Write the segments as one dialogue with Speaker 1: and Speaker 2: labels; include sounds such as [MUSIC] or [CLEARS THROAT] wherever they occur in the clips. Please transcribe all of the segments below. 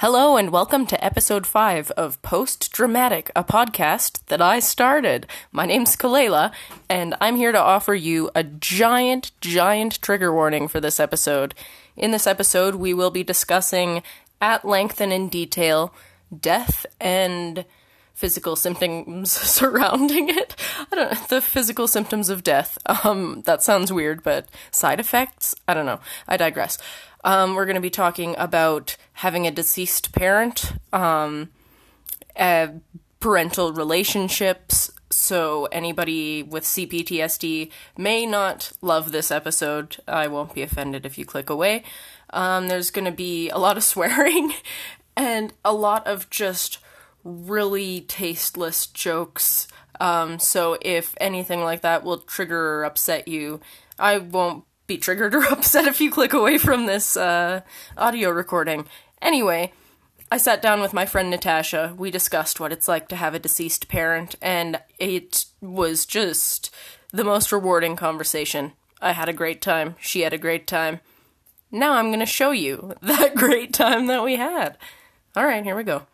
Speaker 1: Hello and welcome to episode 5 of Post Dramatic, a podcast that I started. My name's Kalela, and I'm here to offer you a giant, giant trigger warning for this episode. In this episode, we will be discussing at length and in detail death and physical symptoms [LAUGHS] surrounding it. I don't know, the physical symptoms of death. Um, that sounds weird, but side effects? I don't know. I digress. Um, we're going to be talking about having a deceased parent, um, uh, parental relationships. So, anybody with CPTSD may not love this episode. I won't be offended if you click away. Um, there's going to be a lot of [LAUGHS] swearing and a lot of just really tasteless jokes. Um, so, if anything like that will trigger or upset you, I won't be triggered or [LAUGHS] upset if you click away from this uh, audio recording. Anyway, I sat down with my friend Natasha. We discussed what it's like to have a deceased parent, and it was just the most rewarding conversation. I had a great time. She had a great time. Now I'm going to show you [LAUGHS] that great time that we had. All right, here we go.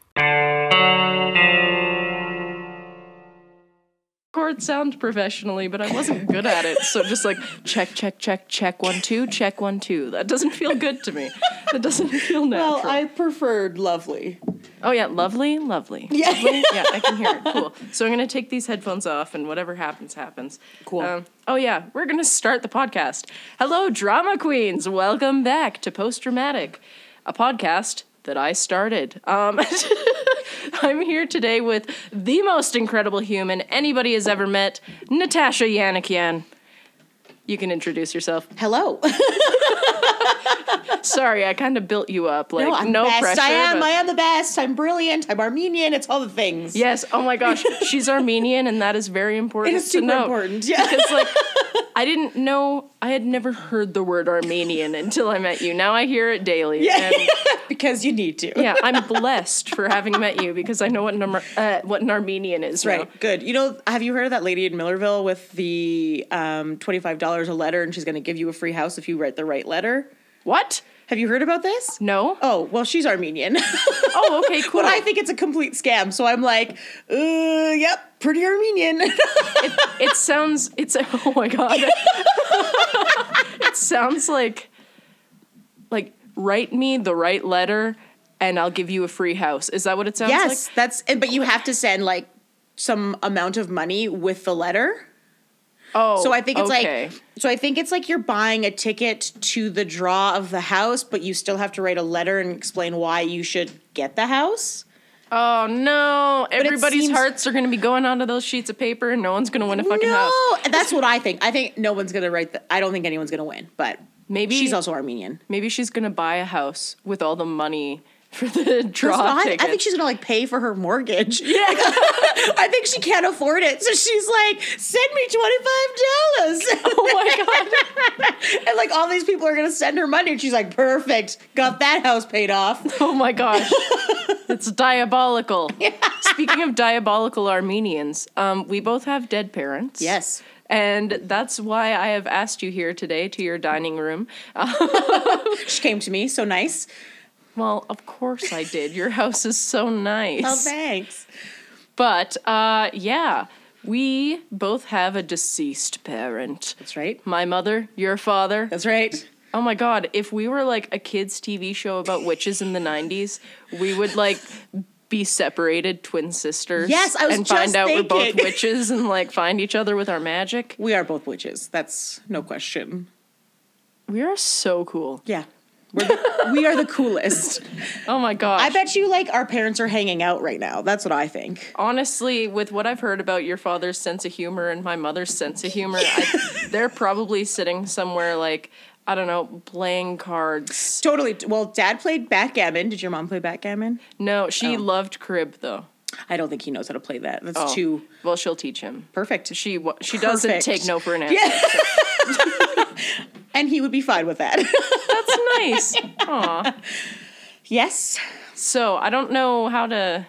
Speaker 1: Record sound professionally, but I wasn't good at it. So just like check, check, check, check one, two, check one, two. That doesn't feel good to me. That doesn't feel natural.
Speaker 2: Well, I preferred lovely.
Speaker 1: Oh yeah, lovely, lovely. [LAUGHS] Yeah, lovely. yeah, I can hear it. Cool. So I'm gonna take these headphones off, and whatever happens, happens.
Speaker 2: Cool. Um,
Speaker 1: oh yeah, we're gonna start the podcast. Hello, drama queens. Welcome back to Post Dramatic, a podcast that I started. Um, [LAUGHS] I'm here today with the most incredible human anybody has ever met, Natasha Yanikian. You can introduce yourself.
Speaker 2: Hello. [LAUGHS] [LAUGHS]
Speaker 1: Sorry, I kind of built you up. Like
Speaker 2: no, I'm
Speaker 1: no
Speaker 2: best.
Speaker 1: pressure.
Speaker 2: I am. I am the best. I'm brilliant. I'm Armenian. It's all the things.
Speaker 1: Yes. Oh my gosh, [LAUGHS] she's Armenian, and that is very important.
Speaker 2: It is super important. Yeah.
Speaker 1: Because like, [LAUGHS] I didn't know. I had never heard the word Armenian until I met you. Now I hear it daily.
Speaker 2: Yeah. because you need to.
Speaker 1: yeah, I'm blessed for having met you because I know what an, uh, what an Armenian is.
Speaker 2: Right. Now. Good. You know, have you heard of that lady in Millarville with the um, twenty five dollars a letter, and she's going to give you a free house if you write the right letter?
Speaker 1: What?
Speaker 2: Have you heard about this?
Speaker 1: No.
Speaker 2: Oh, well, she's Armenian. [LAUGHS]
Speaker 1: oh, okay, cool. [LAUGHS]
Speaker 2: but I think it's a complete scam. So I'm like, uh, yep, pretty Armenian. [LAUGHS]
Speaker 1: it, it sounds, it's, oh my God. it sounds like, like, write me the right letter and I'll give you a free house. Is that what it sounds
Speaker 2: yes,
Speaker 1: like?
Speaker 2: Yes, that's, but you have to send like some amount of money with the letter.
Speaker 1: Oh,
Speaker 2: so I think it's
Speaker 1: okay.
Speaker 2: like so I think it's like you're buying a ticket to the draw of the house, but you still have to write a letter and explain why you should get the house.
Speaker 1: Oh no! Everybody's seems... hearts are going to be going onto those sheets of paper, and no one's going to win a fucking
Speaker 2: no,
Speaker 1: house.
Speaker 2: No, that's what I think. I think no one's going to write. The, I don't think anyone's going to win, but maybe she's also Armenian.
Speaker 1: Maybe she's going to buy a house with all the money for the draw
Speaker 2: I, I, think she's gonna like pay for her mortgage.
Speaker 1: Yeah, [LAUGHS]
Speaker 2: I think she can't afford it, so she's like, "Send me twenty five dollars." [LAUGHS]
Speaker 1: Oh my god! [LAUGHS]
Speaker 2: and like all these people are gonna send her money, and she's like, "Perfect, got that house paid off."
Speaker 1: Oh my gosh, it's diabolical. Yeah. Speaking of diabolical Armenians, um, we both have dead parents.
Speaker 2: Yes.
Speaker 1: And that's why I have asked you here today to your dining room.
Speaker 2: she came to me, so nice.
Speaker 1: Well, of course I did. Your house is so nice.
Speaker 2: Oh, thanks.
Speaker 1: But uh, yeah, we both have a deceased parent.
Speaker 2: That's right.
Speaker 1: My mother, your father.
Speaker 2: That's right.
Speaker 1: Oh my god, if we were like a kids TV show about witches in the 90s, we would like be separated twin sisters.
Speaker 2: Yes, I was
Speaker 1: and find out
Speaker 2: thinking.
Speaker 1: we're both witches and like find each other with our magic.
Speaker 2: We are both witches. That's no question.
Speaker 1: We are so cool.
Speaker 2: Yeah. We're the, we are the coolest. [LAUGHS]
Speaker 1: Oh my gosh.
Speaker 2: I bet you like our parents are hanging out right now. That's what I think.
Speaker 1: Honestly, with what I've heard about your father's sense of humor and my mother's sense of humor, I, [LAUGHS] they're probably sitting somewhere like I don't know, playing cards.
Speaker 2: Totally. Well, dad played backgammon. Did your mom play backgammon?
Speaker 1: No, she oh. loved crib though.
Speaker 2: I don't think he knows how to play that. That's oh. too.
Speaker 1: Well, she'll teach him.
Speaker 2: Perfect.
Speaker 1: She she Perfect. doesn't take no for an answer.
Speaker 2: Yeah. [LAUGHS] So. And he would be fine with that. [LAUGHS]
Speaker 1: That's nice. Aw.
Speaker 2: Yes.
Speaker 1: So I don't know how to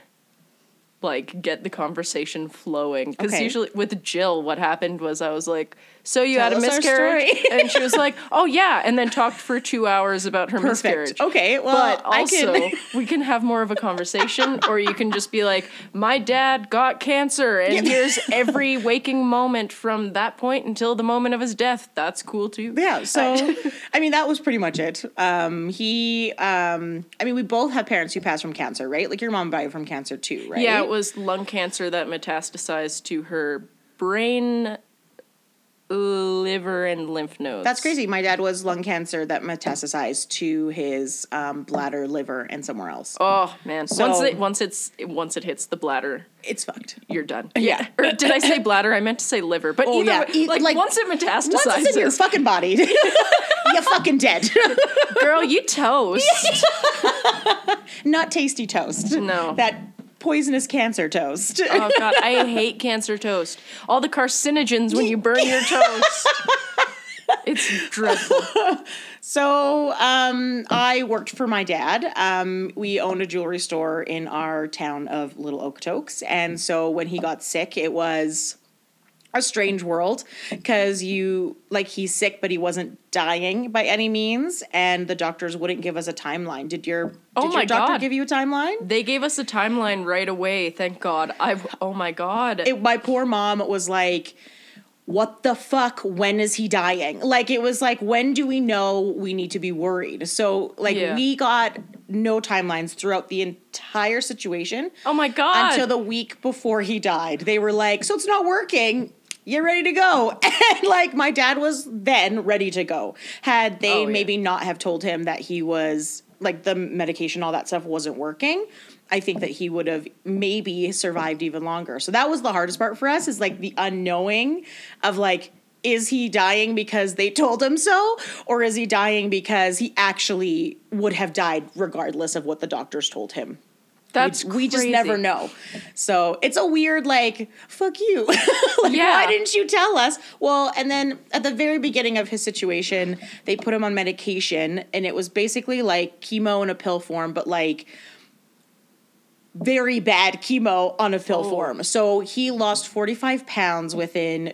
Speaker 1: like get the conversation flowing because okay. usually with Jill, what happened was I was like, so you
Speaker 2: Tell
Speaker 1: had a miscarriage? [LAUGHS] and she was like oh yeah and then talked for two hours about her miscarriage.
Speaker 2: Okay, well,
Speaker 1: but
Speaker 2: I
Speaker 1: also
Speaker 2: can-
Speaker 1: we can have more of a conversation [LAUGHS] or you can just be like my dad got cancer and here's [LAUGHS] every waking moment from that point until the moment of his death. That's cool too.
Speaker 2: Yeah, so I mean that was pretty much it. Um, he, um, I mean, we both have parents who passed from cancer, right? Like your mom died from cancer too, right?
Speaker 1: yeah it was lung cancer that metastasized to her brain liver and lymph nodes
Speaker 2: That's crazy. My dad was lung cancer that metastasized to his um, bladder, liver, and somewhere else.
Speaker 1: Oh man!
Speaker 2: So-
Speaker 1: once it once it's once it hits the bladder,
Speaker 2: It's fucked.
Speaker 1: you're done.
Speaker 2: Yeah.
Speaker 1: Or did I say bladder? I meant to say liver. But
Speaker 2: Oh,
Speaker 1: either
Speaker 2: yeah.
Speaker 1: way, like,
Speaker 2: like,
Speaker 1: once it metastasizes,
Speaker 2: Once it's in your fucking body, [LAUGHS] you're fucking dead.
Speaker 1: girl, you toast. [LAUGHS]
Speaker 2: Not tasty toast.
Speaker 1: No.
Speaker 2: That poisonous cancer toast.
Speaker 1: oh god, I hate cancer toast. All the carcinogens when you burn your toast. [LAUGHS] It's dreadful.
Speaker 2: So um, I worked for my dad. Um, we owned a jewelry store in our town of Little Okotoks, and so when he got sick, it was a strange world because you like he's sick, but he wasn't dying by any means, and the doctors wouldn't give us a timeline. Did your oh did
Speaker 1: Oh my
Speaker 2: your doctor
Speaker 1: God.
Speaker 2: give you a timeline?
Speaker 1: They gave us a timeline right away. Thank God. I oh my god.
Speaker 2: It, my poor mom was like. What the fuck? When is he dying? Like, it was like, when do we know we need to be worried? So, like,
Speaker 1: Yeah.
Speaker 2: we got no timelines throughout the entire situation
Speaker 1: oh my god.
Speaker 2: until the week before he died. They were like, so it's not working. You're ready to go. [LAUGHS] And like my dad was then ready to go. Had they
Speaker 1: Oh, yeah.
Speaker 2: maybe not have told him that he was like the medication, all that stuff wasn't working, I think that he would have maybe survived even longer. So that was the hardest part for us is like the unknowing of like, is he dying because they told him so? Or is he dying because he actually would have died regardless of what the doctors told him?
Speaker 1: That's
Speaker 2: we, we just never know. So it's a weird like fuck you. [LAUGHS] like
Speaker 1: Yeah.
Speaker 2: why didn't you tell us? Well, and then at the very beginning of his situation, they put him on medication and it was basically like chemo in a pill form, but like very bad chemo on a pill
Speaker 1: Oh.
Speaker 2: form. So he lost 45 pounds within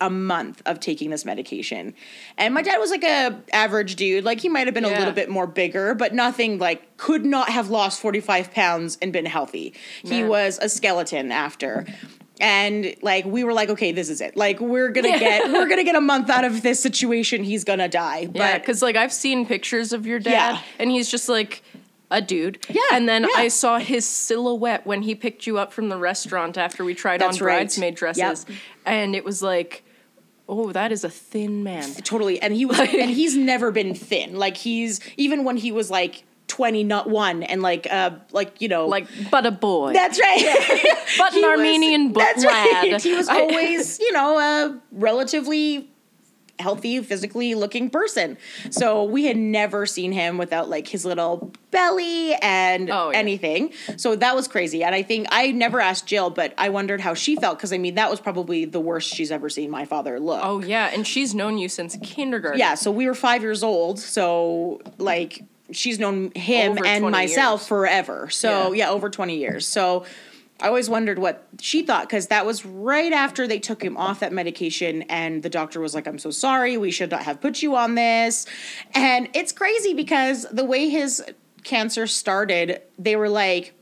Speaker 2: a month of taking this medication. And my dad was like a average dude. Like he might have been a little bit more bigger, but nothing like could not have lost 45 pounds and been healthy. He was a skeleton after. And like we were like, okay, this is it. Like we're gonna
Speaker 1: Yeah.
Speaker 2: get we're gonna get a month out of [LAUGHS] this situation. He's gonna die. But
Speaker 1: because like I've seen pictures of your dad,
Speaker 2: Yeah.
Speaker 1: and he's just like a dude.
Speaker 2: Yeah,
Speaker 1: and then
Speaker 2: yeah.
Speaker 1: I saw his silhouette when he picked you up from the restaurant after we tried
Speaker 2: That's
Speaker 1: on
Speaker 2: right.
Speaker 1: bridesmaid dresses,
Speaker 2: Yep.
Speaker 1: and it was like, oh, that is a thin man. [LAUGHS]
Speaker 2: totally and he was and he's never been thin like he's even when he was like 20 not one and like uh like you know
Speaker 1: Like, but a boy.
Speaker 2: that's right
Speaker 1: But [LAUGHS] an
Speaker 2: was-
Speaker 1: Armenian but
Speaker 2: that's
Speaker 1: lad.
Speaker 2: right he was [LAUGHS] always you know a relatively healthy physically looking person so we had never seen him without like his little belly and
Speaker 1: Oh, yeah.
Speaker 2: anything so that was crazy and i think i never asked jill but i wondered how she felt because i mean that was probably the worst she's ever seen my father look
Speaker 1: Oh yeah, and she's known you since kindergarten.
Speaker 2: yeah, so we were five years old. So like she's known him
Speaker 1: Over
Speaker 2: and myself
Speaker 1: years.
Speaker 2: forever. So
Speaker 1: Yeah.
Speaker 2: yeah. over twenty years. So I always wondered what she thought because that was right after they took him off that medication, and the doctor was like, "I'm so sorry, we should not have put you on this." And it's crazy because the way his cancer started, they were like.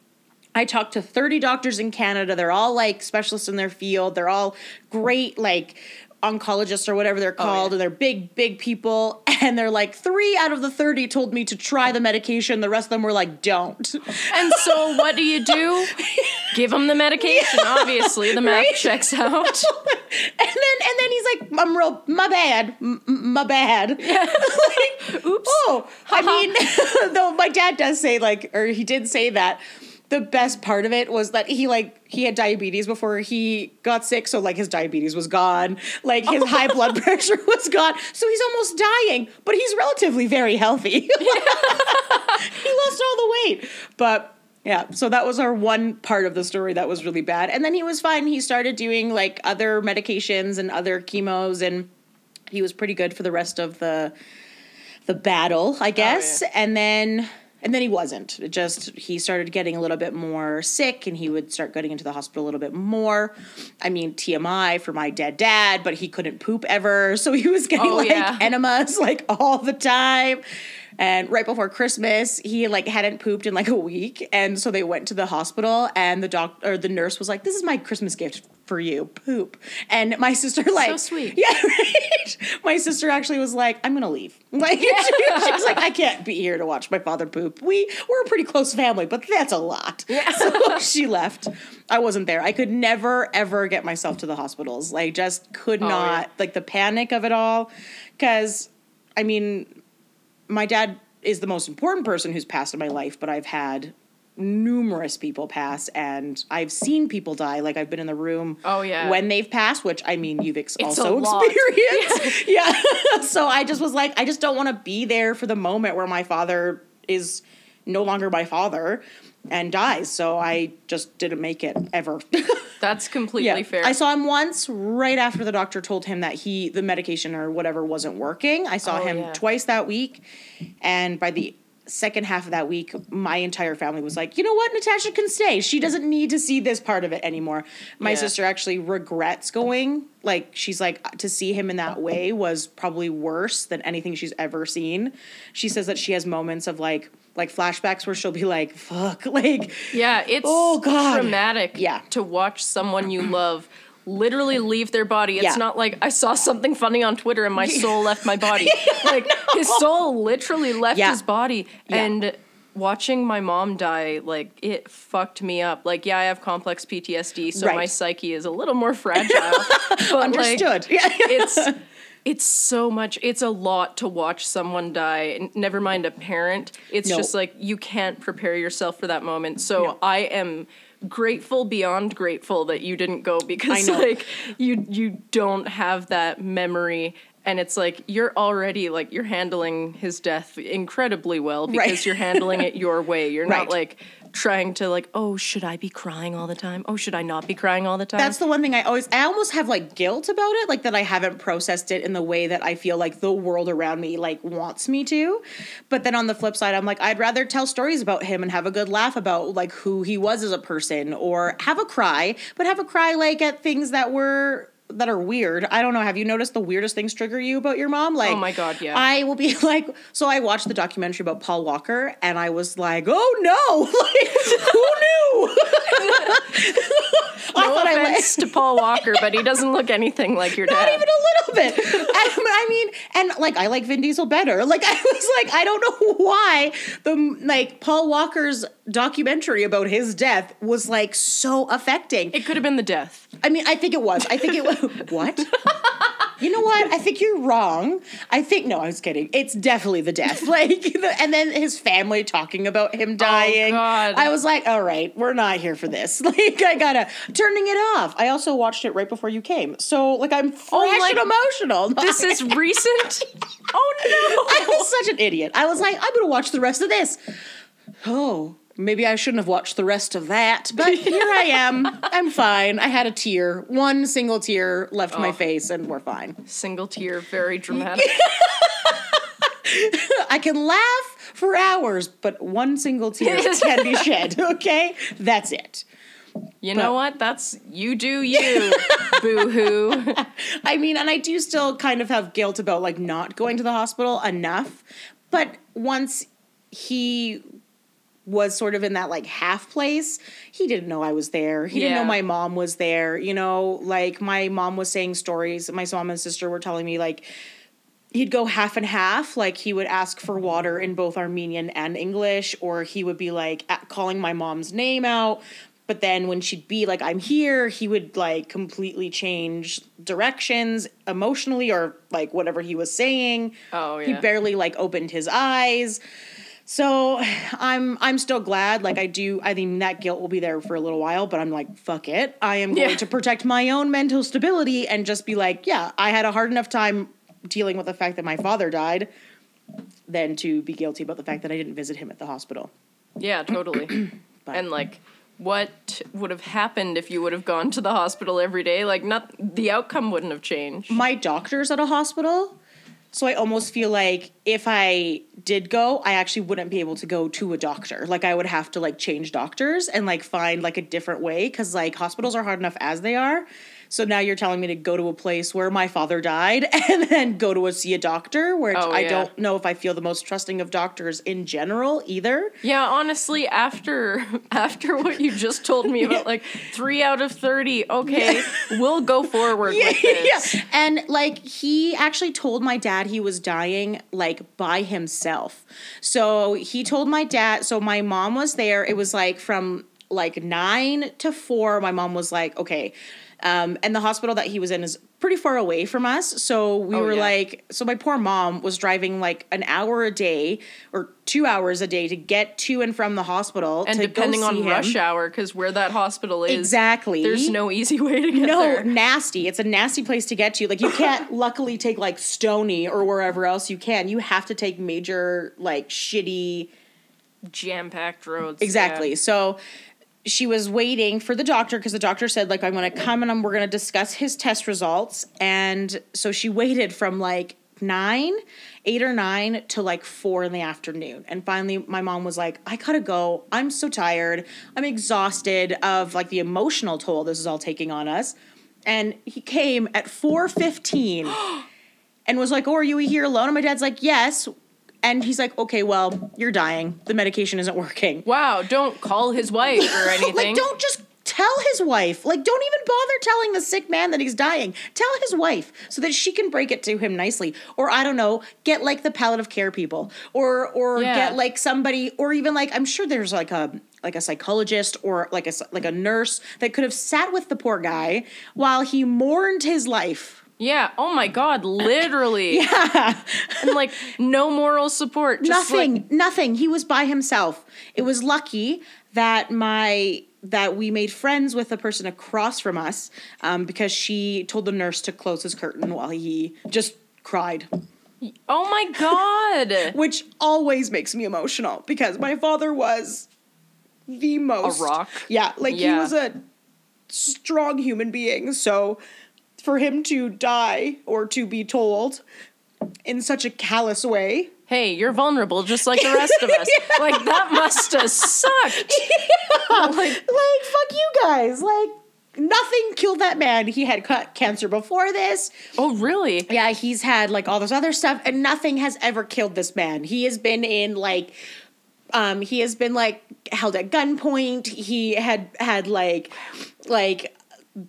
Speaker 2: I talked to 30 doctors in Canada. They're all like specialists in their field. They're all great, like oncologists or whatever they're oh, called.
Speaker 1: yeah.
Speaker 2: And they're big, big people. [LAUGHS] And they're like, three out of the 30 told me to try the medication. The rest of them were like, don't. [LAUGHS]
Speaker 1: And so what do you do? [LAUGHS] Give him the medication. Obviously, the math
Speaker 2: Right?
Speaker 1: checks out.
Speaker 2: and then and then he's like, I'm real, my bad, m- my bad. like,
Speaker 1: Oops.
Speaker 2: Oh, I mean, though my dad does say like, or he did say that. The best part of it was that he like he had diabetes before he got sick, so like his diabetes was gone, like his high oh. blood [LAUGHS] pressure was gone, so he's almost dying, but he's relatively very healthy. [LAUGHS] he lost all the weight, but yeah, so that was our one part of the story that was really bad, and then he was fine. He started doing like other medications and other chemos, and he was pretty good for the rest of the the battle, I oh, guess. And then And then he wasn't. It just he started getting a little bit more sick and he would start getting into the hospital a little bit more. I mean, TMI for my dead dad, but he couldn't poop ever. [LAUGHS] So he was getting
Speaker 1: Oh,
Speaker 2: like
Speaker 1: yeah.
Speaker 2: enemas like all the time. And right before Christmas, he like hadn't pooped in like a week, and so they went to the hospital, and the doc or the nurse was like, "This is my Christmas gift for you, poop." And my sister like, so
Speaker 1: sweet. [LAUGHS]
Speaker 2: yeah, right. My sister actually was like, "I'm gonna leave." [LAUGHS] Like she, [LAUGHS] she was like, "I can't be here to watch my father poop." We we're a pretty close family, but that's a lot.
Speaker 1: Yeah.
Speaker 2: So she left. I wasn't there. I could never ever get myself to the hospitals. Like just could
Speaker 1: Oh,
Speaker 2: not.
Speaker 1: yeah.
Speaker 2: Like the panic of it all, because I mean, my dad is the most important person who's passed in my life, but I've had numerous people pass and I've seen people die. Like I've been in the room
Speaker 1: Oh, yeah.
Speaker 2: when they've passed, which I mean you've ex- also experienced. Yeah. [LAUGHS] [LAUGHS] so I just was like, I just don't want to be there for the moment where my father is no longer my father and dies. So I just didn't make it ever. [LAUGHS]
Speaker 1: That's completely fair.
Speaker 2: I saw him once right after the doctor told him that he the medication or whatever wasn't working. I saw
Speaker 1: Oh,
Speaker 2: him
Speaker 1: yeah.
Speaker 2: twice that week, and by the second half of that week, my entire family was like, "You know what? Natasha can stay. She doesn't need to see this part of it anymore." My
Speaker 1: Yeah.
Speaker 2: sister actually regrets going. Like she's like to see him in that way was probably worse than anything she's ever seen. She says that she has moments of like like flashbacks where she'll be like, "Fuck," [LAUGHS] like
Speaker 1: Yeah, it's
Speaker 2: Oh, God.
Speaker 1: traumatic
Speaker 2: Yeah.
Speaker 1: to watch someone you love literally leave their body. It's
Speaker 2: Yeah.
Speaker 1: not like I saw something funny on Twitter and my [LAUGHS] soul left my body. [LAUGHS] like his soul literally left
Speaker 2: Yeah.
Speaker 1: his body. And watching my mom die, like it fucked me up. Like, yeah, I have complex PTSD, so
Speaker 2: Right.
Speaker 1: my psyche is a little more fragile. [LAUGHS] but like,
Speaker 2: understood. yeah.
Speaker 1: it's it's so much it's a lot to watch someone die never mind a parent it's
Speaker 2: No.
Speaker 1: just like you can't prepare yourself for that moment so
Speaker 2: No.
Speaker 1: i am grateful beyond grateful that you didn't go because like you you don't have that memory and it's like you're already like you're handling his death incredibly well because
Speaker 2: Right.
Speaker 1: you're handling it your way you're [LAUGHS]
Speaker 2: Right.
Speaker 1: not like trying to like oh should i be crying all the time oh should i not be crying all the time
Speaker 2: That's the one thing I always I almost have like guilt about it, like that I haven't processed it in the way that I feel like the world around me like wants me to. But then on the flip side, I'm like I'd rather tell stories about him and have a good laugh about like who he was as a person or have a cry, but have a cry like at things that were that are weird. I don't know. Have you noticed the weirdest things trigger you about your mom? Like,
Speaker 1: Oh my God, yeah.
Speaker 2: I will be [LAUGHS] like, so I watched the documentary about Paul Walker, and I was like, oh no, [LAUGHS] like, who knew? [LAUGHS] I
Speaker 1: no
Speaker 2: thought I
Speaker 1: offense to Paul Walker, but he doesn't look anything like your
Speaker 2: not
Speaker 1: dad.
Speaker 2: Not even a little bit. I, I mean, and like I like Vin Diesel better. Like I was like, I don't know why the like Paul Walker's documentary about his death was like so affecting.
Speaker 1: It could have been the death.
Speaker 2: I mean, I think it was. I think it was. [LAUGHS] what? You know what? I think you're wrong. I think no, I was kidding. It's definitely the death. [LAUGHS] Like, the, and then his family talking about him oh, dying.
Speaker 1: God.
Speaker 2: I was like, all right, we're not here for this. [LAUGHS] Like, I gotta turning it off. I also watched it right before you came, so like I'm oh, fresh
Speaker 1: like,
Speaker 2: and emotional.
Speaker 1: This is recent. Oh no!
Speaker 2: I was such an idiot. I was like, I'm gonna watch the rest of this. Oh, maybe I shouldn't have watched the rest of that, but [LAUGHS] here I am. I'm fine. I had a tear, one single tear left my
Speaker 1: Oh.
Speaker 2: face, and we're fine.
Speaker 1: Single tear, very dramatic. [LAUGHS]
Speaker 2: I can laugh for hours, but one single tear [LAUGHS] can be shed. Okay, that's it.
Speaker 1: You know what? That's you do you. Boo hoo.
Speaker 2: I mean, and I do still kind of have guilt about like not going to the hospital enough. But once he was sort of in that like half place, he didn't know I was there. He didn't know my mom was there. You know, like my mom was saying stories. My mom and sister were telling me like he'd go half and half. Like he would ask for water in both Armenian and English, or he would be like calling my mom's name out. But then when she'd be like, I'm here, he would like completely change directions emotionally or like whatever he was saying.
Speaker 1: Oh, yeah.
Speaker 2: He barely like opened his eyes. So [SIGHS] I'm I'm still glad. Like I do I think that guilt will be there for a little while, but I'm like, fuck it. I am going
Speaker 1: Yeah.
Speaker 2: to protect my own mental stability and just be like, yeah, I had a hard enough time dealing with the fact that my father died than to be guilty about the fact that I didn't visit him at the hospital.
Speaker 1: Yeah, totally. [CLEARS THROAT]
Speaker 2: But-
Speaker 1: and like what would have happened if you would have gone to the hospital every day? Like not the outcome wouldn't have changed.
Speaker 2: My doctor's at a hospital. So I almost feel like if I did go, I actually wouldn't be able to go to a doctor. Like I would have to like change doctors and like find like a different way cuz like hospitals are hard enough as they are. So now you're telling me to go to a place where my father died [LAUGHS] and then go to a, see a doctor, which
Speaker 1: Oh,
Speaker 2: I
Speaker 1: yeah.
Speaker 2: don't know if I feel the most trusting of doctors in general either.
Speaker 1: Yeah, honestly, after [LAUGHS] after what you just told me about [LAUGHS] like three out of thirty, okay, we'll go forward with this.
Speaker 2: yeah. And like he actually told my dad he was dying like by himself. So he told my dad, so my mom was there. It was like from like 9 to 4 my mom was like, "Okay, um, and the hospital that he was in is pretty far away from us. So we
Speaker 1: Oh,
Speaker 2: were
Speaker 1: yeah.
Speaker 2: like, so my poor mom was driving like an hour a day or two hours a day to get to and from the hospital.
Speaker 1: And depending on
Speaker 2: him.
Speaker 1: rush hour, because where that hospital is,
Speaker 2: Exactly.
Speaker 1: there's no easy [LAUGHS] way to get
Speaker 2: No,
Speaker 1: there.
Speaker 2: No, nasty. It's a nasty place to get to. Like you can't [LAUGHS] luckily take like Stoney or wherever else you can. You have to take major like shitty
Speaker 1: Jam packed roads.
Speaker 2: Exactly.
Speaker 1: yeah.
Speaker 2: So she was waiting for the doctor because the doctor said like I'm going to come and I'm, we're going to discuss his test results. And so she waited from like 9 8 or 9 to like 4 in the afternoon. And finally my mom was like I got to go. I'm so tired. I'm exhausted of like the emotional toll this is all taking on us. And he came at 4:15 [GASPS] and was like oh are you here alone? And my dad's like yes and he's like okay well you're dying the medication isn't working
Speaker 1: Wow, don't call his wife or [LAUGHS] anything.
Speaker 2: like, don't just tell his wife. Like, don't even bother telling the sick man that he's dying. Tell his wife so that she can break it to him nicely. Or I don't know, get like the palliative care people, or or
Speaker 1: Yeah.
Speaker 2: get like somebody, or even like I'm sure there's like a like a psychologist or like a like a nurse that could have sat with the poor guy while he mourned his life.
Speaker 1: Yeah. Oh my God. Literally. [LAUGHS] yeah. And like no moral support. Just
Speaker 2: nothing
Speaker 1: Like,
Speaker 2: nothing he was by himself it was lucky that my that we made friends with a person across from us um, because she told the nurse to close his curtain while he just cried
Speaker 1: oh my God. [LAUGHS]
Speaker 2: which always makes me emotional because my father was the most
Speaker 1: rock?
Speaker 2: yeah like he was a strong human being so for him to die or to be told in such a callous way
Speaker 1: hey, you're vulnerable just like the rest of us. [LAUGHS] Like that must have sucked. [LAUGHS] [LAUGHS]
Speaker 2: like, like fuck you guys. Like nothing killed that man. He had ca- cancer before this.
Speaker 1: Oh, really?
Speaker 2: Yeah, he's had like all this other stuff, and nothing has ever killed this man. He has been in like, um, he has been like held at gunpoint. He had had like, like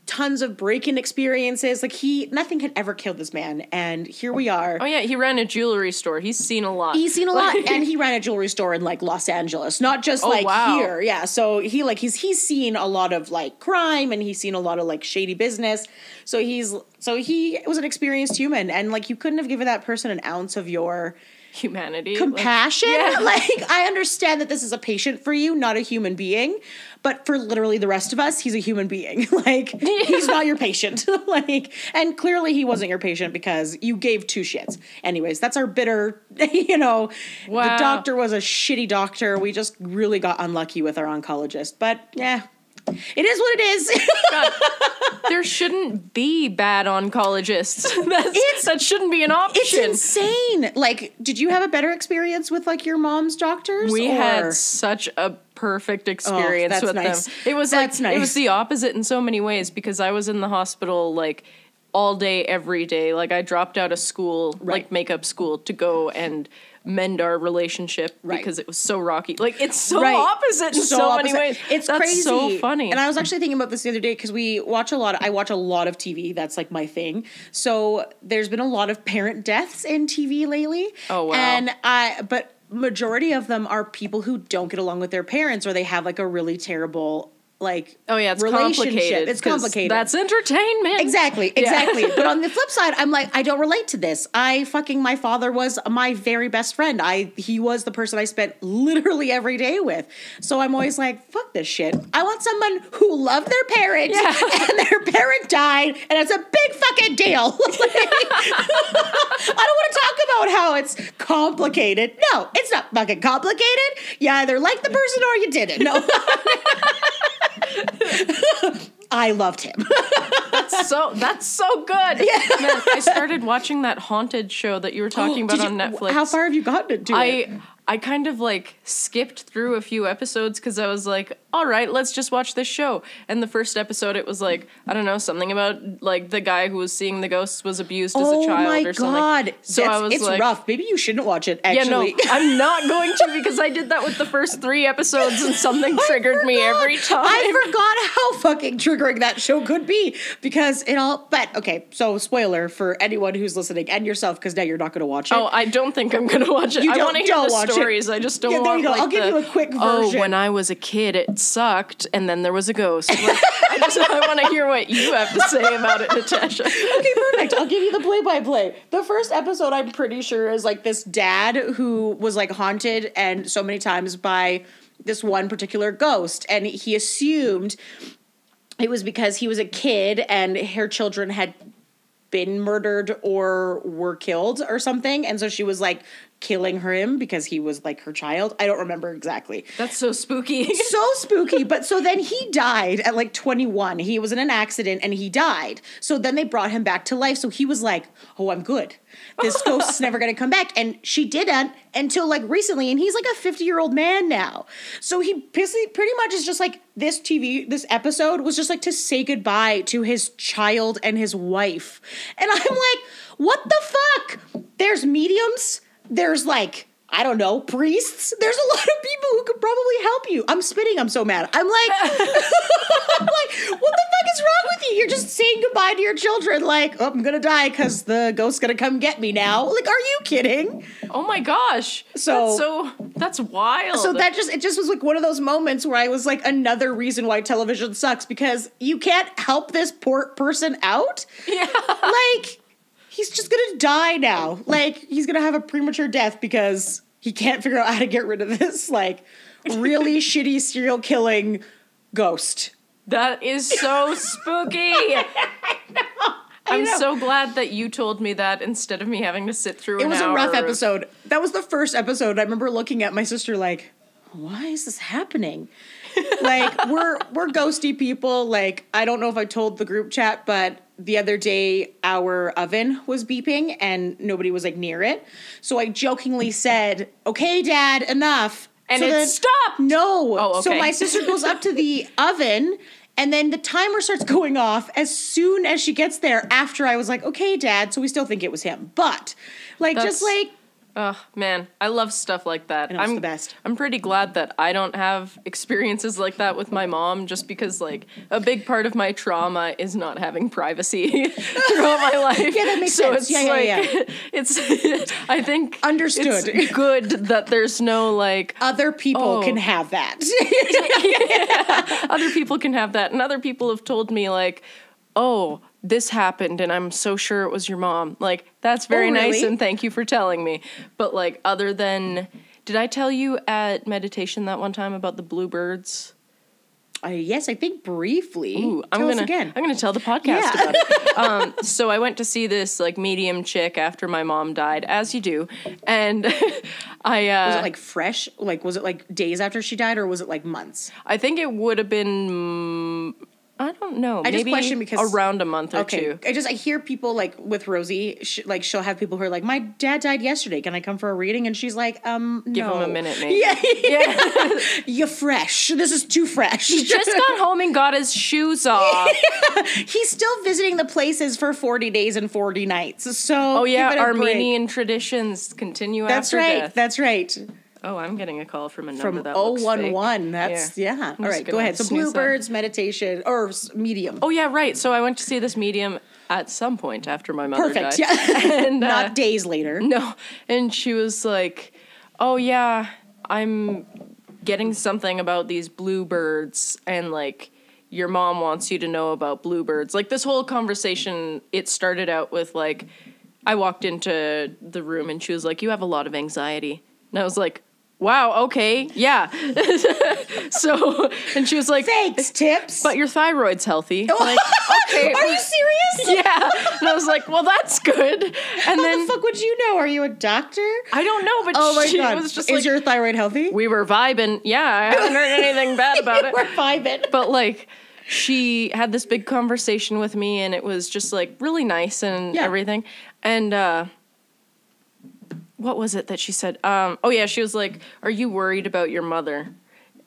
Speaker 2: tons of break-in experiences. Like he, nothing had ever killed this man, and here we are.
Speaker 1: Oh yeah, he ran a jewelry store. He's seen a lot.
Speaker 2: He's seen a lot, and he [LAUGHS] ran a jewelry store in like Los Angeles, not just
Speaker 1: Oh,
Speaker 2: like
Speaker 1: wow.
Speaker 2: here. Yeah, so he like he's he's seen a lot of like crime, and he's seen a lot of like shady business. So he's so he was an experienced human, and like you couldn't have given that person an ounce of your
Speaker 1: humanity.
Speaker 2: compassion.
Speaker 1: yeah. [LAUGHS]
Speaker 2: Like I understand that this is a patient for you, not a human being, but for literally the rest of us, he's a human being. [LAUGHS] like [LAUGHS] he's not your patient. [LAUGHS] like and clearly he wasn't your patient because you gave two shits. Anyways, that's our bitter, you know,
Speaker 1: Wow.
Speaker 2: the doctor was a shitty doctor. We just really got unlucky with our oncologist. But yeah. It is what it is.
Speaker 1: God, there shouldn't be bad oncologists. That shouldn't be an option.
Speaker 2: it's insane. Like, did you have a better experience with like your mom's doctors?
Speaker 1: we
Speaker 2: or-
Speaker 1: had such a perfect oh, experience
Speaker 2: that's
Speaker 1: with
Speaker 2: nice.
Speaker 1: them. It was
Speaker 2: That's
Speaker 1: like it was the opposite in so many ways because I was in the hospital like all day every day. Like I dropped out of school,
Speaker 2: Right.
Speaker 1: like makeup school to go and mend our relationship
Speaker 2: Right.
Speaker 1: because it was so rocky. Like it's so
Speaker 2: Right.
Speaker 1: opposite in so, many
Speaker 2: opposite.
Speaker 1: ways.
Speaker 2: It's
Speaker 1: That's
Speaker 2: crazy.
Speaker 1: so funny.
Speaker 2: And I was actually thinking about this the other day because we watch a lot. I watch a lot of TV. That's like my thing. So there's been a lot of parent deaths in TV lately.
Speaker 1: Oh, wow.
Speaker 2: And I, but majority of them are people who don't get along with their parents or they have like a really terrible like
Speaker 1: oh yeah, it's
Speaker 2: relationship.
Speaker 1: complicated.
Speaker 2: it's complicated.
Speaker 1: That's entertainment.
Speaker 2: Exactly,
Speaker 1: Yeah.
Speaker 2: exactly. [LAUGHS] but on the flip side, I'm like, I don't relate to this. I fucking my father was my very best friend. I he was the person I spent literally every day with. So I'm always like, fuck this shit. I want someone who loved their parent
Speaker 1: Yeah. [LAUGHS]
Speaker 2: and their parent died, and it's a big fucking deal. [LAUGHS] Like, I don't want to talk about how it's complicated. No, it's not fucking complicated. You either like the person or you didn't. No. [LAUGHS] I loved him.
Speaker 1: so that's so good. Man, I started watching that haunted show that you were talking [GASPS] about
Speaker 2: Did
Speaker 1: on
Speaker 2: you-
Speaker 1: Netflix.
Speaker 2: How far have you gotten into it?
Speaker 1: I I kind of like skipped through a few episodes because I was like, all right, let's just watch this show. And the first episode, it was like, I don't know, something about like the guy who was seeing the ghosts was abused as
Speaker 2: oh
Speaker 1: a child
Speaker 2: my
Speaker 1: or something.
Speaker 2: god!
Speaker 1: So
Speaker 2: That's-
Speaker 1: I was
Speaker 2: it's
Speaker 1: like,
Speaker 2: rough. Maybe you shouldn't watch it.
Speaker 1: yeah, no,
Speaker 2: Actually,
Speaker 1: I'm [LAUGHS] not going to because I did that with the first three episodes and something [LAUGHS] triggered me every time.
Speaker 2: I forgot how fucking triggering that show could be because it all. But okay, so spoiler for anyone who's listening and yourself because now you're not going to watch it.
Speaker 1: Oh, I don't think I'm gonna watch it.
Speaker 2: You
Speaker 1: I
Speaker 2: don't-
Speaker 1: want to hear the
Speaker 2: watch it.
Speaker 1: stories. I just don't
Speaker 2: Yeah, there
Speaker 1: want
Speaker 2: you go.
Speaker 1: like
Speaker 2: I'll give
Speaker 1: the,
Speaker 2: you a quick
Speaker 1: oh,
Speaker 2: version.
Speaker 1: Oh, when I was a kid, it sucked, and then there was a ghost. Like, I just I want to hear what you have to say about it, Natasha.
Speaker 2: okay, perfect. I'll give you the play by play. The first episode, I'm pretty sure, is like this dad who was like haunted and so many times by this one particular ghost. And he assumed it was because he was a kid and her children had been murdered or were killed or something. And so she was like killing him because he was like her child. I don't remember exactly
Speaker 1: That's so spooky. [LAUGHS]
Speaker 2: so spooky. But so then he died at like 21. He was in an accident and he died. So then they brought him back to life. So he was like, oh, I'm good. This [LAUGHS] ghost's never going to come back. And she didn't until like recently. And he's like a 50 year old man now. So he pretty much is just like this TV, this episode was just like to say goodbye to his child and his wife. And I'm like, what the fuck? There's mediums. There's like, I don't know, priests. There's a lot of people who could probably help you. I'm spitting. I'm so mad. I'm like, [LAUGHS] I'm like, what the fuck is wrong with you? You're just saying goodbye to your children. Like, oh, I'm gonna die because the ghost's gonna come get me now. Like, are you kidding?
Speaker 1: oh my gosh.
Speaker 2: So-
Speaker 1: that's so that's wild.
Speaker 2: So that just it just was like one of those moments where I was like, another reason why television sucks because you can't help this poor person out. [LAUGHS]
Speaker 1: yeah.
Speaker 2: like he's just gonna die now. Like he's gonna have a premature death because he can't figure out how to get rid of this like really [LAUGHS] shitty serial killing ghost.
Speaker 1: That is so spooky. [LAUGHS] I
Speaker 2: know.
Speaker 1: I'm so glad that you told me that instead of me having to sit through.
Speaker 2: It was a rough
Speaker 1: of-
Speaker 2: episode. That was the first episode. I remember looking at my sister like, why is this happening? like we're we're ghosty people. Like I don't know if I told the group chat, but the other day our oven was beeping and nobody was like near it. So I jokingly said, "Okay, Dad, enough."
Speaker 1: And
Speaker 2: So
Speaker 1: it
Speaker 2: then-
Speaker 1: stopped.
Speaker 2: No.
Speaker 1: Oh, okay.
Speaker 2: So my sister goes up to the [LAUGHS] oven and then the timer starts going off as soon as she gets there after I was like, okay, dad. So we still think it was him. But like just like
Speaker 1: Oh man, I love stuff like that. I'm
Speaker 2: the best.
Speaker 1: I'm pretty glad that I don't have experiences like that with my mom, just because like a big part of my trauma is not having privacy [LAUGHS] throughout my life. [LAUGHS]
Speaker 2: Yeah, that makes
Speaker 1: so
Speaker 2: sense.
Speaker 1: It's
Speaker 2: Yeah, yeah,
Speaker 1: like,
Speaker 2: yeah. [LAUGHS]
Speaker 1: It's I think
Speaker 2: Understood.
Speaker 1: It's good that there's no like
Speaker 2: other people
Speaker 1: Oh.
Speaker 2: can have that.
Speaker 1: other people can have that, and other people have told me like, oh. This happened, and I'm so sure it was your mom. Like, that's very
Speaker 2: Oh,
Speaker 1: nice, and thank you for telling me. But, like, other than, did I tell you at meditation that one time about the bluebirds?
Speaker 2: uh, yes, I think briefly.
Speaker 1: Ooh, I'm
Speaker 2: us
Speaker 1: gonna
Speaker 2: again.
Speaker 1: I'm gonna tell the podcast
Speaker 2: Yeah.
Speaker 1: about it. [LAUGHS] Um, so I went to see this like medium chick after my mom died, as you do, and [LAUGHS] I uh,
Speaker 2: was it like fresh? Like was it like days after she died, or was it like months?
Speaker 1: I think it would have been mm, I don't know
Speaker 2: I just question because-
Speaker 1: around a month or
Speaker 2: Okay,
Speaker 1: two.
Speaker 2: I just I hear people like with Rosie, sh- like she'll have people who are like, "My dad died yesterday. Can I come for a reading?" And she's like, "Um,
Speaker 1: Give him a minute, maybe.
Speaker 2: Yeah, [LAUGHS]
Speaker 1: Yeah. [LAUGHS]
Speaker 2: you're fresh. This is too fresh."
Speaker 1: he just got [LAUGHS] home and got his shoes off.
Speaker 2: He's still visiting the places for forty days and forty nights. So
Speaker 1: Oh yeah,
Speaker 2: give it a break.
Speaker 1: Armenian traditions continue
Speaker 2: That's right.
Speaker 1: death.
Speaker 2: That's right.
Speaker 1: Oh, I'm getting a call from a number
Speaker 2: From
Speaker 1: that looks fake.
Speaker 2: 011. That's yeah. All
Speaker 1: just
Speaker 2: right, go ahead. So bluebirds, meditation, or medium.
Speaker 1: Oh yeah, right. So I went to see this medium at some point after my mother
Speaker 2: Perfect.
Speaker 1: died.
Speaker 2: Yeah. [LAUGHS] [LAUGHS]
Speaker 1: and uh,
Speaker 2: Not days later.
Speaker 1: No. And she was like, Oh, yeah, I'm getting something about these bluebirds, and like, your mom wants you to know about bluebirds. Like, this whole conversation, it started out with like, I walked into the room and she was like, You have a lot of anxiety. And I was like, Wow, okay, yeah. [LAUGHS] so, and she was like,
Speaker 2: Thanks, tips.
Speaker 1: But your thyroid's healthy. [LAUGHS] Like, okay.
Speaker 2: Are you serious? [LAUGHS]
Speaker 1: yeah. And I was like, Well, that's good. And
Speaker 2: How
Speaker 1: then
Speaker 2: the fuck would you know? Are you a doctor?
Speaker 1: I don't know, but
Speaker 2: Oh my
Speaker 1: she
Speaker 2: god!
Speaker 1: was just
Speaker 2: Is
Speaker 1: like,
Speaker 2: your thyroid healthy?
Speaker 1: we were vibing. Yeah, I haven't heard anything bad about it.
Speaker 2: We're vibing.
Speaker 1: But like, she had this big conversation with me, and it was just like really nice and
Speaker 2: Yeah.
Speaker 1: everything. And uh, what was it that she said? Um, oh yeah, she was like, "Are you worried about your mother?"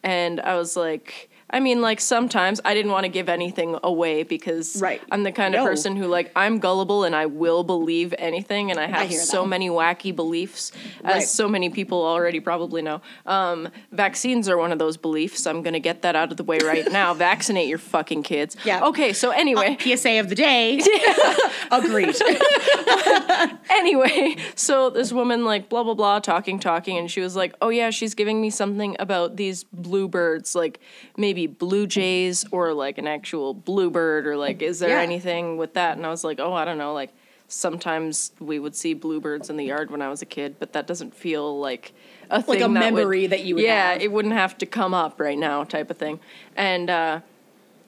Speaker 1: And I was like, I mean, like sometimes I didn't want to give anything away because
Speaker 2: Right.
Speaker 1: I'm the kind of
Speaker 2: No.
Speaker 1: person who like I'm gullible and I will believe anything, and I have
Speaker 2: hear
Speaker 1: so
Speaker 2: that.
Speaker 1: many wacky beliefs, as
Speaker 2: Right.
Speaker 1: so many people already probably know. Um, vaccines are one of those beliefs. I'm gonna get that out of the way right [LAUGHS] now. Vaccinate your fucking kids.
Speaker 2: Yeah.
Speaker 1: Okay. So anyway,
Speaker 2: PSA of the day. [LAUGHS] Agreed. [LAUGHS]
Speaker 1: anyway, so this woman like blah blah blah talking talking and she was like, "Oh yeah, she's giving me something about these bluebirds, like maybe blue jays or like an actual bluebird or like is there
Speaker 2: Yeah.
Speaker 1: anything with that?" And I was like, "Oh, I don't know, like sometimes we would see bluebirds in the yard when I was a kid, but that doesn't feel like a thing
Speaker 2: a
Speaker 1: that would-
Speaker 2: memory that you would
Speaker 1: Yeah,
Speaker 2: have.
Speaker 1: it wouldn't have to come up right now type of thing. And uh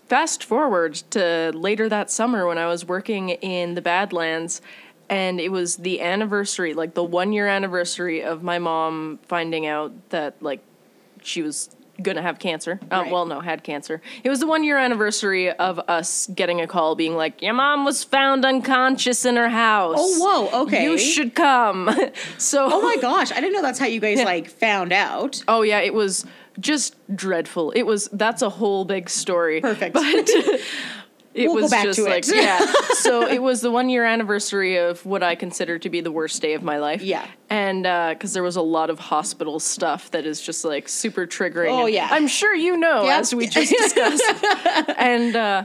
Speaker 1: fast forward to later that summer when I was working in the Badlands, and it was the anniversary, like the one year anniversary of my mom finding out that like she was gonna have cancer. Uh,
Speaker 2: Right.
Speaker 1: Well, no, had cancer. It was the one year anniversary of us getting a call being like, "Your mom was found unconscious in her house.
Speaker 2: Oh, whoa, okay.
Speaker 1: You should come." [LAUGHS] so.
Speaker 2: Oh my gosh, I didn't know that's how you guys like found out.
Speaker 1: Oh yeah, it was just dreadful. It was that's a whole big story.
Speaker 2: Perfect.
Speaker 1: But [LAUGHS] it
Speaker 2: We'll
Speaker 1: was
Speaker 2: back
Speaker 1: just
Speaker 2: to it.
Speaker 1: like [LAUGHS] yeah. So it was the one year anniversary of what I consider to be the worst day of my life.
Speaker 2: Yeah.
Speaker 1: And because there was a lot of hospital stuff that is just like super triggering.
Speaker 2: Oh, yeah.
Speaker 1: I'm sure you know
Speaker 2: Yep.
Speaker 1: as we just discussed. [LAUGHS] and uh,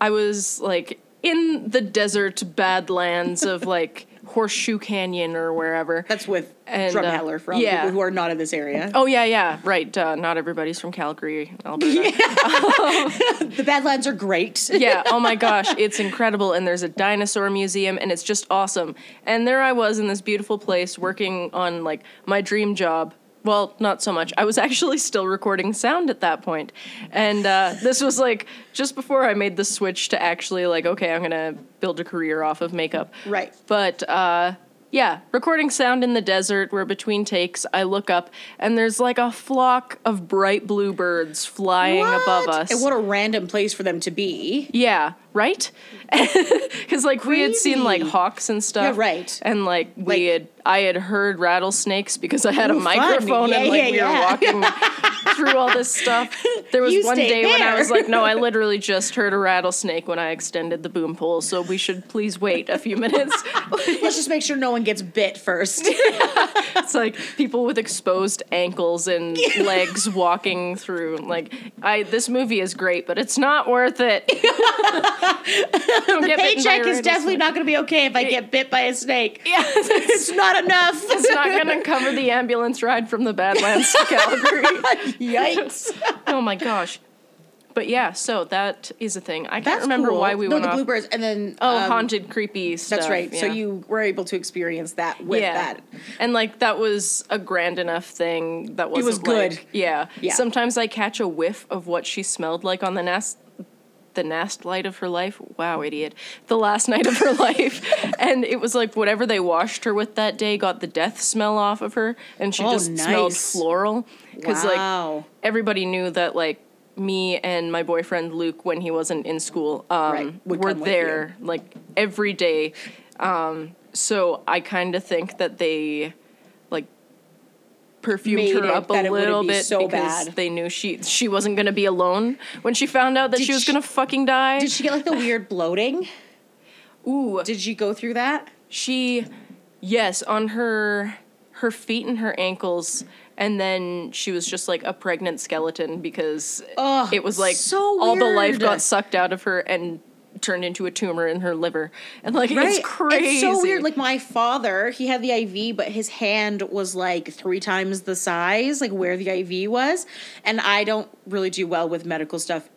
Speaker 1: I was like in the desert badlands of like Horseshoe Canyon or wherever.
Speaker 2: That's with
Speaker 1: And, uh,
Speaker 2: Drumheller from
Speaker 1: yeah.
Speaker 2: people who are not in this area.
Speaker 1: Oh yeah, yeah, right. Uh, not everybody's from Calgary, Alberta. [LAUGHS]
Speaker 2: The Badlands are great. [LAUGHS]
Speaker 1: yeah. Oh my gosh, it's incredible. And there's a dinosaur museum, and it's just awesome. And there I was in this beautiful place working on like my dream job. Well, not so much. I was actually still recording sound at that point, and uh, this was like just before I made the switch to actually like, okay, I'm gonna build a career off of makeup.
Speaker 2: Right.
Speaker 1: But uh, yeah, recording sound in the desert where between takes I look up and there's like a flock of bright blue birds flying above us.
Speaker 2: And what a random place for them to be.
Speaker 1: yeah, right? [LAUGHS] Because like we had seen like hawks and stuff.
Speaker 2: Yeah, right.
Speaker 1: And like we
Speaker 2: Like-
Speaker 1: had I had heard rattlesnakes because I had a
Speaker 2: Ooh, fun.
Speaker 1: microphone and like
Speaker 2: yeah,
Speaker 1: we
Speaker 2: yeah.
Speaker 1: were walking [LAUGHS] through all this stuff. There was
Speaker 2: You
Speaker 1: one day when I was like, no, I [LAUGHS] literally just heard a rattlesnake when I extended the boom pole, so we should please wait a few minutes.
Speaker 2: Let's just make sure no one gets bit first.
Speaker 1: It's like people with exposed ankles and legs walking through. Like, I this movie is great, but it's not worth it. Don't get bitten by a
Speaker 2: Paycheck is definitely not going to be okay if I get bit by a snake.
Speaker 1: Yeah, it's,
Speaker 2: It's [LAUGHS] not enough.
Speaker 1: it's not gonna cover the ambulance ride from the Badlands to Calgary. [LAUGHS]
Speaker 2: Yikes. [LAUGHS]
Speaker 1: oh my gosh. But yeah, so that is a thing. I can't
Speaker 2: That's
Speaker 1: remember
Speaker 2: cool.
Speaker 1: why we
Speaker 2: no,
Speaker 1: went
Speaker 2: the
Speaker 1: off.
Speaker 2: bluebirds, and then
Speaker 1: Oh,
Speaker 2: um,
Speaker 1: haunted, creepy stuff.
Speaker 2: That's right. So you were able to experience that with that.
Speaker 1: And like that was a grand enough thing that
Speaker 2: was good.
Speaker 1: like- yeah.
Speaker 2: Yeah.
Speaker 1: Sometimes I catch a whiff of what she smelled like on the nast the nast light of her life. Wow, idiot. The last night of her [LAUGHS] life. And it was like whatever they washed her with that day got the death smell off of her and she
Speaker 2: Oh,
Speaker 1: just smelled floral. Because like everybody knew that like me and my boyfriend Luke when he wasn't in school um
Speaker 2: Right,
Speaker 1: were there like every day um so I kind of think that they perfumed her up a
Speaker 2: that it wouldn't
Speaker 1: little bit
Speaker 2: so
Speaker 1: because
Speaker 2: bad.
Speaker 1: they knew she she wasn't going to be alone when she found out that
Speaker 2: Did
Speaker 1: she was going to fucking die.
Speaker 2: Did she get like the weird bloating?
Speaker 1: Ooh,
Speaker 2: Did she go through that?
Speaker 1: she yes on her her feet and her ankles and then she was just like a pregnant skeleton because
Speaker 2: Ugh,
Speaker 1: it was like
Speaker 2: so
Speaker 1: all the life got sucked out of her and turned into a tumor in her liver and like
Speaker 2: Right.
Speaker 1: it's crazy
Speaker 2: It's so weird. Like my father, he had the IV, but his hand was like three times the size, like where the IV was. And I don't really do well with medical stuff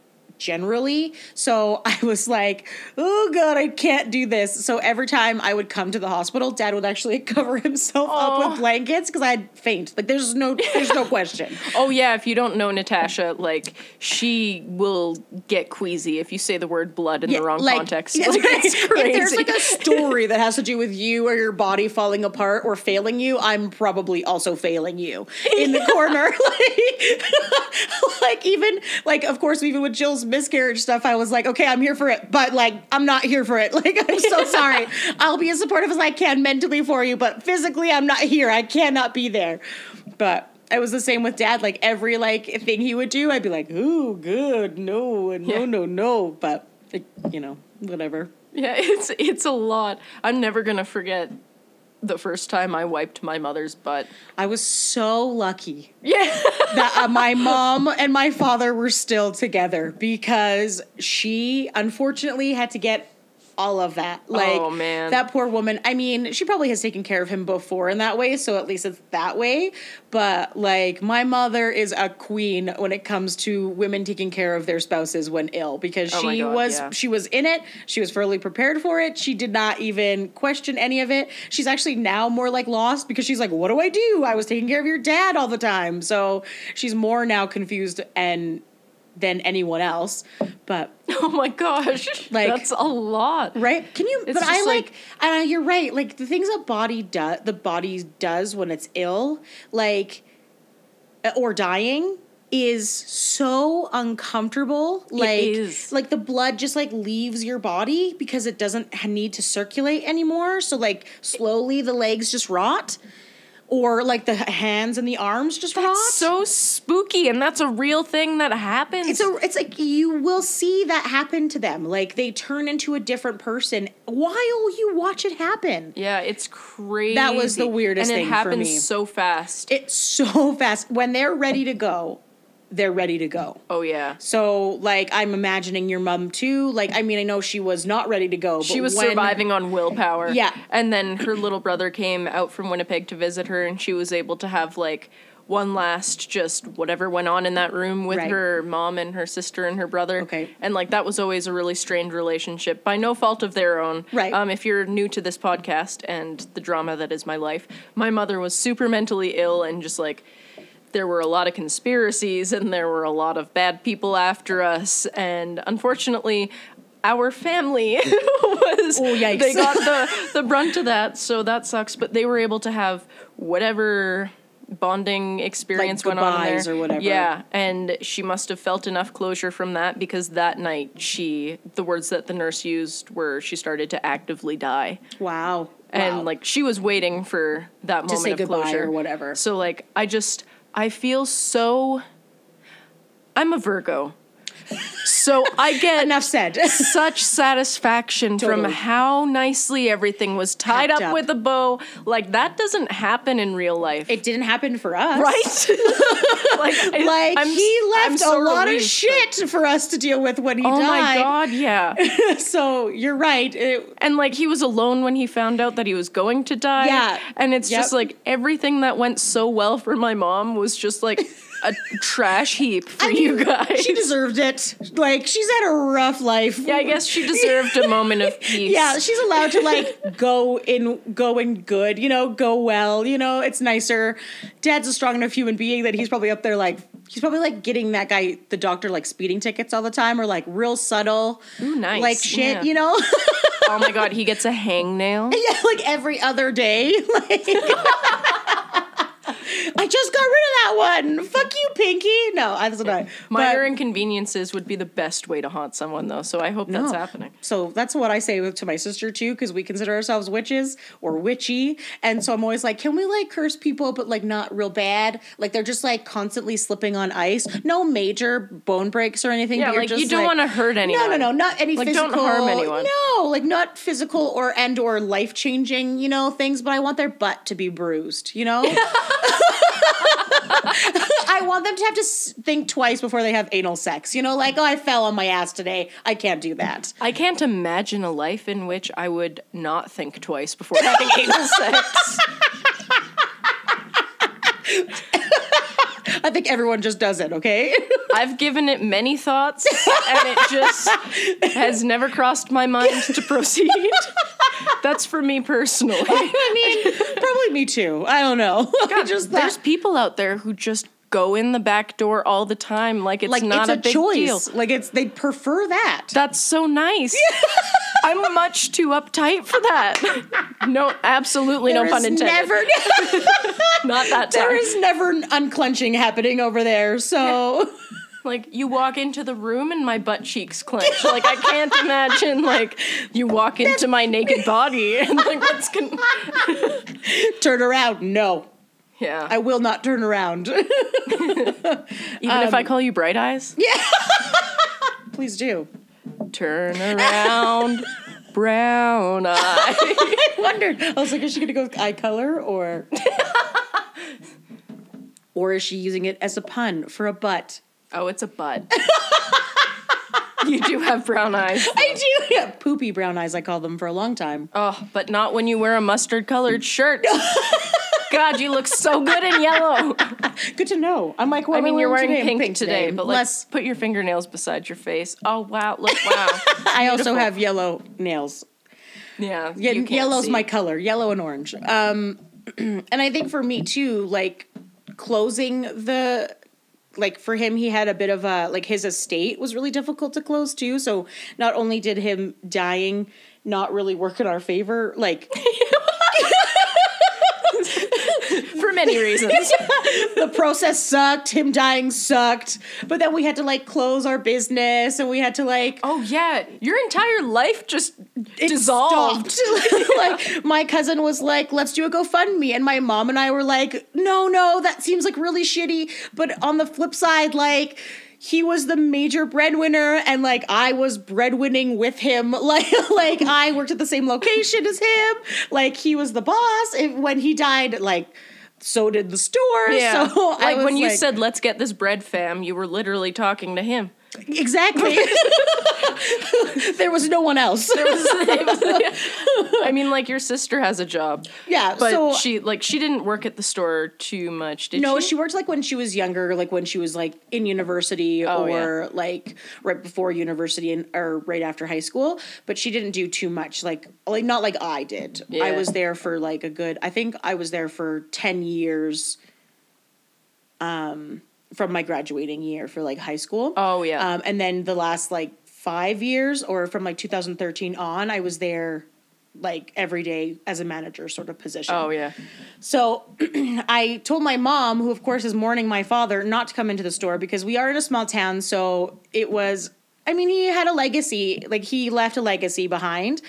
Speaker 2: generally. So [LAUGHS] I was like, oh God, I can't do this. So every time I would come to the hospital, dad would actually [LAUGHS] cover himself up with blankets because I'd faint. Like there's no there's no question. [LAUGHS]
Speaker 1: oh yeah if you don't know natasha like she will get queasy if you say the word blood in the wrong
Speaker 2: like,
Speaker 1: context
Speaker 2: that's
Speaker 1: like,
Speaker 2: right.
Speaker 1: it's crazy
Speaker 2: If there's like a story that has to do with you or your body falling apart or failing you, I'm probably also failing you in the corner. like, like even like of course even with Jill's miscarriage stuff, I was like, okay, I'm here for it, but like, I'm not here for it. [LAUGHS] Like, I'm so sorry. I'll be as supportive as I can mentally for you, but physically, I'm not here. I cannot be there. But it was the same with dad. Like every like thing he would do, I'd be like, ooh, good, no, and no,
Speaker 1: Yeah.
Speaker 2: no, no. But like, you know, whatever.
Speaker 1: Yeah, [LAUGHS] it's it's a lot. I'm never gonna forget the first time I wiped my mother's butt.
Speaker 2: I was so lucky
Speaker 1: Yeah. [LAUGHS]
Speaker 2: that uh, my mom and my father were still together because she unfortunately had to get all of that. Oh, like
Speaker 1: Oh, man.
Speaker 2: that poor woman. I mean, she probably has taken care of him before in that way, so at least it's that way. But like my mother is a queen when it comes to women taking care of their spouses when ill because
Speaker 1: Oh
Speaker 2: she
Speaker 1: God,
Speaker 2: was
Speaker 1: yeah.
Speaker 2: she was in it. She was fully prepared for it. She did not even question any of it. She's actually now more like lost because she's like, "What do I do? I was taking care of your dad all the time." So she's more now confused and than anyone else. But [LAUGHS]
Speaker 1: oh my gosh.
Speaker 2: Like-
Speaker 1: that's a lot.
Speaker 2: right? Can you?
Speaker 1: It's
Speaker 2: but I like,
Speaker 1: like-
Speaker 2: uh, you're right. Like the things a body does, the body does when it's ill, like uh, or dying. Is so uncomfortable. Like,
Speaker 1: is.
Speaker 2: like the blood just like leaves your body because it doesn't need to circulate anymore. So like slowly the legs just rot, or like the hands and the arms just rot.
Speaker 1: That's so spooky, and that's a real thing that happens.
Speaker 2: It's a it's like you will see that happen to them. Like they turn into a different person while you watch it happen.
Speaker 1: yeah, it's crazy.
Speaker 2: That was the weirdest
Speaker 1: and
Speaker 2: thing
Speaker 1: it happens so fast.
Speaker 2: It's so fast. When they're ready to go, they're ready to go.
Speaker 1: oh yeah.
Speaker 2: So like I'm imagining your mom too. Like I mean I know she was not ready to go. But
Speaker 1: She was
Speaker 2: when-
Speaker 1: surviving on willpower.
Speaker 2: Yeah.
Speaker 1: And then her little brother came out from Winnipeg to visit her, and she was able to have like one last just whatever went on in that room with
Speaker 2: Right.
Speaker 1: her mom and her sister and her brother.
Speaker 2: Okay.
Speaker 1: And like that was always a really strained relationship by no fault of their own.
Speaker 2: Right.
Speaker 1: Um, if you're new to this podcast and the drama that is my life, my mother was super mentally ill and just like there were a lot of conspiracies and there were a lot of bad people after us and unfortunately our family [LAUGHS] was
Speaker 2: Oh, yikes.
Speaker 1: they got the the brunt of that so that sucks but they were able to have whatever bonding experience went on there
Speaker 2: or whatever.
Speaker 1: yeah and she must have felt enough closure from that because that night she the words that the nurse used were she started to actively die
Speaker 2: Wow.
Speaker 1: and
Speaker 2: Wow.
Speaker 1: like she was waiting for that moment
Speaker 2: say
Speaker 1: of closure
Speaker 2: or whatever.
Speaker 1: So like I just I feel so I'm a Virgo. So I get
Speaker 2: enough said. [LAUGHS]
Speaker 1: such satisfaction from how nicely everything was tied up,
Speaker 2: up.
Speaker 1: with a bow. Like that doesn't happen in real life.
Speaker 2: it didn't happen for us.
Speaker 1: right? [LAUGHS] like
Speaker 2: Like he left
Speaker 1: so
Speaker 2: a lot
Speaker 1: relieved,
Speaker 2: of shit for us to deal with when he
Speaker 1: but- Oh my
Speaker 2: died.
Speaker 1: god, yeah. [LAUGHS]
Speaker 2: so you're right. It,
Speaker 1: and like he was alone when he found out that he was going to die.
Speaker 2: Yeah.
Speaker 1: And it's just like everything that went so well for my mom was just like a trash heap for you guys.
Speaker 2: She deserved it. Like she's had a rough life.
Speaker 1: yeah, I guess she [LAUGHS] deserved a moment of [LAUGHS] peace.
Speaker 2: Yeah, she's allowed to like [LAUGHS] go in go in good, you know, go well, you know, it's nicer. Dad's a strong enough human being that he's probably up there like he's probably like getting that guy the doctor like speeding tickets all the time or like real subtle
Speaker 1: Ooh, nice.
Speaker 2: like shit,
Speaker 1: Yeah.
Speaker 2: you know?
Speaker 1: Oh my god, he gets a hangnail.
Speaker 2: yeah, like every other day. Like I just got rid of that one. Fuck you, Pinky. No, that's not.
Speaker 1: Minor
Speaker 2: But-
Speaker 1: inconveniences would be the best way to haunt someone, though. So I hope that's
Speaker 2: No.
Speaker 1: happening.
Speaker 2: So that's what I say to my sister too, because we consider ourselves witches or witchy, and so I'm always like, can we like curse people, but like not real bad? Like they're just like constantly slipping on ice, no major bone breaks or anything.
Speaker 1: Yeah, like, you don't
Speaker 2: like-
Speaker 1: wanna hurt
Speaker 2: anyone. No,
Speaker 1: no,
Speaker 2: no, not any
Speaker 1: Like,
Speaker 2: physical.
Speaker 1: don't harm anyone.
Speaker 2: No, like not physical or and or life changing, you know, things. But I want their butt to be bruised, you know. [LAUGHS] I want them to have to think twice before they have anal sex. You know, like, oh, I fell on my ass today. I can't do that.
Speaker 1: I can't imagine a life in which I would not think twice before having [LAUGHS] anal sex. [LAUGHS]
Speaker 2: I think everyone just does it, okay? [LAUGHS]
Speaker 1: I've given it many thoughts, and it just has never crossed my mind to proceed. That's for me personally.
Speaker 2: I mean, probably me too. I don't know. [LAUGHS] I just
Speaker 1: There's people out there who just go in the back door all the time, like it's
Speaker 2: like
Speaker 1: not
Speaker 2: it's
Speaker 1: a,
Speaker 2: a,
Speaker 1: big
Speaker 2: choice.
Speaker 1: deal.
Speaker 2: Like it's they'd prefer that.
Speaker 1: That's so nice. [LAUGHS] I'm much too uptight for that. No, absolutely
Speaker 2: There
Speaker 1: no pun intended.
Speaker 2: Never, [LAUGHS] [LAUGHS]
Speaker 1: not that time.
Speaker 2: there is never unclenching happening over there. So
Speaker 1: Like you walk into the room and my butt cheeks clench. Like I can't imagine like you walk into my naked body and like what's gonna
Speaker 2: Turn around. No,
Speaker 1: Yeah.
Speaker 2: I will not turn around. [LAUGHS]
Speaker 1: Even if I um, call you bright eyes? Yeah. [LAUGHS]
Speaker 2: Please do.
Speaker 1: Turn around, [LAUGHS] brown eye.
Speaker 2: I wondered. I was like, is she gonna go with eye color or or is she using it as a pun for a butt?
Speaker 1: Oh, it's a butt. you do have brown eyes.
Speaker 2: I do. Yeah, poopy brown eyes. I called them for a long time.
Speaker 1: Oh, but not when you wear a mustard colored shirt. God, you look so good in yellow. [LAUGHS]
Speaker 2: Good to know. I'm like, what
Speaker 1: I mean, you're wearing
Speaker 2: today?
Speaker 1: pink, today, but like,
Speaker 2: less.
Speaker 1: put your fingernails beside your face. Oh wow, look wow. [LAUGHS]
Speaker 2: I also have yellow nails.
Speaker 1: Yeah,
Speaker 2: Yeah,
Speaker 1: you can't
Speaker 2: yellow's
Speaker 1: see.
Speaker 2: my color, yellow and orange. Um, [CLEARS THROAT] and I think for me too, like closing the, like for him, he had a bit of a like his estate was really difficult to close too. So not only did him dying not really work in our favor, like [LAUGHS] [LAUGHS]
Speaker 1: for many reasons. [LAUGHS]
Speaker 2: the process sucked, him dying sucked, but then we had to like close our business and we had to like
Speaker 1: oh yeah, your entire life just
Speaker 2: it
Speaker 1: dissolved. [LAUGHS]
Speaker 2: like my cousin was like, "Let's do a GoFundMe," and my mom and I were like, "No, no, that seems like really shitty." But on the flip side, like. He was the major breadwinner, and like I was breadwinning with him. [LAUGHS] Like, like I worked at the same location as him. Like he was the boss. And when he died, like so did the store.
Speaker 1: Yeah, [LAUGHS]
Speaker 2: So I
Speaker 1: like when you
Speaker 2: like-
Speaker 1: said "Let's get this bread, fam," you were literally talking to him.
Speaker 2: Exactly, [LAUGHS] there was no one else.
Speaker 1: There was, was [LAUGHS] I mean, like your sister has a job.
Speaker 2: Yeah,
Speaker 1: but
Speaker 2: so-
Speaker 1: she like she didn't work at the store too much, did
Speaker 2: No,
Speaker 1: she?
Speaker 2: she worked like when she was younger, like when she was like in university
Speaker 1: Oh,
Speaker 2: or like right before university and or right after high school. But she didn't do too much, like like not like I did. I was there for like a good. I think I was there for ten years. Um, from my graduating year for like high school.
Speaker 1: Oh, yeah.
Speaker 2: Um, and then the last like five years, or from like 2013 on, I was there like every day as a manager sort of position.
Speaker 1: Oh yeah.
Speaker 2: So [CLEARS THROAT] I told my mom, who of course is mourning my father, not to come into the store because we are in a small town. So it was, I mean, he had a legacy, like he left a legacy behind,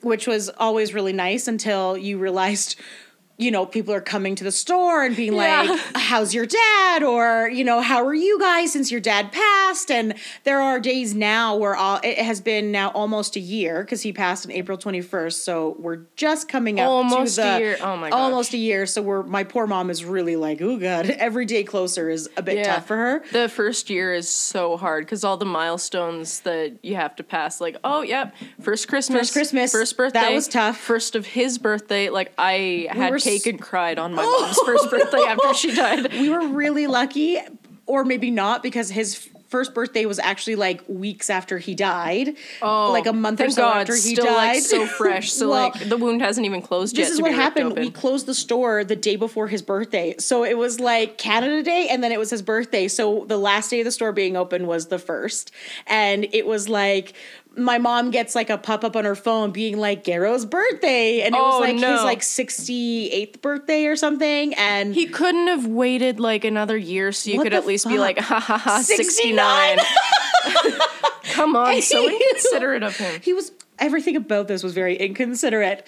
Speaker 2: which was always really nice until you realized. [LAUGHS] You know, people are coming to the store and being
Speaker 1: Yeah.
Speaker 2: like, [LAUGHS] How's your dad? Or, you know, how are you guys since your dad passed? And there are days now where all, it has been now almost a year because he passed on April 21st. So we're just coming up
Speaker 1: Almost
Speaker 2: to
Speaker 1: a year. Oh my gosh.
Speaker 2: almost a year. So we're my poor mom is really like, oh god, [LAUGHS] every day closer is a bit tough for her.
Speaker 1: The first year is so hard because all the milestones that you have to pass, like, oh, yep, first Christmas,
Speaker 2: First Christmas,
Speaker 1: first birthday,
Speaker 2: that was tough.
Speaker 1: First of his birthday, like I had
Speaker 2: were
Speaker 1: cake and cried on my mom's [LAUGHS] first birthday after she died.
Speaker 2: We were really lucky, or maybe not, because his first birthday was actually like weeks after he died.
Speaker 1: Oh,
Speaker 2: like a month or so
Speaker 1: God,
Speaker 2: after he
Speaker 1: still
Speaker 2: died.
Speaker 1: like so fresh. So [LAUGHS]
Speaker 2: Well,
Speaker 1: like the wound hasn't even closed yet.
Speaker 2: This is what happened. We closed the store the day before his birthday. So it was like Canada Day and then it was his birthday. So the last day of the store being open was the first. And it was like my mom gets like a pop up on her phone being like Garo's birthday. And it
Speaker 1: Oh,
Speaker 2: was like his like 68th birthday or something. And
Speaker 1: He couldn't have waited like another year so you could at least be like, ha ha ha,
Speaker 2: 69.
Speaker 1: 69. [LAUGHS] Come on, [LAUGHS] so inconsiderate of him.
Speaker 2: he was everything about this was very inconsiderate.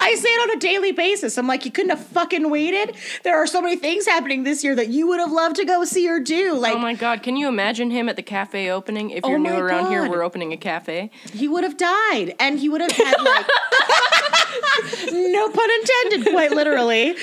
Speaker 2: I say it on a daily basis. I'm like, you couldn't have fucking waited. There are so many things happening this year that you would have loved to go see or do. Like
Speaker 1: Oh my god, can you imagine him at the cafe opening? If
Speaker 2: Oh
Speaker 1: you're new
Speaker 2: my
Speaker 1: around here, we're opening a cafe.
Speaker 2: he would have died, and he would have had like. [LAUGHS] no pun intended, quite literally.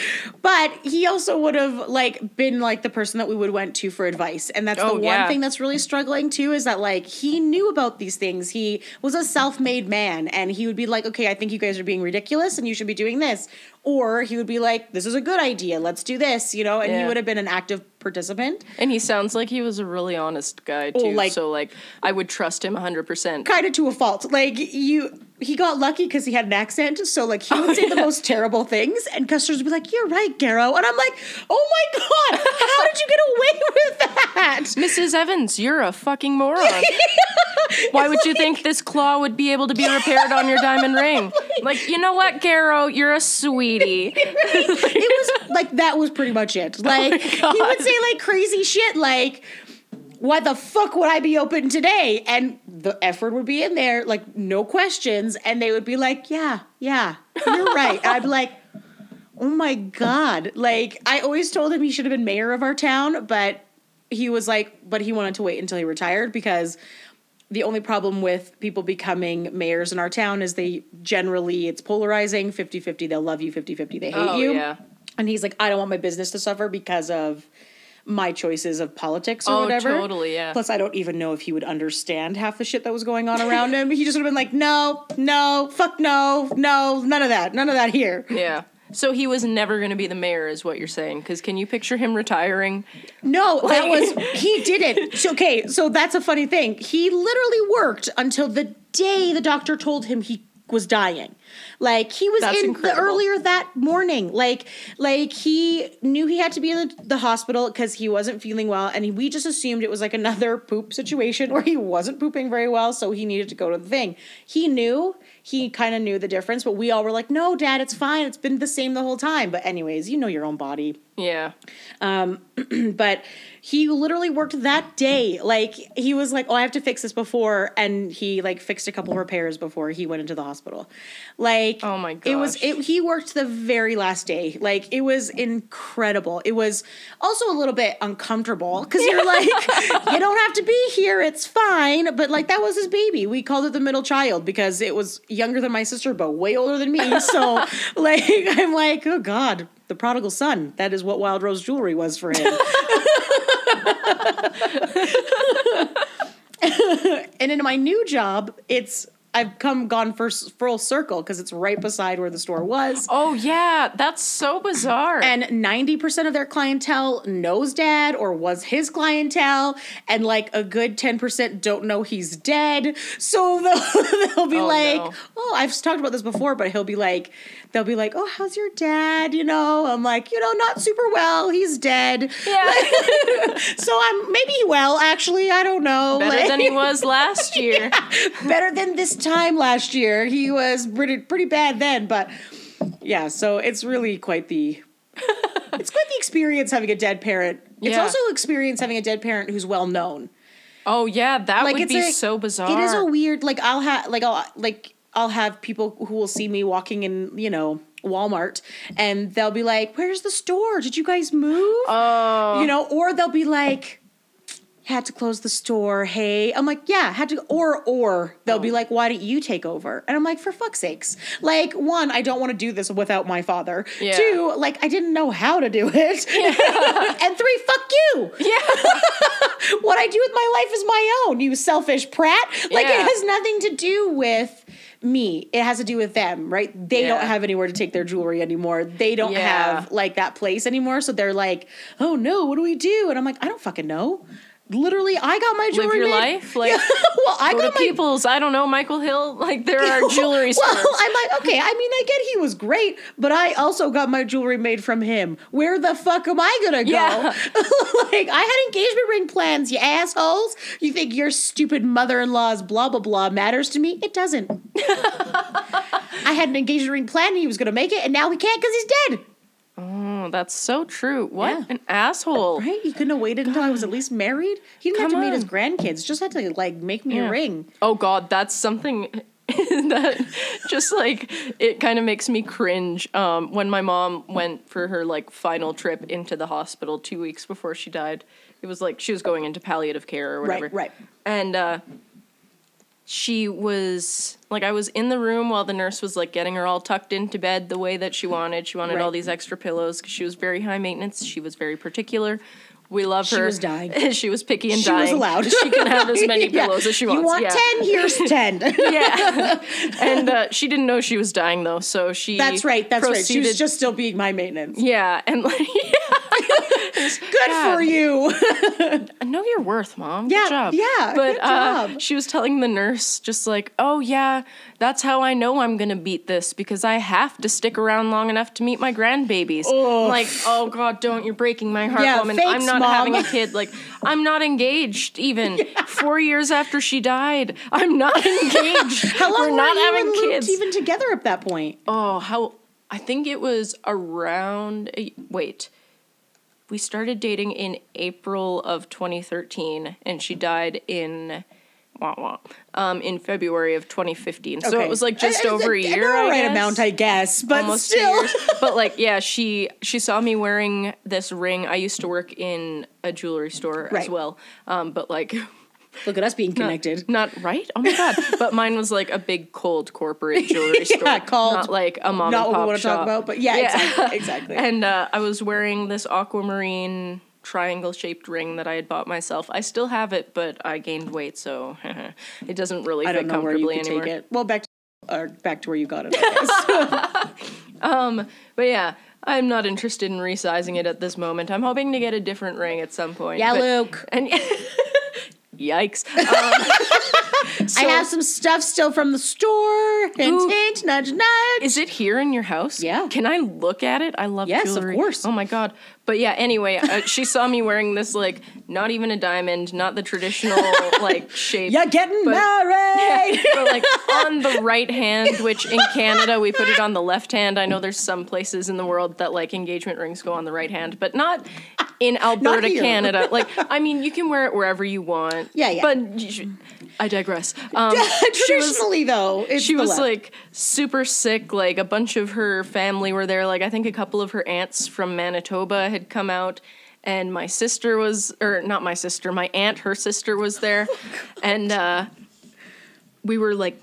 Speaker 2: But he also would have like been like the person that we would went to for advice. And that's
Speaker 1: Oh,
Speaker 2: the
Speaker 1: yeah.
Speaker 2: one thing that's really struggling too is that like he knew about these things. He was a self-made man and he would be like, "Okay, I think you guys are being ridiculous and you should be doing this." Or he would be like, "This is a good idea. Let's do this," you know? And he would have been an active participant.
Speaker 1: And he sounds like he was a really honest guy oh, too.
Speaker 2: Oh, like-
Speaker 1: so like I would trust him 100%.
Speaker 2: kind of to a fault. Like you, he got lucky because he had an accent. So like he oh, would
Speaker 1: Oh,
Speaker 2: say the most terrible things, and customers would be like, "You're right, Garo," and I'm like, "Oh my god, how did you get away [LAUGHS] with that?" [LAUGHS]
Speaker 1: Mrs. Evans, you're a fucking moron. [LAUGHS] Why would you think this claw would be able to be repaired on your diamond [LAUGHS] ring? Like, you know what, Garo, you're a sweetie. [LAUGHS]
Speaker 2: it was like that was pretty much it. [LAUGHS] Oh like he would say like crazy shit like why the fuck would I be open today? And the effort would be in there, like no questions, and they would be like, Yeah, yeah, you're right. I'd be like, Oh my god. Like I always told him he should have been mayor of our town, but he was like, but he wanted to wait until he retired because the only problem with people becoming mayors in our town is they generally it's polarizing 50-50 they'll love you 50-50 they hate
Speaker 1: Oh,
Speaker 2: you
Speaker 1: yeah.
Speaker 2: and he's like i don't want my business to suffer because of my choices of politics or
Speaker 1: Oh,
Speaker 2: whatever
Speaker 1: totally, yeah.
Speaker 2: plus i don't even know if he would understand half the shit that was going on around him he just would have been like no no fuck no no none of that none of that here
Speaker 1: Yeah. So he was never going to be the mayor, is what you're saying. Because can you picture him retiring?
Speaker 2: No, that was [LAUGHS] he didn't. So, okay, so that's a funny thing. He literally worked until the day the doctor told him he was dying. Like he was
Speaker 1: That's
Speaker 2: in
Speaker 1: incredible.
Speaker 2: the earlier that morning. Like like he knew he had to be in the, the hospital because he wasn't feeling well, and he, we just assumed it was like another poop situation where he wasn't pooping very well, so he needed to go to the thing. He knew. He kind of knew the difference, but we all were like, "No, Dad, it's fine. It's been the same the whole time." But anyways, you know your own body
Speaker 1: Yeah.
Speaker 2: Um, [CLEARS THROAT] but he literally worked that day. Like he was like, "Oh, I have to fix this before," and he like fixed a couple repairs before he went into the hospital. Like,
Speaker 1: Oh my god,
Speaker 2: it was. It, he worked the very last day. Like it was incredible. It was also a little bit uncomfortable because you're like, [LAUGHS] you don't have to be here. It's fine. But like that was his baby. We called it the middle child because it was younger than my sister, but way older than me. So [LAUGHS] like, I'm like, oh god. The prodigal son. That is what Wild Rose Jewelry was for him. [LAUGHS] and in my new job, it's I've come gone for full circle because it's right beside where the store was.
Speaker 1: Oh, yeah. That's so bizarre.
Speaker 2: And 90% of their clientele knows dad or was his clientele, and like a good 10% don't know he's dead. So [LAUGHS] they'll, they'll be
Speaker 1: Oh,
Speaker 2: like,
Speaker 1: no.
Speaker 2: Oh, I've talked about this before, but he'll be like, They'll be like, Oh, how's your dad? You know, I'm like, You know, not super well. He's dead.
Speaker 1: yeah. [LAUGHS]
Speaker 2: So I'm maybe well, actually. I don't know.
Speaker 1: Better
Speaker 2: Like-
Speaker 1: than he [LAUGHS] was last year.
Speaker 2: better than this time last year. He was pretty pretty bad then, but yeah, so it's really quite the [LAUGHS] it's quite the experience having a dead parent. It's
Speaker 1: Yeah.
Speaker 2: also experience having a dead parent who's well known.
Speaker 1: Oh, yeah. That
Speaker 2: Like
Speaker 1: would
Speaker 2: it's
Speaker 1: be
Speaker 2: a-
Speaker 1: so bizarre.
Speaker 2: It is a weird like I'll have like I'll like I'll have people who will see me walking in, you know, Walmart and they'll be like, "Where's the store? Did you guys move?"
Speaker 1: Oh.
Speaker 2: you know, or they'll be like, had to close the store. Hey, I'm like, yeah, had to. Or, or they'll
Speaker 1: Oh.
Speaker 2: be like, why don't you take over? And I'm like, for fuck's sakes. Like, one, I don't want to do this without my father.
Speaker 1: Yeah.
Speaker 2: Two, like, I didn't know how to do it. [LAUGHS] Yeah. [LAUGHS] and three, fuck you.
Speaker 1: yeah. [LAUGHS]
Speaker 2: What I do with my life is my own. You selfish prat. Like,
Speaker 1: Yeah.
Speaker 2: it has nothing to do with. Me, it has to do with them, right? They
Speaker 1: Yeah.
Speaker 2: don't have anywhere to take their jewelry anymore. They don't
Speaker 1: Yeah.
Speaker 2: have like that place anymore. So they're like, "Oh no, what do we do?" And I'm like, "I don't fucking know." Literally, I got my jewelry.
Speaker 1: Live your
Speaker 2: made-
Speaker 1: life. [LAUGHS] Like, [LAUGHS]
Speaker 2: well, I
Speaker 1: go to
Speaker 2: got my
Speaker 1: People's. I don't know, Michael Hill. [LAUGHS] Like, there are jewelry stores.
Speaker 2: Well, I'm like, okay, I mean, I get he was great, but I also got my jewelry made from him. Where the fuck am I gonna go?
Speaker 1: Yeah.
Speaker 2: like, I had engagement ring plans, you assholes. You think your stupid mother-in-law's blah blah blah matters to me? It doesn't. I had an engagement ring plan, and he was gonna make it, and now he can't because he's dead.
Speaker 1: Oh, that's so true. What
Speaker 2: Yeah.
Speaker 1: an asshole.
Speaker 2: Right? He couldn't have waited until I was at least married. He didn't have
Speaker 1: Come
Speaker 2: to meet his grandkids. Just had to like make me
Speaker 1: Yeah.
Speaker 2: a ring.
Speaker 1: Oh God, that's something [LAUGHS] that just like it kind of makes me cringe. Um, when my mom went for her like final trip into the hospital two weeks before she died, it was like she was going into palliative care or whatever.
Speaker 2: Right, right.
Speaker 1: And uh, she was like, I was in the room while the nurse was like getting her all tucked into bed the way that she wanted. She wanted
Speaker 2: Right.
Speaker 1: all these extra pillows because she was very high maintenance. She was very particular. We love her.
Speaker 2: She was dying. [LAUGHS]
Speaker 1: she was picky and
Speaker 2: She
Speaker 1: dying.
Speaker 2: She was allowed.
Speaker 1: She can have as [LAUGHS] many
Speaker 2: Yeah.
Speaker 1: pillows as she wants.
Speaker 2: You want
Speaker 1: yeah.
Speaker 2: ten? Here's [LAUGHS] ten.
Speaker 1: Yeah. and uh, she didn't know she was dying though, so she
Speaker 2: That's right. That's right. She was
Speaker 1: proceeded-
Speaker 2: just still being my maintenance.
Speaker 1: yeah, and like
Speaker 2: Good for you.
Speaker 1: know your worth, mom.
Speaker 2: Yeah,
Speaker 1: good job.
Speaker 2: yeah,
Speaker 1: but
Speaker 2: good
Speaker 1: Uh, she was telling the nurse, just like, "Oh yeah, that's how I know I'm gonna beat this because I have to stick around long enough to meet my grandbabies." I'm like, oh god, don't! You're breaking my heart,
Speaker 2: Yeah,
Speaker 1: woman.
Speaker 2: thanks,
Speaker 1: I'm not
Speaker 2: Mom.
Speaker 1: having a kid. Like, I'm not engaged. Even [LAUGHS] four years after she died, I'm not [LAUGHS] engaged.
Speaker 2: How long
Speaker 1: We're not having kids.
Speaker 2: even together at that point?
Speaker 1: Oh, how I think it was around eh, wait. We started dating in April of 2013 and she died in wah, wah, um in February of 2015. So it was like just
Speaker 2: Uh,
Speaker 1: over a year. I
Speaker 2: right amount, I guess, but
Speaker 1: Almost two
Speaker 2: still.
Speaker 1: years. [LAUGHS] But like yeah, she she saw me wearing this ring. I used to work in a jewelry store as well. Um but like
Speaker 2: Look at us being [LAUGHS] connected.
Speaker 1: not right? Oh my god! [LAUGHS] But mine was like a big cold corporate jewelry store,
Speaker 2: Yeah, called-
Speaker 1: not like a mom
Speaker 2: Not
Speaker 1: and
Speaker 2: what we
Speaker 1: pop
Speaker 2: want to talk
Speaker 1: shop.
Speaker 2: about, but yeah, exactly. exactly.
Speaker 1: And uh, I was wearing this aquamarine triangle shaped ring that I had bought myself. I still have it, but I gained weight, so [LAUGHS] it doesn't really
Speaker 2: I
Speaker 1: fit
Speaker 2: don't know where you
Speaker 1: comfortably anymore.
Speaker 2: take it. Well, back to, or back to where you got it. [LAUGHS] Guess.
Speaker 1: But yeah, I'm not interested in resizing it at this moment. I'm hoping to get a different ring at some point.
Speaker 2: yeah,
Speaker 1: but-
Speaker 2: Luke. [LAUGHS]
Speaker 1: And yikes. Um,
Speaker 2: I have some stuff still from the store. Hint,
Speaker 1: Ooh.
Speaker 2: hint, nudge, nudge.
Speaker 1: Is it here in your house?
Speaker 2: Yeah.
Speaker 1: Can I look at it? I love
Speaker 2: Yes, of course.
Speaker 1: Oh my god. But yeah, anyway, uh, she saw me wearing this like not even a diamond, not the traditional [LAUGHS] like shape.
Speaker 2: You're getting
Speaker 1: But-
Speaker 2: married. [LAUGHS]
Speaker 1: but like on the right hand, which in Canada we put it on the left hand. I know there's some places in the world that like engagement rings go on the right hand, but not in Alberta. Canada. [LAUGHS] Like, I mean, you can wear it wherever you want.
Speaker 2: Yeah, yeah.
Speaker 1: But you I digress. Um, [LAUGHS] she was-
Speaker 2: Traditionally, though,
Speaker 1: she was
Speaker 2: left.
Speaker 1: like super sick. Like a bunch of her family were there. Like I think a couple of her aunts from Manitoba had come out, and my sister was, or not my sister, my aunt, her sister was there, [LAUGHS] and uh, we were like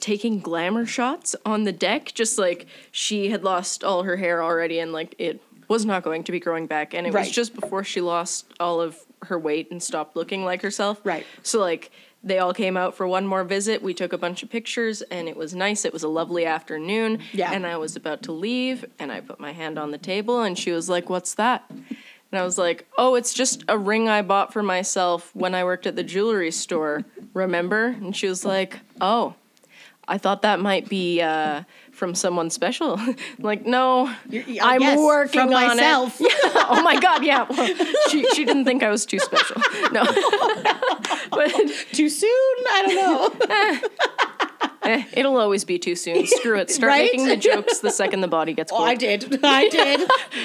Speaker 1: taking glamour shots on the deck. Just like she had lost all her hair already, and like it was not going to be growing back, and it was just before she lost all of her weight and stopped looking like herself.
Speaker 2: Right.
Speaker 1: So like they all came out for one more visit. We took a bunch of pictures and it was nice. It was a lovely afternoon.
Speaker 2: Yeah.
Speaker 1: And I was about to leave and I put my hand on the table and she was like, "What's that?" And I was like, "Oh, it's just a ring I bought for myself when I worked at the jewelry store. Remember?" And she was like, "Oh, I thought that might be uh, from someone special." [LAUGHS] like, no,
Speaker 2: Y-
Speaker 1: I'm
Speaker 2: yes,
Speaker 1: working on
Speaker 2: myself. [LAUGHS]
Speaker 1: it. oh my god, yeah. Well, she she didn't think I was too special. [LAUGHS] No, but
Speaker 2: Too soon? I don't know.
Speaker 1: eh, it'll always be too soon. Screw it. Start
Speaker 2: Right?
Speaker 1: making the jokes the second the body gets cold.
Speaker 2: Oh, I did. I did.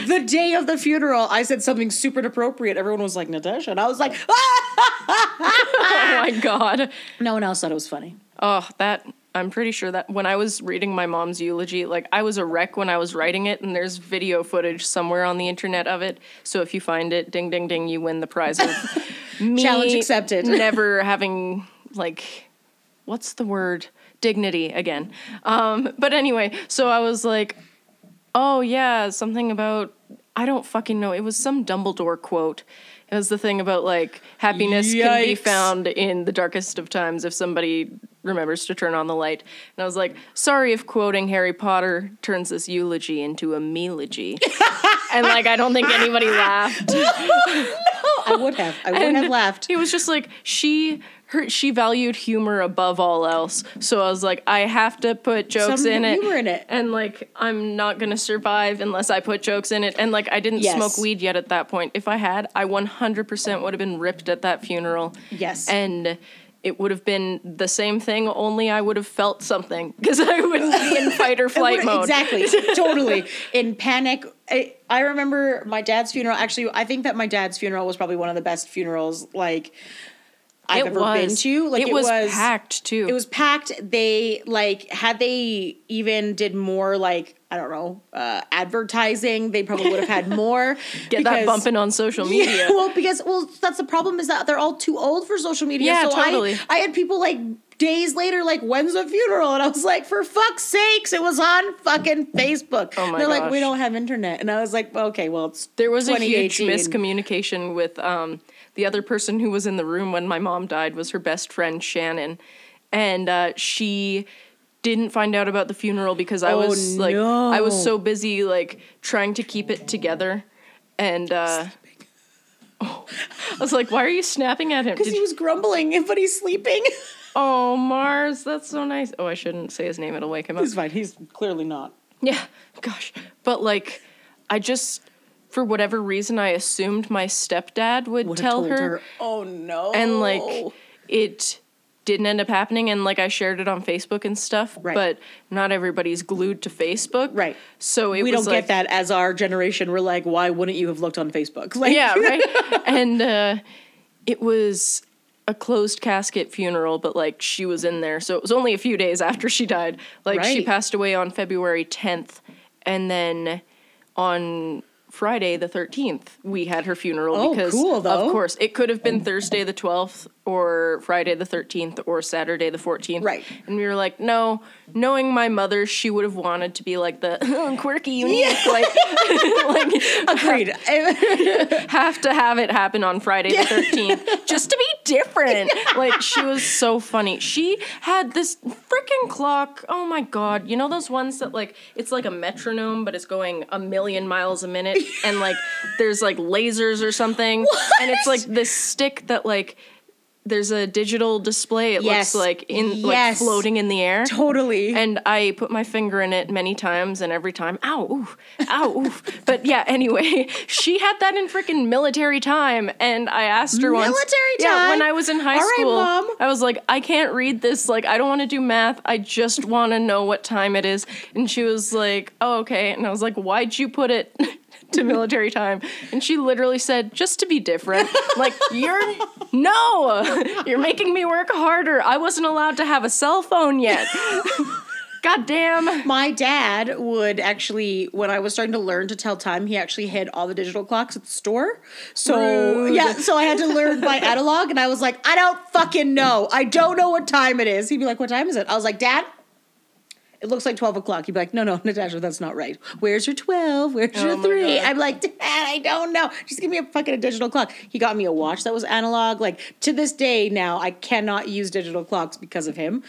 Speaker 2: the day of the funeral, I said something super inappropriate. Everyone was like, Natasha. And I was like, ah!
Speaker 1: oh my god.
Speaker 2: No one else thought it was funny.
Speaker 1: Oh, that I'm pretty sure that when I was reading my mom's eulogy, like I was a wreck when I was writing it, and there's video footage somewhere on the internet of it. So if you find it, ding ding ding, you win the prize of [LAUGHS] me
Speaker 2: Challenge accepted. [LAUGHS]
Speaker 1: never having like what's the word? Dignity again. Um, but anyway, so I was like, oh yeah, something about I don't fucking know. It was some Dumbledore quote. It was the thing about like happiness can be found in the darkest of times if somebody remembers to turn on the light. And I was like, sorry if quoting Harry Potter turns this eulogy into a melogy. [LAUGHS] and like I don't think anybody laughed. [LAUGHS] no.
Speaker 2: I would have. I would
Speaker 1: And
Speaker 2: have laughed.
Speaker 1: It was just like she her she valued humor above all else. So I was like, I have to put jokes
Speaker 2: Some
Speaker 1: in it.
Speaker 2: humor in it.
Speaker 1: And like I'm not gonna survive unless I put jokes in it. And like I didn't
Speaker 2: Yes.
Speaker 1: smoke weed yet at that point. If I had, I 100% would have been ripped at that funeral.
Speaker 2: Yes.
Speaker 1: And it would have been the same thing, only I would have felt something because I wouldn't be in [LAUGHS] fight or flight mode.
Speaker 2: Exactly. [LAUGHS] totally. In panic. I, I remember my dad's funeral. Actually, I think that my dad's funeral was probably one of the best funerals like I've
Speaker 1: It
Speaker 2: ever
Speaker 1: was.
Speaker 2: been to. Like
Speaker 1: it, was, packed too.
Speaker 2: It was packed. They like had they even did more like I don't know uh, advertising. They probably would have had [LAUGHS] more.
Speaker 1: Get that bumping on social media.
Speaker 2: Yeah, well, because well, that's the problem is that they're all too old for social media.
Speaker 1: Yeah,
Speaker 2: so I-
Speaker 1: totally.
Speaker 2: I, had people like days later, like, when's the funeral? And I was like, for fuck's sakes, it was on fucking Facebook.
Speaker 1: Oh my
Speaker 2: They're like, we don't have internet. And I was like, okay, well, it's
Speaker 1: There was a huge miscommunication with um, the other person who was in the room when my mom died was her best friend Shannon, and uh, she didn't find out about the funeral because I
Speaker 2: Oh,
Speaker 1: was like I was so busy like trying to keep it together and uh, oh, I was like, "Why are you snapping at him?"
Speaker 2: Because he was grumbling, but he's sleeping. [LAUGHS]
Speaker 1: Oh, Mars, that's so nice. Oh, I shouldn't say his name, it'll wake him up.
Speaker 2: he's fine. He's clearly not.
Speaker 1: Yeah, gosh. But like, I just, for whatever reason, I assumed my stepdad would
Speaker 2: Would have
Speaker 1: tell
Speaker 2: told
Speaker 1: her,
Speaker 2: Oh no.
Speaker 1: And like, it didn't end up happening. And like, I shared it on Facebook and stuff,
Speaker 2: Right.
Speaker 1: but not everybody's glued to Facebook.
Speaker 2: Right.
Speaker 1: So it
Speaker 2: we don't
Speaker 1: like,
Speaker 2: get that as our generation. We're like, why wouldn't you have looked on Facebook? [LAUGHS] Like,
Speaker 1: yeah, right. [LAUGHS] and uh, it was a closed casket funeral, but like she was in there, so it was only a few days after she died. Like she passed away on February 10th, and then on Friday the 13th we had her funeral
Speaker 2: Oh,
Speaker 1: because
Speaker 2: cool, though.
Speaker 1: of course it could have been oh. Thursday the 12th or Friday the 13th or Saturday the 14th.
Speaker 2: Right.
Speaker 1: And we were like, no, knowing my mother, she would have wanted to be like the [LAUGHS] quirky, unique, like, [LAUGHS] like
Speaker 2: Agreed. [LAUGHS]
Speaker 1: have to have it happen on Friday the 13th just to be different. Like, she was so funny. She had this freaking clock. Oh my God. You know those ones that, like, it's like a metronome, but it's going a million miles a minute? And, like, there's, like, lasers or something. And it's, like, this stick that, like, there's a digital display. It
Speaker 2: Yes.
Speaker 1: looks like in like floating in the air.
Speaker 2: totally.
Speaker 1: And I put my finger in it many times, and every time, ow, oof, ow, oof. But yeah, [LAUGHS] anyway, she had that in freaking military time, and I asked her once.
Speaker 2: Military
Speaker 1: Yeah, when? I was in high
Speaker 2: All right,
Speaker 1: school,
Speaker 2: Mom.
Speaker 1: I was like, I can't read this. Like, I don't want to do math. I just want to know what time it is. And she was like, Oh, okay. And I was like, Why'd you put it? To military time, and she literally said, "Just to be different." Like you're no, you're making me work harder. I wasn't allowed to have a cell phone yet. God damn.
Speaker 2: my dad would actually, when I was starting to learn to tell time, he actually hid all the digital clocks at the store. So
Speaker 1: Rude.
Speaker 2: yeah, so I had to learn by analog, and I was like, I don't fucking know. I don't know what time it is. He'd be like, What time is it? I was like, Dad. It looks like 12 o'clock. He'd be like, no, no, [LAUGHS] Natasha, that's not right. Where's your 12? Where's
Speaker 1: Oh
Speaker 2: your
Speaker 1: my
Speaker 2: 3?
Speaker 1: God.
Speaker 2: I'm like, Dad, I don't know. Just give me a fucking digital clock. He got me a watch that was analog. Like, to this day now, I cannot use digital clocks because of him.